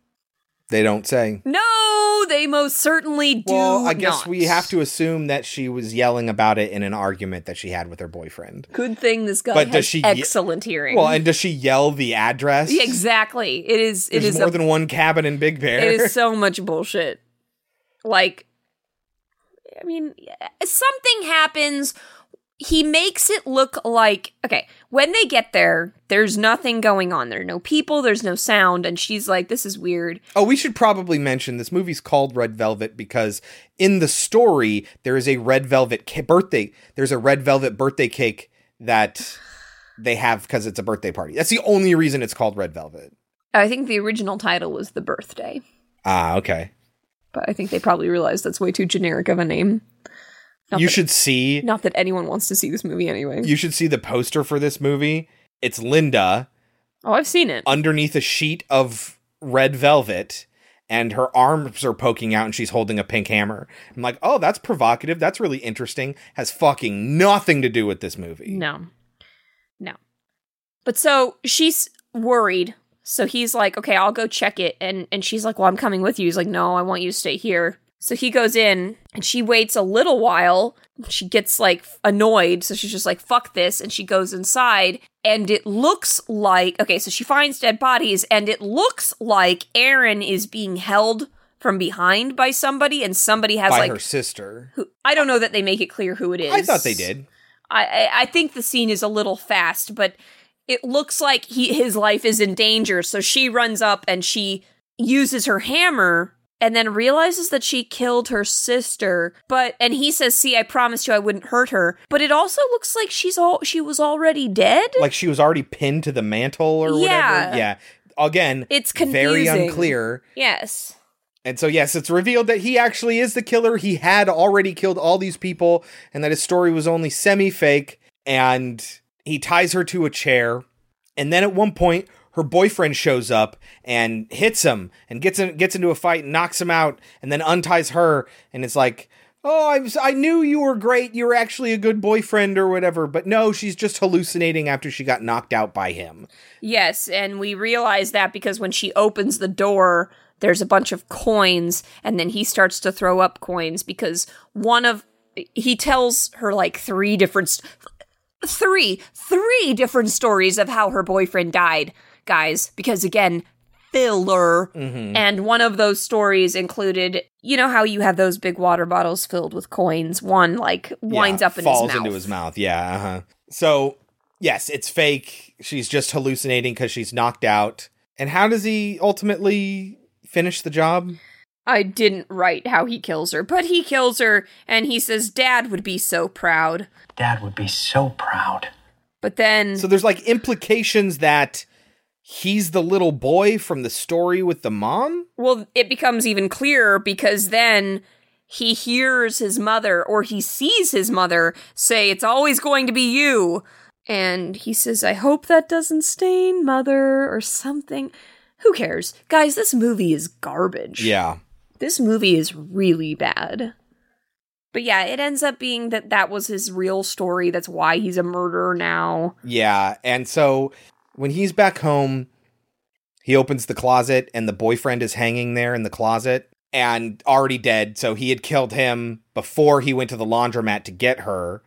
They don't say. No, they most certainly do. Well, I guess not. we have to assume that she was yelling about it in an argument that she had with her boyfriend. Good thing this guy But has does she ye- excellent hearing. Well, and does she yell the address? Yeah, exactly. It is. It There's is more a than one cabin in Big Bear. It is so much bullshit. Like, I mean, something happens he makes it look like okay when they get there there's nothing going on there are no people there's no sound and she's like this is weird Oh, we should probably mention this movie's called Red Velvet because in the story there is a red velvet ca- birthday. There's a red velvet birthday cake that they have because it's a birthday party. That's the only reason it's called Red Velvet. i think the original title was the birthday Ah, okay. but i think they probably realized that's way too generic of a name Not you that- should see not that anyone wants to see this movie anyway you should see the poster for this movie. It's Linda oh i've seen it underneath a sheet of red velvet and her arms are poking out and she's holding a pink hammer. I'm like, "Oh, that's provocative. That's really interesting. Has fucking nothing to do with this movie." No. No. But so she's worried. So he's like, okay, I'll go check it. And and she's like, well, I'm coming with you. He's like, no, I want you to stay here. So he goes in and she waits a little while. She gets like annoyed. So she's just like, fuck this. And she goes inside and it looks like, okay, so she finds dead bodies and it looks like Aaron is being held from behind by somebody and somebody has By like her sister. who I don't know that they make it clear who it is. I thought they did. I, I I think the scene is a little fast, but it looks like he his life is in danger. So she runs up and she uses her hammer and then realizes that she killed her sister. But and he says, "See, I promised you I wouldn't hurt her." But it also looks like she's all she was already dead. Like she was already pinned to the mantle or Yeah. whatever. Yeah. Again, It's very unclear. yes. And so, yes, it's revealed that he actually is the killer. He had already killed all these people, and that his story was only semi fake. And he ties her to a chair. And then at one point, her boyfriend shows up and hits him and gets in, gets into a fight and knocks him out, and then unties her. And it's like, oh, I, was, I knew you were great. You were actually a good boyfriend or whatever. But no, she's just hallucinating after she got knocked out by him. Yes, and we realize that because when she opens the door, there's a bunch of coins, and then he starts to throw up coins because one of he tells her like three different st- three three different stories of how her boyfriend died, guys, because again, filler. Mm-hmm. And one of those stories included, you know how you have those big water bottles filled with coins. One like winds Yeah, up in falls his mouth. into his mouth. Yeah. Uh-huh. So yes, it's fake. She's just hallucinating because she's knocked out. And how does he ultimately finish the job? I didn't write how he kills her, but he kills her and he says dad would be so proud. Dad would be so proud. But then So there's like implications that he's the little boy from the story with the mom. well it becomes even clearer because then he hears his mother or he sees his mother say it's always going to be you and he says I hope that doesn't stain mother or something. Who cares? Guys, this movie is garbage. Yeah. This movie is really bad. But yeah, it ends up being that that was his real story. That's why he's a murderer now. Yeah. And so when he's back home, he opens the closet and the boyfriend is hanging there in the closet and already dead. So he had killed him before he went to the laundromat to get her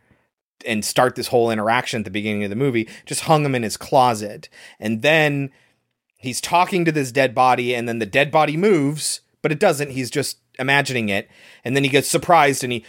and start this whole interaction at the beginning of the movie. Just hung him in his closet. And then he's talking to this dead body and then the dead body moves, but it doesn't. He's just imagining it. And then he gets surprised and he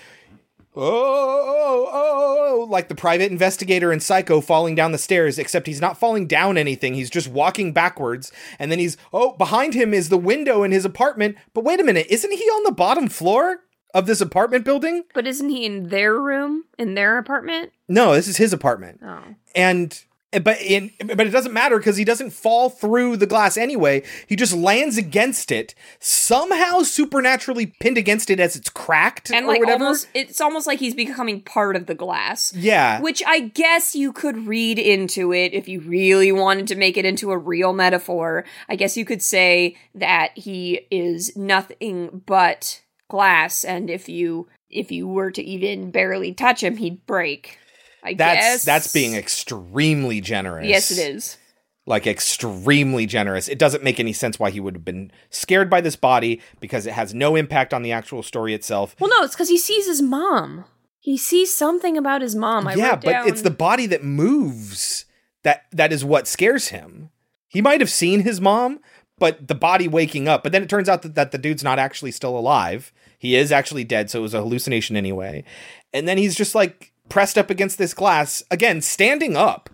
Oh oh, oh, oh, oh, like the private investigator in Psycho falling down the stairs, except he's not falling down anything. He's just walking backwards. And then he's, oh, behind him is the window in his apartment. But wait a minute, isn't he on the bottom floor of this apartment building? But isn't he in their room, in their apartment? No, this is his apartment. Oh. And but in but it doesn't matter because he doesn't fall through the glass anyway. He just lands against it, somehow supernaturally pinned against it as it's cracked And or like whatever. almost it's almost like he's becoming part of the glass. Yeah. Which I guess you could read into it if you really wanted to make it into a real metaphor. I guess you could say that he is nothing but glass and if you if you were to even barely touch him, he'd break. I that's guess that's being extremely generous. Yes, it is. Like extremely generous. It doesn't make any sense why he would have been scared by this body because it has no impact on the actual story itself. Well, no, it's because he sees his mom. He sees something about his mom. I yeah, but down- it's the body that moves that that is what scares him. He might have seen his mom, but the body waking up. But then it turns out that, that the dude's not actually still alive. He is actually dead, so it was a hallucination anyway. And then he's just like pressed up against this glass, again, standing up.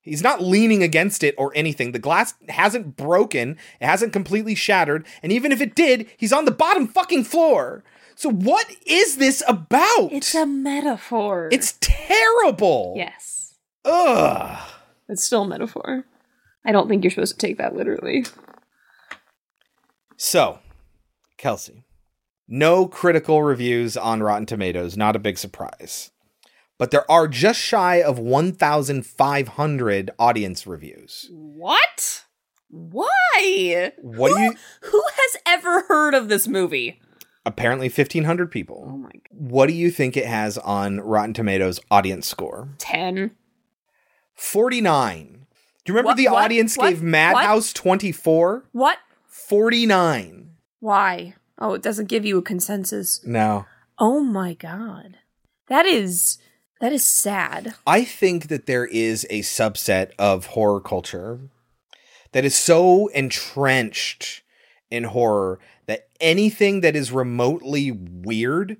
He's not leaning against it or anything. The glass hasn't broken, it hasn't completely shattered, and even if it did, he's on the bottom fucking floor. So what is this about? It's a metaphor. It's terrible. yes. Ugh. It's still a metaphor. I don't think you're supposed to take that literally. So, Kelsey, no critical reviews on Rotten Tomatoes, not a big surprise. But there are just shy of 1,500 audience reviews. What? Why? What do you Who has ever heard of this movie? apparently 1,500 people. Oh my god. What do you think it has on Rotten Tomatoes audience score? 10. 49. Do you remember What- the what? audience What? gave Madhouse 24? What? 49. Why? Oh, it doesn't give you a consensus. No. Oh my god. That is that is sad. I think that there is a subset of horror culture that is so entrenched in horror that anything that is remotely weird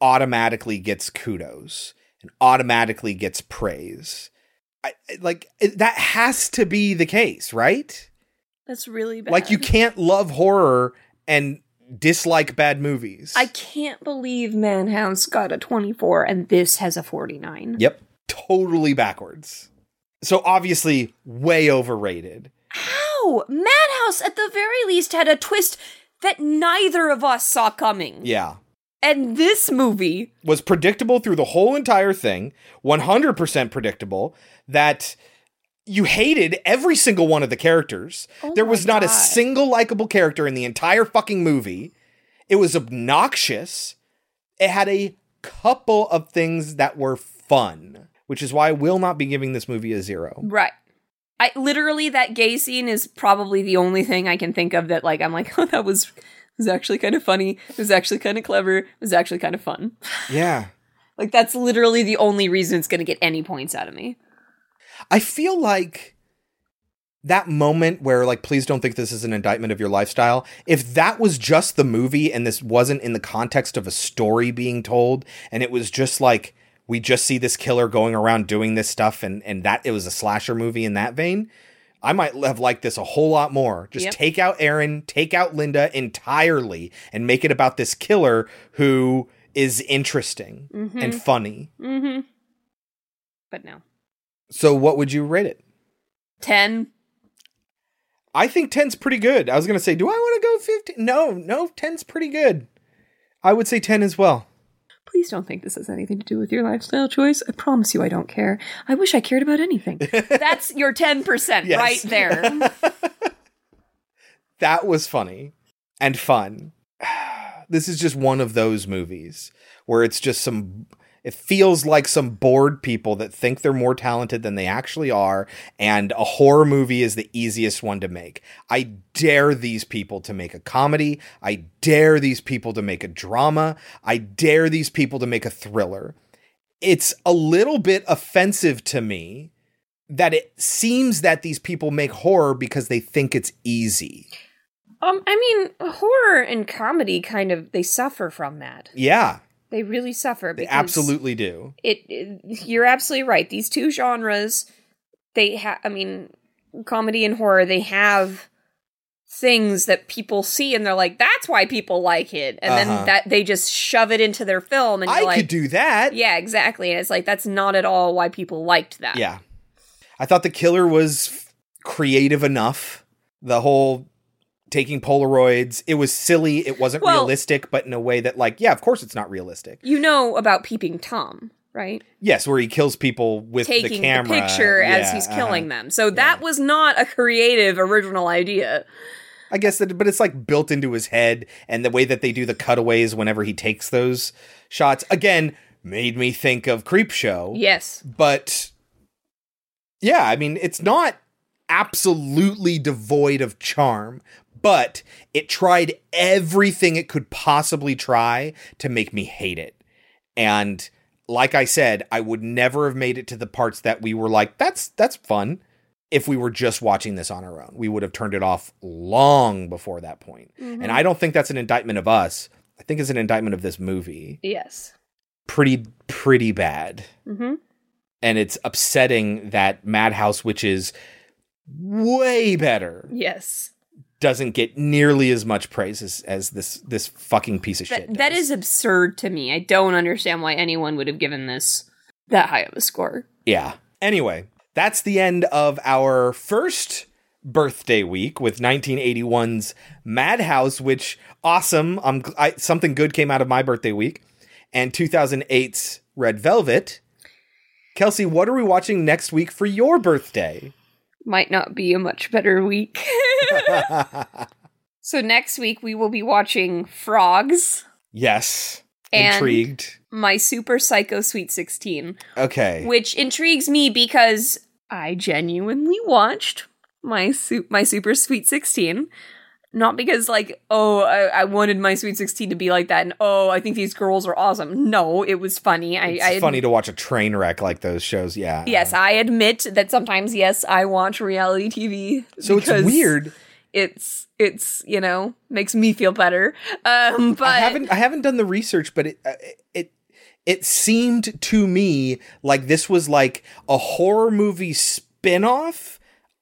automatically gets kudos and automatically gets praise. I, like that has to be the case, right? That's really bad. Like you can't love horror and dislike bad movies. I can't believe Madhouse got a 24 and this has a 49. Yep, totally backwards. So obviously way overrated. How? Madhouse at the very least had a twist that neither of us saw coming. Yeah. And this movie, was predictable through the whole entire thing, 100% predictable, that you hated every single one of the characters. Oh there was not a single likable character in the entire fucking movie. It was obnoxious. It had a couple of things that were fun, which is why I will not be giving this movie a zero. right. I literally that gay scene is probably the only thing I can think of that like I'm like, oh that was was actually kind of funny. It was actually kind of clever. It was actually kind of fun. Yeah. Like that's literally the only reason it's going to get any points out of me. I feel like that moment where like please don't think this is an indictment of your lifestyle if that was just the movie and this wasn't in the context of a story being told and it was just like we just see this killer going around doing this stuff and and that it was a slasher movie in that vein I might have liked this a whole lot more. Just Yep. take out Aaron, take out Linda entirely, and make it about this killer who is interesting and Mhm. funny. Mhm. But no. So, what would you rate it? 10. I think 10's pretty good. I was going to say, do I want to go 15? No, no, 10's pretty good. I would say 10 as well. Please don't think this has anything to do with your lifestyle choice. I promise you I don't care. I wish I cared about anything. That's your 10% Yes. right there. That was funny and fun. This is just one of those movies where it's just some. It feels like some bored people that think they're more talented than they actually are, and a horror movie is the easiest one to make. I dare these people to make a comedy. I dare these people to make a drama. I dare these people to make a thriller. It's a little bit offensive to me that it seems that these people make horror because they think it's easy. um I mean, horror and comedy kind of they suffer from that. Yeah, They really suffer they absolutely do. it, it- you're absolutely right. These two genres they have I mean, comedy and horror, they have things that people see and they're like that's why people like it. And Uh-huh. then that they just shove it into their film and I like could do that. Yeah, exactly. And it's like that's not at all why people liked that. Yeah. I thought the killer was f- creative enough. The whole taking Polaroids, it was silly. It wasn't Well- realistic, but in a way that, like, yeah, of course it's not realistic. You know about peeping Tom, right? Yes, where he kills people with the Taking camera. picture as he's killing uh-huh. them. So that was not a creative original idea. I guess that, but it's like built into his head, and the way that they do the cutaways whenever he takes those shots again made me think of Creepshow. Yes. but yeah, I mean, it's not absolutely devoid of charm, but it tried everything it could possibly try to make me hate it. And like I said, I would never have made it to the parts that we were like, that's that's fun. If we were just watching this on our own, we would have turned it off long before that point. Mhm. And I don't think that's an indictment of us. I think it's an indictment of this movie. Yes. pretty pretty bad. Mm-hmm. And it's upsetting that Madhouse, which is way better, Yes. Doesn't get nearly as much praise as, as this this fucking piece of shit. That, that is absurd to me. I don't understand why anyone would have given this that high of a score. Yeah. Anyway, that's the end of our first birthday week with 1981's Madhouse, which awesome. I'm I, something good came out of my birthday week, and 2008's Red Velvet. Kelsey, what are we watching next week for your birthday? Might not be a much better week. so next week we will be watching Frogs, yes. Intrigued. my Super Psycho Sweet 16, Okay. which intrigues me because I genuinely watched my su- my Super Sweet 16. Not because like, oh, I, I wanted my Sweet 16 to be like that, and oh, I think these girls are awesome. No, it was funny. I, It's I funny to watch a train wreck like those shows. Yeah. Yes, I admit that sometimes, yes, I watch reality TV. So it's weird. It's it's you know makes me feel better. Um, but I haven't I haven't done the research, but it uh, it it seemed to me like this was like a horror movie spin-off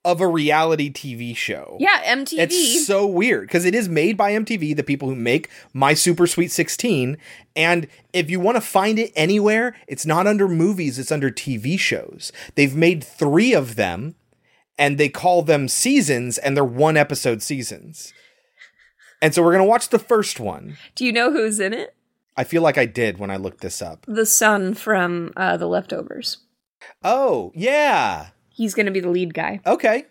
of a reality TV show. yeah, MTV. It's so weird because it is made by MTV, the people who make My Super Sweet 16. And if you want to find it anywhere, it's not under movies, it's under TV shows. They've made three of them and they call them seasons and they're one episode seasons. And so we're going to watch the first one. Do you know who's in it? I feel like I did when I looked this up. The son from uh, The Leftovers. Oh, yeah. He's going to be the lead guy. Okay.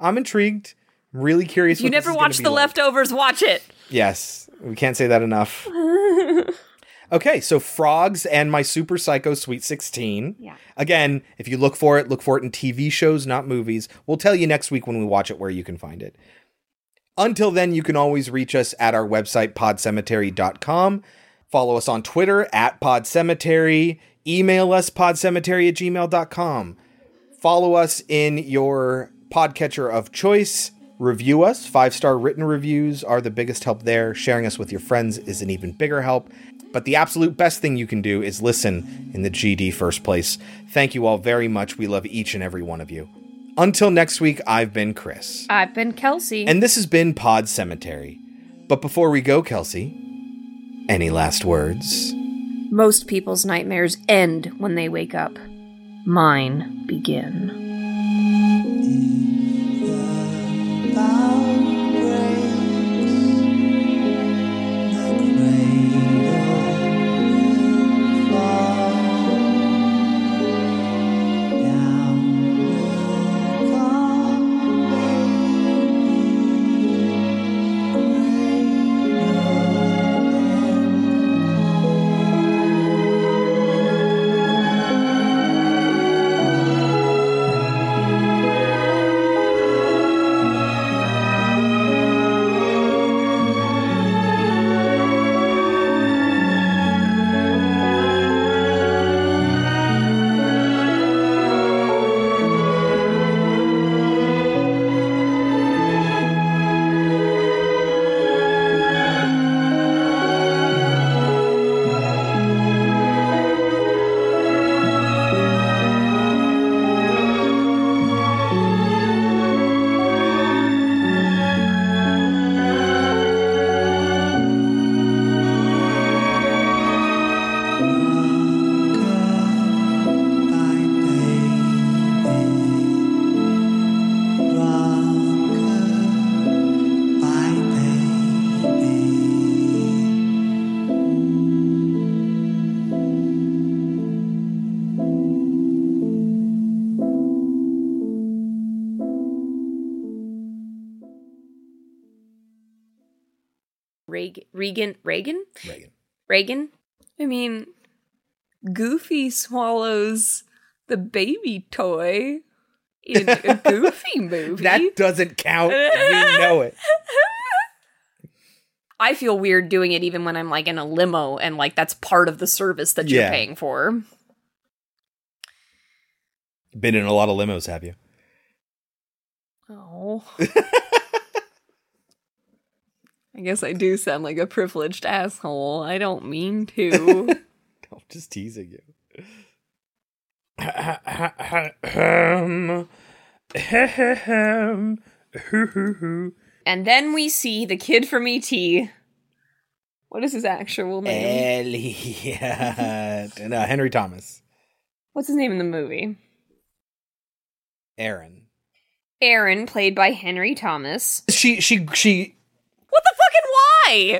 I'm intrigued. I'm really curious. If you what never watched The like. Leftovers, watch it. Yes, we can't say that enough. Okay, so Frogs and My Super Psycho Sweet 16. Yeah. Again, if you look for it, look for it in TV shows, not movies. We'll tell you next week when we watch it where you can find it. Until then, you can always reach us at our website, podcemetery.com. Follow us on Twitter at podcemetery. Email us, podcemetery at gmail.com. Follow us in your podcatcher of choice. Review us. Five star written reviews are the biggest help there. Sharing us with your friends is an even bigger help. But the absolute best thing you can do is listen in the GD first place. Thank you all very much. We love each and every one of you. Until next week, I've been Chris. I've been Kelsey. And this has been Pod Cemetery. But before we go, Kelsey, any last words? Most people's nightmares end when they wake up. Mine begin. Regan, Reagan, Reagan. Reagan. I mean, Goofy swallows the baby toy in a Goofy movie. That doesn't count. you know it. I feel weird doing it even when I'm like in a limo and like that's part of the service that you're Yeah. paying for. Been in a lot of limos, have you? Oh. I guess I do sound like a privileged asshole. I don't mean to. I'm Just teasing you. And then we see the kid from E.T. What is his actual name? Elliot. and uh, Henry Thomas. What's his name in the movie? Aaron. Aaron, played by Henry Thomas. She she she What the fucking why?